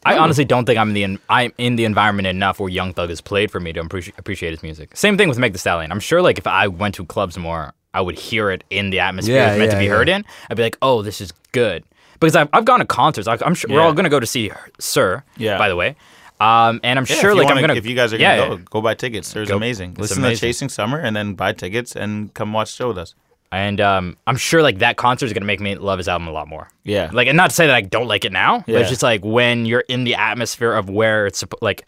[SPEAKER 4] I oh. honestly don't think I'm in the en- I'm in the environment enough where Young Thug is played for me to appreci- appreciate his music. Same thing with Meg Thee Stallion. I'm sure like if I went to clubs more, I would hear it in the atmosphere
[SPEAKER 3] Yeah,
[SPEAKER 4] it's meant to be
[SPEAKER 3] yeah.
[SPEAKER 4] heard in. I'd be like, oh, this is good because I've, I've gone to concerts. I, I'm sure we're all gonna go to see Sir.
[SPEAKER 2] Yeah.
[SPEAKER 4] By the way, um, and I'm
[SPEAKER 2] Yeah,
[SPEAKER 4] sure like
[SPEAKER 2] wanna-
[SPEAKER 4] I'm gonna
[SPEAKER 2] if you guys are gonna
[SPEAKER 4] yeah.
[SPEAKER 2] go, go buy tickets. There's
[SPEAKER 4] Go-
[SPEAKER 2] amazing.
[SPEAKER 4] it's
[SPEAKER 2] Listen
[SPEAKER 4] amazing.
[SPEAKER 2] to Chasing Summer and then buy tickets and come watch the show with us.
[SPEAKER 4] And um, I'm sure like that concert is gonna make me love his album a lot more.
[SPEAKER 2] Yeah.
[SPEAKER 4] Like, and not to say that I don't like it now, but it's just like when you're in the atmosphere of where it's like,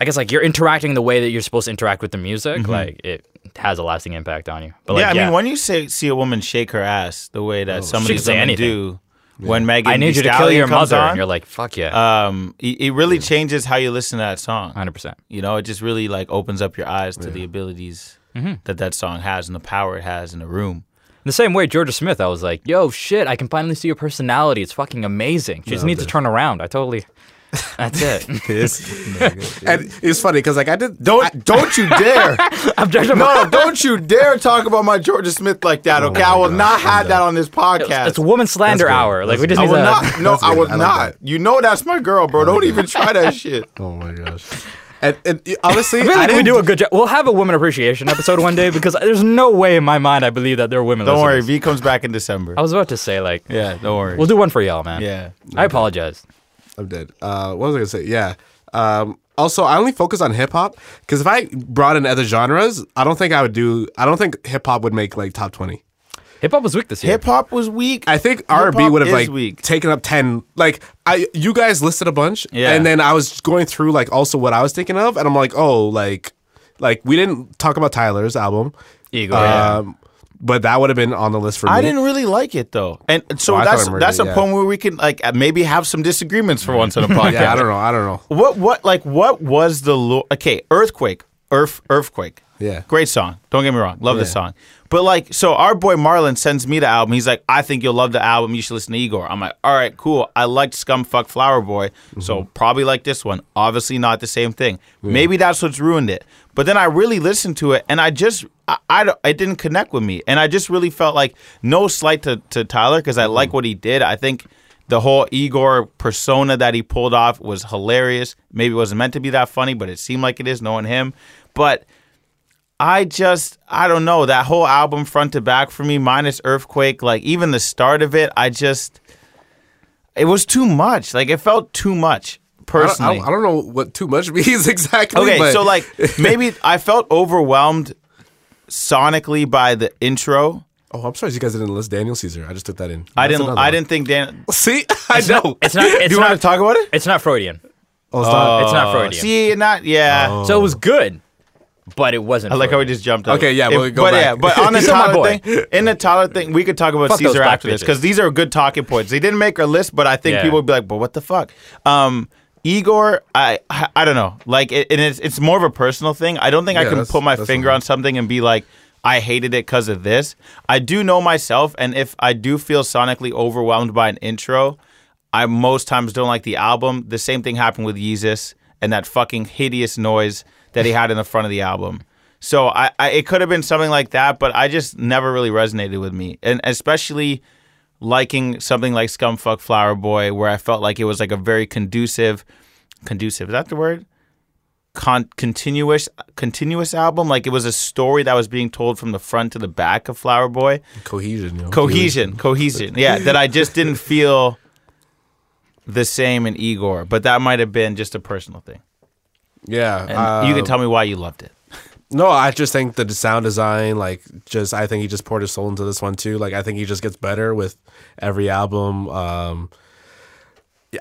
[SPEAKER 4] I guess like you're interacting the way that you're supposed to interact with the music, like it has a lasting impact on you. But like,
[SPEAKER 2] Mm-hmm. yeah, I mean, when you say see a woman shake her ass the way that some of
[SPEAKER 4] She
[SPEAKER 2] these
[SPEAKER 4] could say
[SPEAKER 2] women
[SPEAKER 4] anything.
[SPEAKER 2] do, when Megan
[SPEAKER 4] I need
[SPEAKER 2] Thee
[SPEAKER 4] you to kill
[SPEAKER 2] Stallion
[SPEAKER 4] your
[SPEAKER 2] comes
[SPEAKER 4] mother,
[SPEAKER 2] on,
[SPEAKER 4] and you're like, fuck yeah,
[SPEAKER 2] um, it, it really changes how you listen to that song.
[SPEAKER 4] hundred percent.
[SPEAKER 2] You know, it just really like opens up your eyes to the abilities
[SPEAKER 4] Mm-hmm.
[SPEAKER 2] that that song has and the power it has in a room.
[SPEAKER 4] In the same way Jorja Smith, I was like, yo, shit, I can finally see your personality. It's fucking amazing. She just needs to turn around. I totally. That's it.
[SPEAKER 3] And it's funny because like I did
[SPEAKER 2] Don't don't you dare!
[SPEAKER 4] Objective.
[SPEAKER 2] no, don't you dare talk about my Jorja Smith like that. Oh okay, I will
[SPEAKER 3] gosh,
[SPEAKER 2] not
[SPEAKER 3] I'm
[SPEAKER 2] have that
[SPEAKER 3] done.
[SPEAKER 2] on this podcast.
[SPEAKER 4] It's woman slander hour. Like we just
[SPEAKER 2] I will
[SPEAKER 4] to.
[SPEAKER 2] not. No, I will
[SPEAKER 3] I like
[SPEAKER 2] not.
[SPEAKER 3] that.
[SPEAKER 2] You know that's my girl, bro. Don't even try that shit.
[SPEAKER 3] Oh my gosh. And, and honestly,
[SPEAKER 4] I feel
[SPEAKER 3] I
[SPEAKER 4] like we
[SPEAKER 3] didn't
[SPEAKER 4] do a good job. We'll have a woman appreciation episode one day because there's no way in my mind I believe that there are women.
[SPEAKER 2] Don't worry. V comes back in December.
[SPEAKER 4] I was about to say like,
[SPEAKER 2] Yeah, don't worry.
[SPEAKER 4] we'll do one for y'all, man.
[SPEAKER 2] yeah.
[SPEAKER 4] I apologize.
[SPEAKER 3] I'm dead. Uh, what was I gonna say? Yeah. Um, also, I only focus on hip hop because if I brought in other genres, I don't think I would do. I don't think hip hop would make like top twenty.
[SPEAKER 4] Hip hop was weak this year.
[SPEAKER 2] Hip hop was weak.
[SPEAKER 3] I think R and B would have like
[SPEAKER 2] weak.
[SPEAKER 3] taken up ten. Like I, you guys listed a bunch,
[SPEAKER 2] Yeah.
[SPEAKER 3] and then I was going through like also what I was thinking of, and I'm like, oh, like, like we didn't talk about Tyler's album,
[SPEAKER 4] Igor. yeah.
[SPEAKER 3] But that would have been on the list for me.
[SPEAKER 2] I didn't really like it though, and so
[SPEAKER 3] Oh,
[SPEAKER 2] that's that's
[SPEAKER 3] it,
[SPEAKER 2] a
[SPEAKER 3] yeah.
[SPEAKER 2] point where we can like uh, maybe have some disagreements for once in a podcast.
[SPEAKER 3] Yeah, I don't know. I don't know.
[SPEAKER 2] What what like what was the lo- okay earthquake earth earthquake
[SPEAKER 3] Yeah.
[SPEAKER 2] Great song. Don't get me wrong. Love the
[SPEAKER 3] Yeah.
[SPEAKER 2] song. But like, so our boy Marlon sends me the album. He's like, I think you'll love the album. You should listen to Igor. I'm like, all right, cool. I liked Scumfuck Flower Boy, so
[SPEAKER 3] Mm-hmm.
[SPEAKER 2] probably like this one. Obviously not the same thing. Maybe that's what's ruined it. But then I really listened to it, and I just, I, I don't- it didn't connect with me, and I just really felt like no slight to, to Tyler because I
[SPEAKER 3] Mm-hmm.
[SPEAKER 2] like what he did. I think the whole Igor persona that he pulled off was hilarious. Maybe it wasn't meant to be that funny, but it seemed like it is knowing him. But I just I don't know that whole album front to back for me minus Earthquake like even the start of it I just it was too much like it felt too much personally.
[SPEAKER 3] I don't- I don't know what too much means exactly.
[SPEAKER 2] okay,
[SPEAKER 3] but
[SPEAKER 2] so like maybe I felt overwhelmed sonically by the intro.
[SPEAKER 3] oh, I'm sorry, you guys didn't list Daniel Caesar. I just took that in.
[SPEAKER 2] I didn't I
[SPEAKER 3] one.
[SPEAKER 2] didn't think Dan
[SPEAKER 3] see. I
[SPEAKER 4] It's
[SPEAKER 3] know.
[SPEAKER 4] not. It's not. It's
[SPEAKER 2] Do you
[SPEAKER 4] not.
[SPEAKER 2] want to talk about it?
[SPEAKER 4] It's not Freudian.
[SPEAKER 3] oh, it's not-
[SPEAKER 4] It's not oh, Freudian.
[SPEAKER 2] See, not yeah. Oh.
[SPEAKER 4] So it was good, but it wasn't.
[SPEAKER 2] I like how we just jumped. Over.
[SPEAKER 3] Okay, yeah, we'll go
[SPEAKER 2] but
[SPEAKER 3] back.
[SPEAKER 2] yeah, but on the
[SPEAKER 4] He's
[SPEAKER 2] Tyler thing, in the Tyler thing, we could talk about
[SPEAKER 4] Fuck
[SPEAKER 2] Caesar
[SPEAKER 4] black
[SPEAKER 2] after this because these are good talking points. They didn't make our list, but I think
[SPEAKER 4] Yeah.
[SPEAKER 2] people would be like, "But what the fuck?" Um, Igor, I I don't know. Like, it, and it's it's more of a personal thing. I don't think I can put my finger on something and be like. I hated it because of this. I do know myself, and if I do feel sonically overwhelmed by an intro, I most times don't like the album. The same thing happened with Yeezus and that fucking hideous noise that he had in the front of the album. So I, I it could have been something like that, but I just never really resonated with me, and especially liking something like Scumfuck Flower Boy, where I felt like it was like a very conducive, conducive. Is that the word? Con- continuous, continuous album. Like it was a story that was being told from the front to the back of Flower Boy
[SPEAKER 3] cohesion. You know?
[SPEAKER 2] cohesion, cohesion. Yeah, that I just didn't feel the same in Igor, but that might have been just a personal thing.
[SPEAKER 3] Yeah.
[SPEAKER 2] And you
[SPEAKER 3] uh,
[SPEAKER 2] can tell me why you loved it.
[SPEAKER 3] No, I just think the sound design, like, just I think he just poured his soul into this one too. Like, I think he just gets better with every album. Um,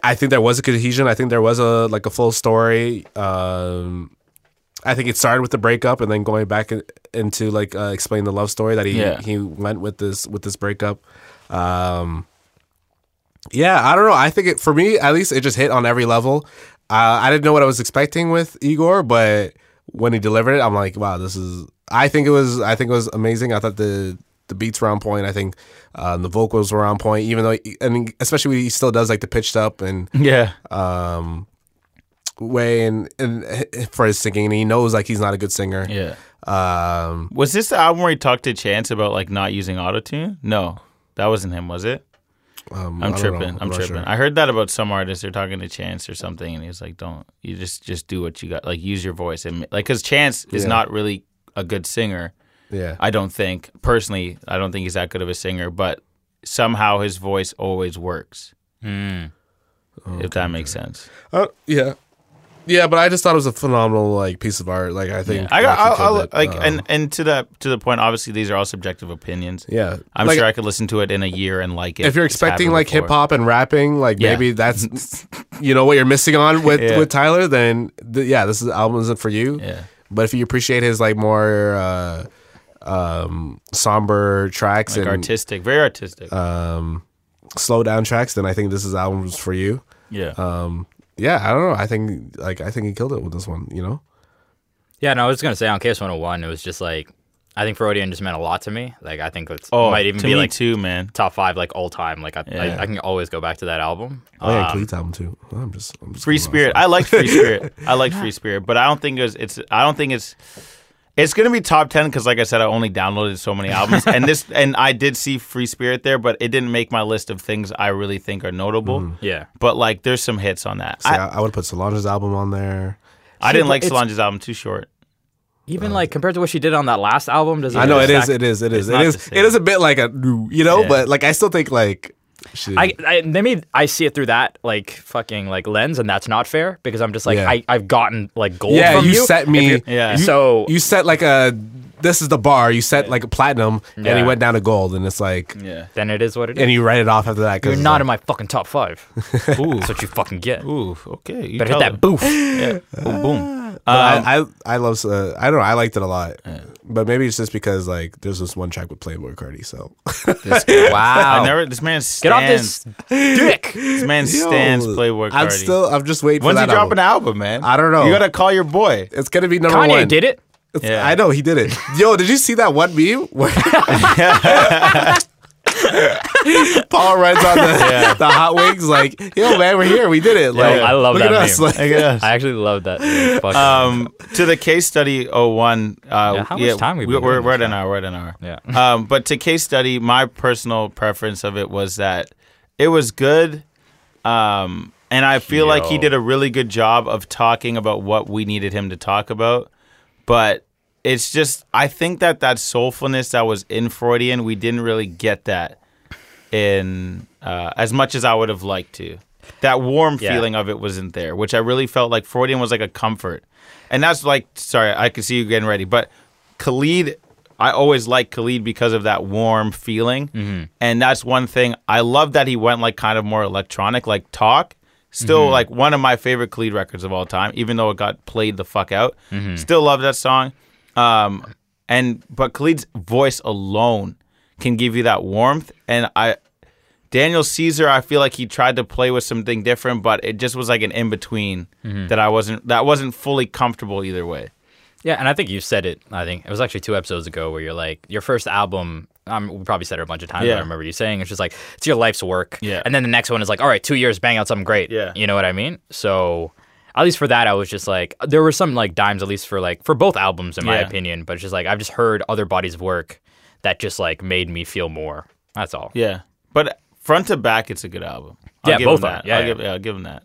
[SPEAKER 3] I think there was a cohesion. I think there was a like a full story. Um, I think it started with the breakup and then going back in, into like uh, explain the love story that he
[SPEAKER 2] Yeah.
[SPEAKER 3] he went with this with this breakup. Um, yeah, I don't know. I think it for me at least it just hit on every level. Uh, I didn't know what I was expecting with Igor, but when he delivered it, I'm like, wow, this is. I think it was. I think it was amazing. I thought the the beats were on point. I think uh, the vocals were on point. Even though, he, and especially when he still does like the pitched up and
[SPEAKER 2] Yeah,
[SPEAKER 3] um way and and for his singing, and he knows like he's not a good singer.
[SPEAKER 2] yeah.
[SPEAKER 3] Um,
[SPEAKER 2] Was this the album where he talked to Chance about like not using autotune? No, that wasn't him, was it?
[SPEAKER 3] Um,
[SPEAKER 2] I'm
[SPEAKER 3] I don't know.
[SPEAKER 2] tripping. I'm tripping.
[SPEAKER 3] sure.
[SPEAKER 2] I heard that about some artists. They're talking to Chance or something, and he's like, "Don't you just just do what you got? Like use your voice and like because Chance is
[SPEAKER 3] Yeah.
[SPEAKER 2] not really a good singer.
[SPEAKER 3] yeah.
[SPEAKER 2] I don't think personally. I don't think he's that good of a singer, but somehow his voice always works.
[SPEAKER 4] Mm.
[SPEAKER 2] if that makes sense.
[SPEAKER 3] Uh, yeah. Yeah, but I just thought it was a phenomenal like piece of art. Like I think
[SPEAKER 2] I got I'll, I'll, like
[SPEAKER 3] Um,
[SPEAKER 2] and and to the to the point. Obviously, these are all subjective opinions.
[SPEAKER 3] yeah,
[SPEAKER 2] I'm
[SPEAKER 3] Like,
[SPEAKER 2] sure I could listen to it in a year and like it.
[SPEAKER 3] if you're expecting like hip hop and rapping, like
[SPEAKER 2] Yeah.
[SPEAKER 3] maybe that's you know what you're missing on with
[SPEAKER 2] Yeah.
[SPEAKER 3] with Tyler. Then th- yeah, this is, album isn't for you.
[SPEAKER 2] Yeah.
[SPEAKER 3] But if you appreciate his like more uh, um, somber tracks
[SPEAKER 2] like
[SPEAKER 3] and
[SPEAKER 2] artistic, very artistic.
[SPEAKER 3] um, slow down tracks, then I think this is albums for you.
[SPEAKER 2] yeah.
[SPEAKER 3] Um, yeah, I don't know. I think like I think he killed it with this one. You know.
[SPEAKER 4] Yeah, no, I was gonna say on KS 101, it was just like I think Freudian just meant a lot to me. Like I think it's
[SPEAKER 2] oh,
[SPEAKER 4] might even
[SPEAKER 2] to
[SPEAKER 4] be
[SPEAKER 2] me
[SPEAKER 4] like
[SPEAKER 2] too, man.
[SPEAKER 4] top five like all time. Like I,
[SPEAKER 2] Yeah.
[SPEAKER 4] I, I can always go back to that album.
[SPEAKER 3] Oh yeah,
[SPEAKER 4] Um,
[SPEAKER 3] Khalid's album too. I'm just I'm just
[SPEAKER 2] Free Spirit. I like Free Spirit. I like Free Spirit, but I don't think it's. It's. I don't think it's. It's gonna be top ten because, like I said, I only downloaded so many albums, and this, and I did see Free Spirit there, but it didn't make my list of things I really think are notable.
[SPEAKER 3] Mm-hmm.
[SPEAKER 4] yeah.
[SPEAKER 2] But like, there's some hits on that.
[SPEAKER 3] See,
[SPEAKER 2] I,
[SPEAKER 3] I, I would put Solange's album on there.
[SPEAKER 2] I didn't
[SPEAKER 4] but
[SPEAKER 2] like
[SPEAKER 4] it's-
[SPEAKER 2] Solange's album. Too short.
[SPEAKER 4] Even like compared to what she did on that last album, does it
[SPEAKER 3] I know it is.
[SPEAKER 4] stack-
[SPEAKER 3] It is. It is.
[SPEAKER 2] It's not
[SPEAKER 3] It is.
[SPEAKER 2] the same.
[SPEAKER 3] It is a bit like a you know,
[SPEAKER 2] Yeah.
[SPEAKER 3] but like I still think like.
[SPEAKER 4] I, I maybe I see it through that like fucking like lens, and that's not fair because I'm just like
[SPEAKER 3] Yeah.
[SPEAKER 4] I I've gotten like gold.
[SPEAKER 3] yeah,
[SPEAKER 4] from
[SPEAKER 3] you,
[SPEAKER 4] you,
[SPEAKER 3] set me.
[SPEAKER 4] you're-
[SPEAKER 2] Yeah.
[SPEAKER 3] you-
[SPEAKER 4] So
[SPEAKER 3] you set like a. This is the bar. You set like a platinum, and he
[SPEAKER 4] Yeah.
[SPEAKER 3] went down to gold, and it's like,
[SPEAKER 2] Yeah.
[SPEAKER 4] then it is what it is.
[SPEAKER 3] and you write it off after that. 'cause
[SPEAKER 4] You're
[SPEAKER 3] it's
[SPEAKER 4] not
[SPEAKER 3] like,
[SPEAKER 4] in my fucking top five.
[SPEAKER 2] Ooh.
[SPEAKER 4] That's what you fucking get.
[SPEAKER 2] Ooh. Okay. You
[SPEAKER 4] Better hit
[SPEAKER 2] tell
[SPEAKER 4] that
[SPEAKER 2] them.
[SPEAKER 4] boof.
[SPEAKER 2] Yeah. Boom. Boom.
[SPEAKER 3] But
[SPEAKER 2] Um,
[SPEAKER 3] I, I I love. Uh, I don't know. I liked it a lot, but maybe it's just because like there's this one track with Playboi Carti. So
[SPEAKER 4] wow.
[SPEAKER 2] I never. This man
[SPEAKER 4] Get off this dick.
[SPEAKER 2] This man
[SPEAKER 3] Yo,
[SPEAKER 2] stands Playboi Carti.
[SPEAKER 3] I'm still. I'm just waiting.
[SPEAKER 2] When's
[SPEAKER 3] for
[SPEAKER 2] he
[SPEAKER 3] that
[SPEAKER 2] dropping
[SPEAKER 3] album.
[SPEAKER 2] an album, man?
[SPEAKER 3] I don't know.
[SPEAKER 2] You gotta call your boy.
[SPEAKER 3] It's gonna be number
[SPEAKER 4] Kanye
[SPEAKER 3] one.
[SPEAKER 4] did it.
[SPEAKER 2] Yeah.
[SPEAKER 3] I know he did it. Yo, did you see that one meme Paul runs on the, the hot wings like, yo man, we're here, we did it. Like,
[SPEAKER 4] I love
[SPEAKER 3] look
[SPEAKER 4] that
[SPEAKER 3] at us.
[SPEAKER 4] meme.
[SPEAKER 3] Like,
[SPEAKER 2] I
[SPEAKER 4] actually love that.
[SPEAKER 2] Um, to the case study 01. Uh,
[SPEAKER 4] Yeah, how much time we
[SPEAKER 2] we
[SPEAKER 4] been
[SPEAKER 2] we're, we're at an hour. We're at an hour.
[SPEAKER 4] Yeah.
[SPEAKER 2] Um, but to case study, my personal preference of it was that it was good. Um, and I feel like he did a really good job of talking about what we needed him to talk about. But it's just, I think that that soulfulness that was in Freudian, we didn't really get that in uh, as much as I would have liked to. That warm
[SPEAKER 4] Yeah.
[SPEAKER 2] feeling of it wasn't there, which I really felt like Freudian was like a comfort. And that's like, sorry, I can see you getting ready, but Khalid, I always liked Khalid because of that warm feeling.
[SPEAKER 4] Mm-hmm.
[SPEAKER 2] And that's one thing. I love that he went like kind of more electronic, like talk. Still
[SPEAKER 4] Mm-hmm.
[SPEAKER 2] like one of my favorite Khalid records of all time, even though it got played the fuck out.
[SPEAKER 4] Mm-hmm.
[SPEAKER 2] Still love that song. Um, and but Khalid's voice alone can give you that warmth. And I, Daniel Caesar, I feel like he tried to play with something different, but it just was like an in between
[SPEAKER 4] Mm-hmm.
[SPEAKER 2] that I wasn't that wasn't fully comfortable either way.
[SPEAKER 4] Yeah, and I think you said it. I think it was actually two episodes ago where you're like, your first album. Um, we probably said it a bunch of times. but
[SPEAKER 2] Yeah.
[SPEAKER 4] I remember you saying it's just like it's your life's work.
[SPEAKER 2] Yeah.
[SPEAKER 4] And then the next one is like, all right, two years, bang out something great.
[SPEAKER 2] Yeah.
[SPEAKER 4] You know what I mean? So at least for that, I was just like, there were some like dimes at least for like for both albums in my
[SPEAKER 2] Yeah.
[SPEAKER 4] opinion. But it's just like I've just heard other bodies of work that just like made me feel more. That's all.
[SPEAKER 2] Yeah, but front to back, it's a good album. I'll
[SPEAKER 4] Yeah,
[SPEAKER 2] give
[SPEAKER 4] both are.
[SPEAKER 2] that.
[SPEAKER 4] Yeah,
[SPEAKER 2] I'll
[SPEAKER 4] yeah.
[SPEAKER 2] give, yeah, I'll give him that.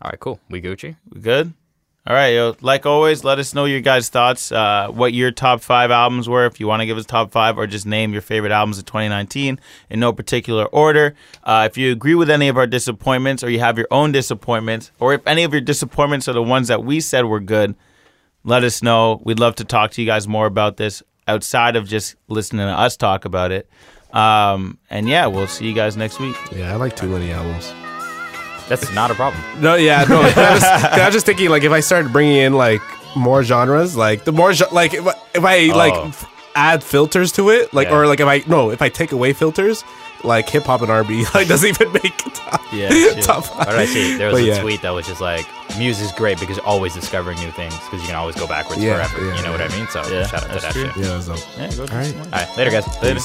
[SPEAKER 4] All right, cool. We Gucci.
[SPEAKER 2] We good? All right, yo. Like always, let us know your guys' thoughts. Uh, what your top five albums were, if you want to give us top five, or just name your favorite albums of 2019 in no particular order. Uh, if you agree with any of our disappointments, or you have your own disappointments, or if any of your disappointments are the ones that we said were good, let us know. We'd love to talk to you guys more about this outside of just listening to us talk about it. Um, and yeah, we'll see you guys next week.
[SPEAKER 3] yeah, I like too many albums.
[SPEAKER 4] That's not a problem.
[SPEAKER 3] No, yeah, no. I was, I was just thinking, like, if I started bringing in like more genres, like the more, gen- like, if I, if I oh. like
[SPEAKER 4] Oh.
[SPEAKER 3] f- add filters to it, like,
[SPEAKER 4] Yeah.
[SPEAKER 3] or like if I no, if I take away filters, like hip hop and R and B, like doesn't even make top,
[SPEAKER 2] Yeah, shit.
[SPEAKER 3] top five.
[SPEAKER 4] What did I see? There was
[SPEAKER 3] But
[SPEAKER 4] a
[SPEAKER 3] yeah.
[SPEAKER 4] tweet that was just like, music's great because you're always discovering new things because you can always go backwards
[SPEAKER 3] Yeah,
[SPEAKER 4] forever.
[SPEAKER 3] yeah,
[SPEAKER 4] you know what I mean? So
[SPEAKER 2] Yeah,
[SPEAKER 4] shout out to
[SPEAKER 2] that's
[SPEAKER 4] that
[SPEAKER 2] true.
[SPEAKER 4] shit.
[SPEAKER 3] Yeah, so
[SPEAKER 2] Yeah, go
[SPEAKER 3] all right.
[SPEAKER 4] All right, later, guys.
[SPEAKER 2] Later.